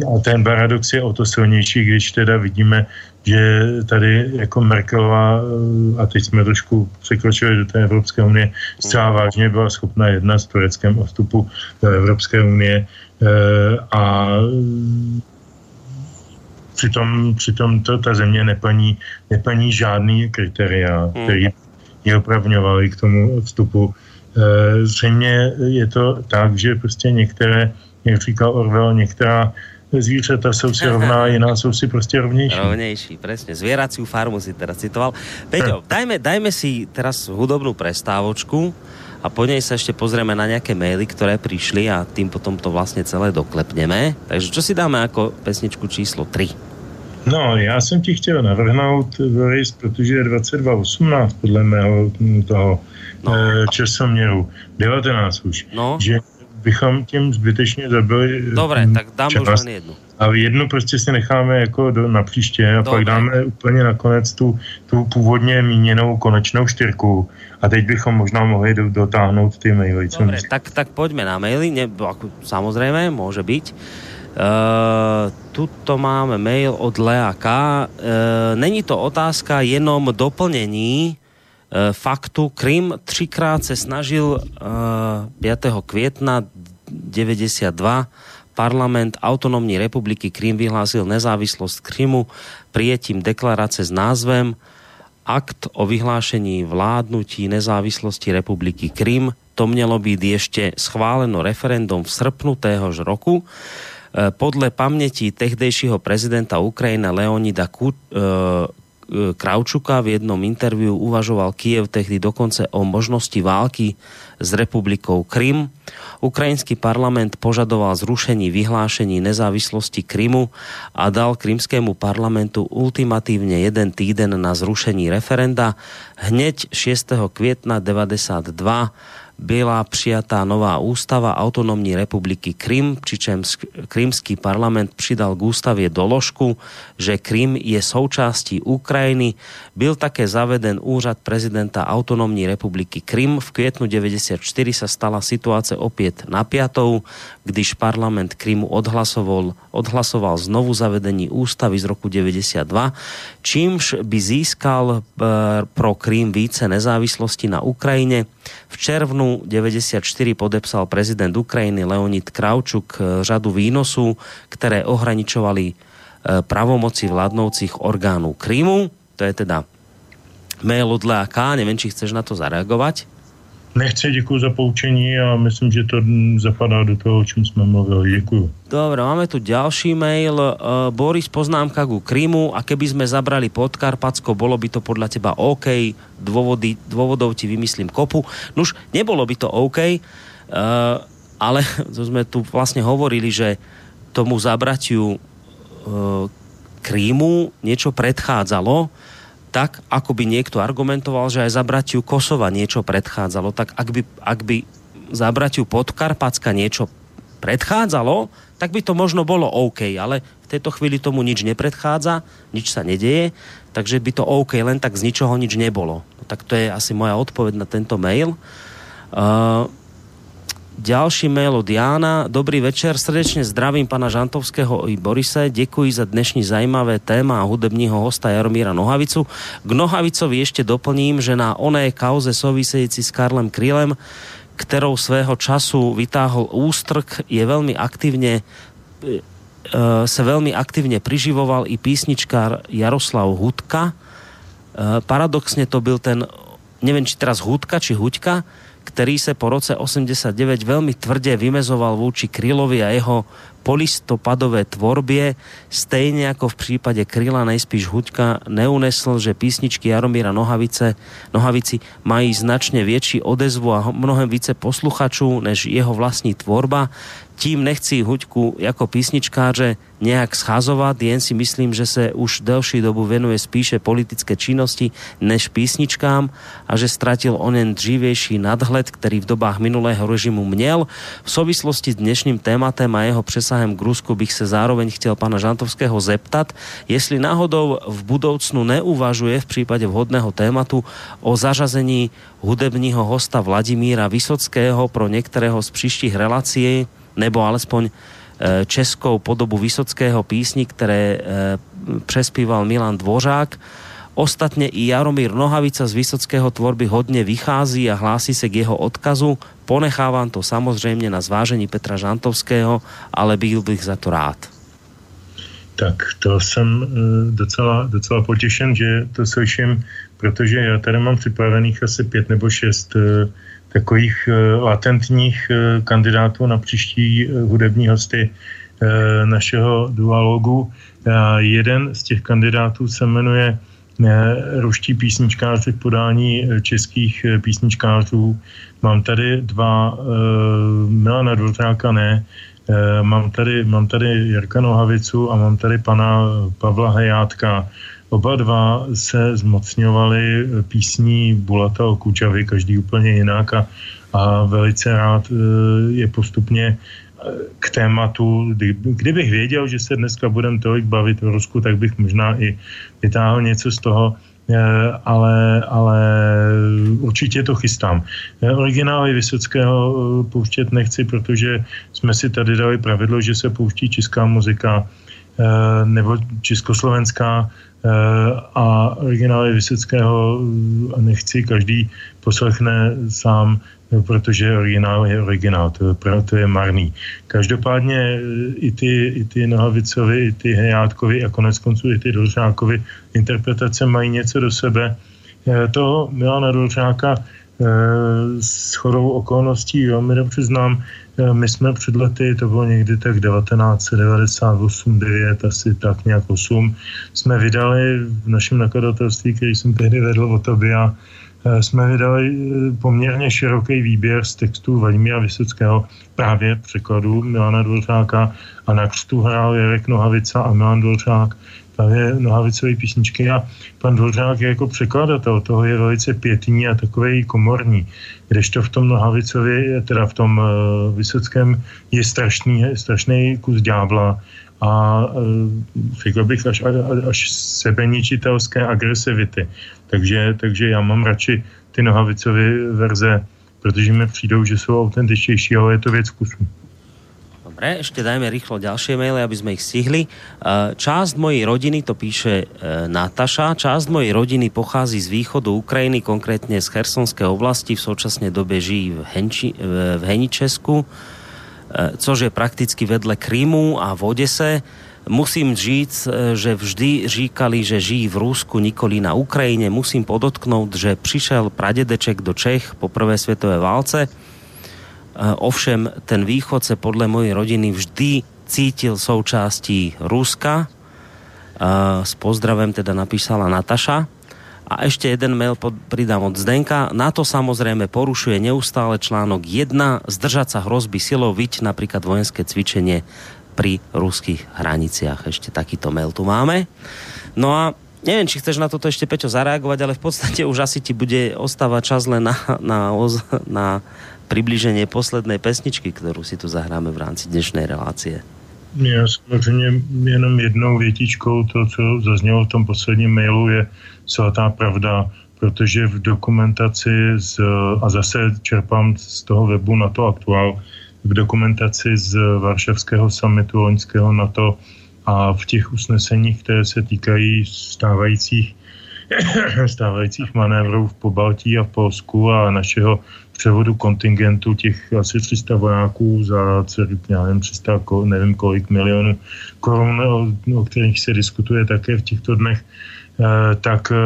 A ten paradox je o to silnější, když teda vidíme že tady jako Merkelová, a teď jsme trošku překročili do té Evropské unie, zcela vážně byla schopna jednat s Tureckem o vstupu do Evropské unie a přitom, přitom to ta země neplní, neplní žádný kritéria, hmm. který je opravňovali k tomu vstupu. E, zřejmě je to tak, že prostě některé, jak říkal Orwell, některá zvířata jsou si rovná, jiná jsou si prostě rovnější. Rovnější, presne. Zvieraciu farmu si teraz citoval. Peťo, dajme, dajme si teraz hudobnú prestávočku a po nej sa ešte pozrieme na nejaké maily, ktoré prišli a tým potom to vlastne celé doklepneme. Takže čo si dáme ako pesničku číslo 3? No, já jsem ti chtěl navrhnout, Boris, protože je 22.18 podle mého toho no. e, časoměru, 19 už, no. že bychom tím zbytečně zabili Dobré, tak dám čas. už jednu. A jednu prostě si necháme jako do, na příště a Dobre. pak dáme úplně nakonec tu, tu původně míněnou konečnou čtyřku. A teď bychom možná mohli do, dotáhnout ty maily. Dobre, tak, tak pojďme na maily, ne, ako, samozrejme, môže byť. Uh, tuto máme mail od Leaka. Uh, není to otázka, jenom doplnění faktu. Krym třikrát se snažil uh, 5. května 92 parlament autonomní republiky Krym vyhlásil nezávislost Krymu prijetím deklarace s názvem Akt o vyhlášení vládnutí nezávislosti republiky Krym. To mělo být ještě schváleno referendum v srpnu téhož roku. Eh, podle paměti tehdejšího prezidenta Ukrajiny Leonida eh, Kravčuka v jednom interviu uvažoval Kiev tehdy dokonce o možnosti války s republikou Krym. Ukrajinský parlament požadoval zrušení vyhlášení nezávislosti Krymu a dal krymskému parlamentu ultimatívne jeden týden na zrušení referenda. Hneď 6. května 92 byla přijatá nová ústava autonomní republiky Krym, přičemž krymský parlament přidal k ústavě doložku, že Krym je součástí Ukrajiny. Byl také zaveden úřad prezidenta autonomní republiky Krym. V květnu 94 sa stala situace opět napiatou, když parlament Krymu odhlasoval, odhlasoval znovu zavedení ústavy z roku 92, čímž by získal eh, pro Krym více nezávislosti na Ukrajine. V červnu 94 podepsal prezident Ukrajiny Leonid Kravčuk eh, řadu výnosů, které ohraničovali eh, pravomoci vládnoucich orgánů Krymu. To je teda mail od Leaka, neviem, či chceš na to zareagovať. Nechce, děkuji za poučení a myslím, že to zapadá do toho, o čem jsme mluvili. Děkuji. Dobre, máme tu ďalší mail. Uh, Boris, poznámka ku Krymu a keby sme zabrali Podkarpacko, bolo by to podľa teba OK? Dôvody, dôvodov ti vymyslím kopu. Nuž, nebolo by to OK, uh, ale to sme tu vlastne hovorili, že tomu zabratiu uh, Krímu niečo predchádzalo tak ako by niekto argumentoval, že aj za bratiu Kosova niečo predchádzalo, tak ak by, ak by za bratiu Podkarpacka niečo predchádzalo, tak by to možno bolo OK, ale v tejto chvíli tomu nič nepredchádza, nič sa nedeje, takže by to OK, len tak z ničoho nič nebolo. No, tak to je asi moja odpoveď na tento mail. Uh, Ďalší mail od Jána. Dobrý večer, srdečne zdravím pana Žantovského i Borise. Děkuji za dnešní zajímavé téma a hudebního hosta Jaromíra Nohavicu. K Nohavicovi ešte doplním, že na oné kauze související s Karlem Krylem, kterou svého času vytáhol ústrk, je veľmi aktivně e, se velmi aktivně priživoval i písničkár Jaroslav Hudka. E, paradoxně to byl ten, nevím, či teraz Hudka, či Huďka, který se po roce 89 velmi tvrdě vymezoval vůči Krylovi a jeho polistopadové tvorbě, stejně jako v případě Kryla nejspíš Huďka neunesl, že písničky Jaromíra Nohavice, Nohavici mají značně větší odezvu a mnohem více posluchačů než jeho vlastní tvorba. Tím nechci Huďku jako písničkáře nějak schazovat, jen si myslím, že se už delší dobu venuje spíše politické činnosti než písničkám a že stratil onen dřívější nadhled, který v dobách minulého režimu měl. V souvislosti s dnešním tématem a jeho přesahem k Rusku bych se zároveň chtěl pana Žantovského zeptat, jestli náhodou v budoucnu neuvažuje v případě vhodného tématu o zařazení hudebního hosta Vladimíra Vysockého pro některého z příštích relací nebo alespoň e, českou podobu Vysockého písni, které e, přespíval Milan Dvořák. Ostatně i Jaromír Nohavica z Vysockého tvorby hodně vychází a hlásí se k jeho odkazu. Ponechávám to samozřejmě na zvážení Petra Žantovského, ale byl bych za to rád. Tak to jsem eh, docela, docela potěšen, že to slyším, protože já tady mám připravených asi pět nebo šest eh, takových eh, latentních kandidátů na příští hudební hosty našeho dualogu. Jeden z těch kandidátů se jmenuje ruští písničkáři v podání českých písničkářů. Mám tady dva, Milana Dvořáka ne, Eh, mám tady, mám tady Jirka Nohavicu a mám tady pana Pavla Hejátka. Oba dva se zmocňovali písní Bulata o Kučavy, každý úplně jinak a, a velice rád eh, je postupně eh, k tématu, kdybych věděl, že se dneska budeme tolik bavit o Rusku, tak bych možná i vytáhl něco z toho, Eh, ale, ale určitě to chystám. Originály Vysockého pouštět nechci, protože jsme si tady dali pravidlo, že se pouští česká muzika nebo československá a originály Vysockého nechci, každý poslechne sám protože originál je originál, to je, to je marný. Každopádně i ty, i ty Nohavicovi, i ty Hejátkovi a konec konců i ty Dolžákovi interpretace mají něco do sebe. Toho Milana Dolžáka e, s chodou okolností velmi dobře znám. My jsme před lety, to bylo někdy tak 1998, 9, asi tak nějak 8, jsme vydali v našem nakladatelství, který jsem tehdy vedl o tobě a Eh, jsme vydali eh, poměrně široký výběr z textů Vladimíra Vysockého, právě překladu Milana Dvořáka a na křtu hrál Jarek Nohavica a Milan Dvořák právě Nohavicové písničky a pan Dvořák je jako překladatel, toho je velice pětní a takový komorní, kdežto v tom Nohavicovi, teda v tom uh, Vysockém je strašný, strašný kus ďábla a uh, řekl bych až, až sebeničitelské agresivity. Takže, takže já mám radši ty nohavicové verze, protože mi přijdou, že jsou autentičtější, ale je to věc vkusu. Dobre, ešte dajme rýchlo ďalšie maily, aby sme ich stihli. E, část mojej rodiny, to píše e, Nataša, část mojej rodiny pochází z východu Ukrajiny, konkrétně z Chersonské oblasti, v současné době žijí v, Henči, v Heničesku, e, což je prakticky vedle Krymu a v Odese. Musím říct, že vždy říkali, že žijí v Rusku, nikoli na Ukrajině. Musím podotknout, že přišel pradedeček do Čech po prvé světové válce ovšem ten východ se podle mojej rodiny vždy cítil součástí Ruska. S pozdravem teda napísala Nataša. A ešte jeden mail pod, pridám od Zdenka. Na to samozrejme porušuje neustále článok 1, zdržať sa hrozby silou viť napríklad vojenské cvičenie pri ruských hraniciach. Ešte takýto mail tu máme. No a neviem, či chceš na toto ešte, Peťo, zareagovať, ale v podstate už asi ti bude ostávať čas len na, na, na přiblížení poslednej pesničky, kterou si tu zahráme v rámci dnešné relácie. Já samozřejmě jenom jednou větičkou to, co zaznělo v tom posledním mailu, je svatá pravda, protože v dokumentaci z, a zase čerpám z toho webu na to aktuál, v dokumentaci z Varšavského summitu loňského NATO a v těch usneseních, které se týkají stávajících stávajících manévrů v Pobaltí a v Polsku a našeho převodu kontingentu těch asi 300 vojáků za celý, já nevím, 300, nevím kolik milionů korun, o, o kterých se diskutuje také v těchto dnech, eh, tak eh,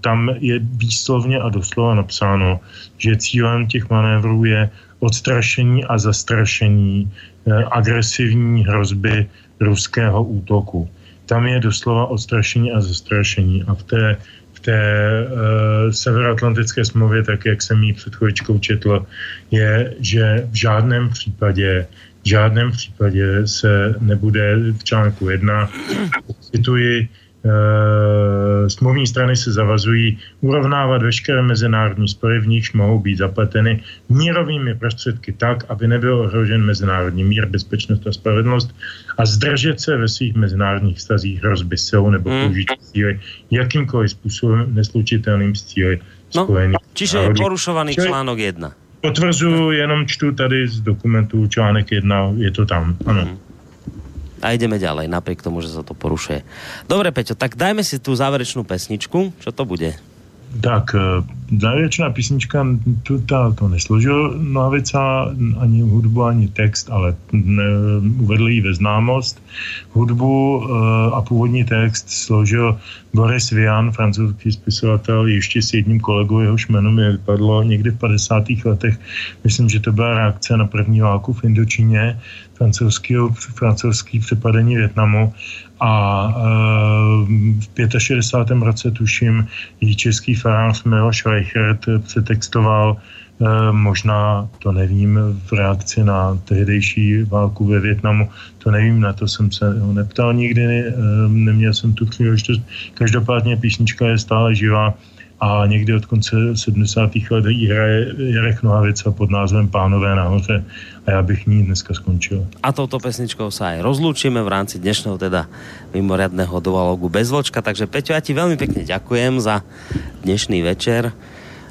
tam je výslovně a doslova napsáno, že cílem těch manévrů je odstrašení a zastrašení eh, agresivní hrozby ruského útoku. Tam je doslova odstrašení a zastrašení. A v té té uh, severoatlantické smlouvě, tak jak jsem ji před chvíličkou četl, je, že v žádném případě v žádném případě se nebude v článku 1, cituji, smluvní strany se zavazují urovnávat veškeré mezinárodní spory, v nichž mohou být zapleteny mírovými prostředky tak, aby nebyl ohrožen mezinárodní mír, bezpečnost a spravedlnost a zdržet se ve svých mezinárodních stazích hrozby silou nebo hmm. použití síly jakýmkoliv způsobem neslučitelným s cíly no, spojených. Čiže je porušovaný Čili článok 1. Potvrzuji, jenom čtu tady z dokumentu článek 1, je to tam, ano. Hmm. A ideme ďalej, napriek tomu, že sa to porušuje. Dobre, Peťo, tak dajme si tú záverečnú pesničku. Čo to bude? Tak, eh, závěrečná písnička, tu, ta, to nesložil Nohavica, ani hudbu, ani text, ale ne, uvedl ji ve známost. Hudbu e, a původní text složil Boris Vian, francouzský spisovatel, ještě s jedním kolegou, jehož jméno mi vypadlo někdy v 50. letech. Myslím, že to byla reakce na první válku v Indočíně, francouzský přepadení Větnamu a e, v 65. roce tuším ji český farář Miloš Reichert přetextoval e, možná, to nevím, v reakci na tehdejší válku ve Větnamu, to nevím, na to jsem se ho neptal nikdy, e, neměl jsem tu příležitost. Každopádně písnička je stále živá a někdy od konce 70. let jí hraje Jarek Nohavica pod názvem Pánové nahoře a já bych ní dneska skončil. A touto pesničkou sa aj rozlúčime v rámci dnešného teda mimoriadného dualogu bez vločka, takže Peťo, ja ti veľmi pekne ďakujem za dnešný večer.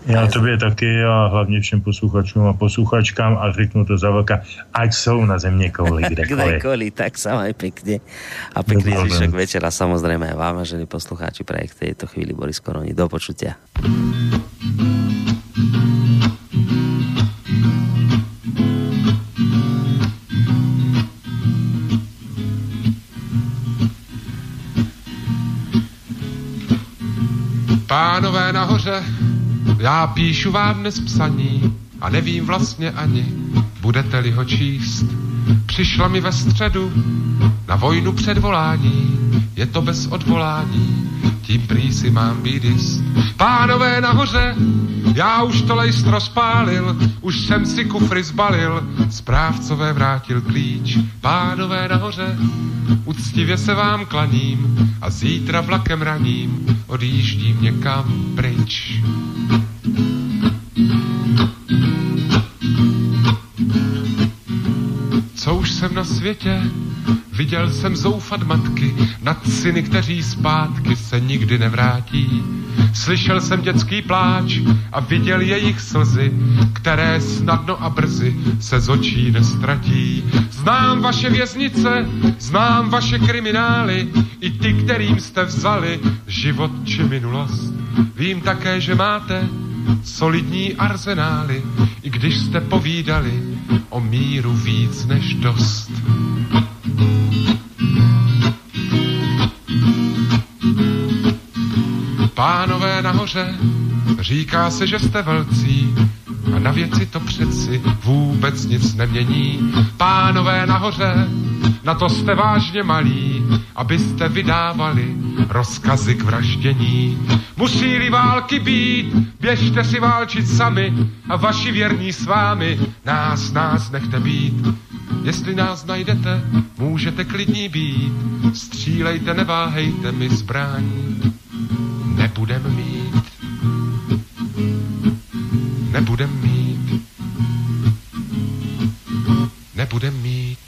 Já tobě taky a hlavně všem posluchačům a posluchačkám a řeknu to za velká, ať jsou na země kouli kdekoliv. kdekoliv, tak sa maj pekne. A pekný zvyšok večera samozrejme aj vám, vážení poslucháči projekt tejto chvíli Boris Koroni. Do počutia. Pánové nahoře, já píšu vám dnes psaní a nevím vlastně ani, budete-li ho číst. Přišla mi ve středu na vojnu předvolání, je to bez odvolání, tím prý si mám být jist. Pánové nahoře, já už to lejst rozpálil, už jsem si kufry zbalil, správcové vrátil klíč. Pánové nahoře, uctivě se vám klaním a zítra vlakem raním odjíždím někam pryč. Co už jsem na světě, viděl jsem zoufat matky nad syny, kteří zpátky se nikdy nevrátí. Slyšel jsem dětský pláč a viděl jejich slzy, které snadno a brzy se z očí nestratí. Znám vaše věznice, znám vaše kriminály, i ty, kterým jste vzali život či minulost. Vím také, že máte solidní arzenály, i když jste povídali o míru víc než dost. Pánové nahoře, říká se, že jste velcí, a na věci to přeci vůbec nic nemění. Pánové nahoře, na to jste vážně malí, abyste vydávali rozkazy k vraždění. Musí-li války být, běžte si válčit sami a vaši věrní s vámi, nás, nás nechte být. Jestli nás najdete, můžete klidní být, střílejte, neváhejte, my zbrání nebudem mít. nebude mít.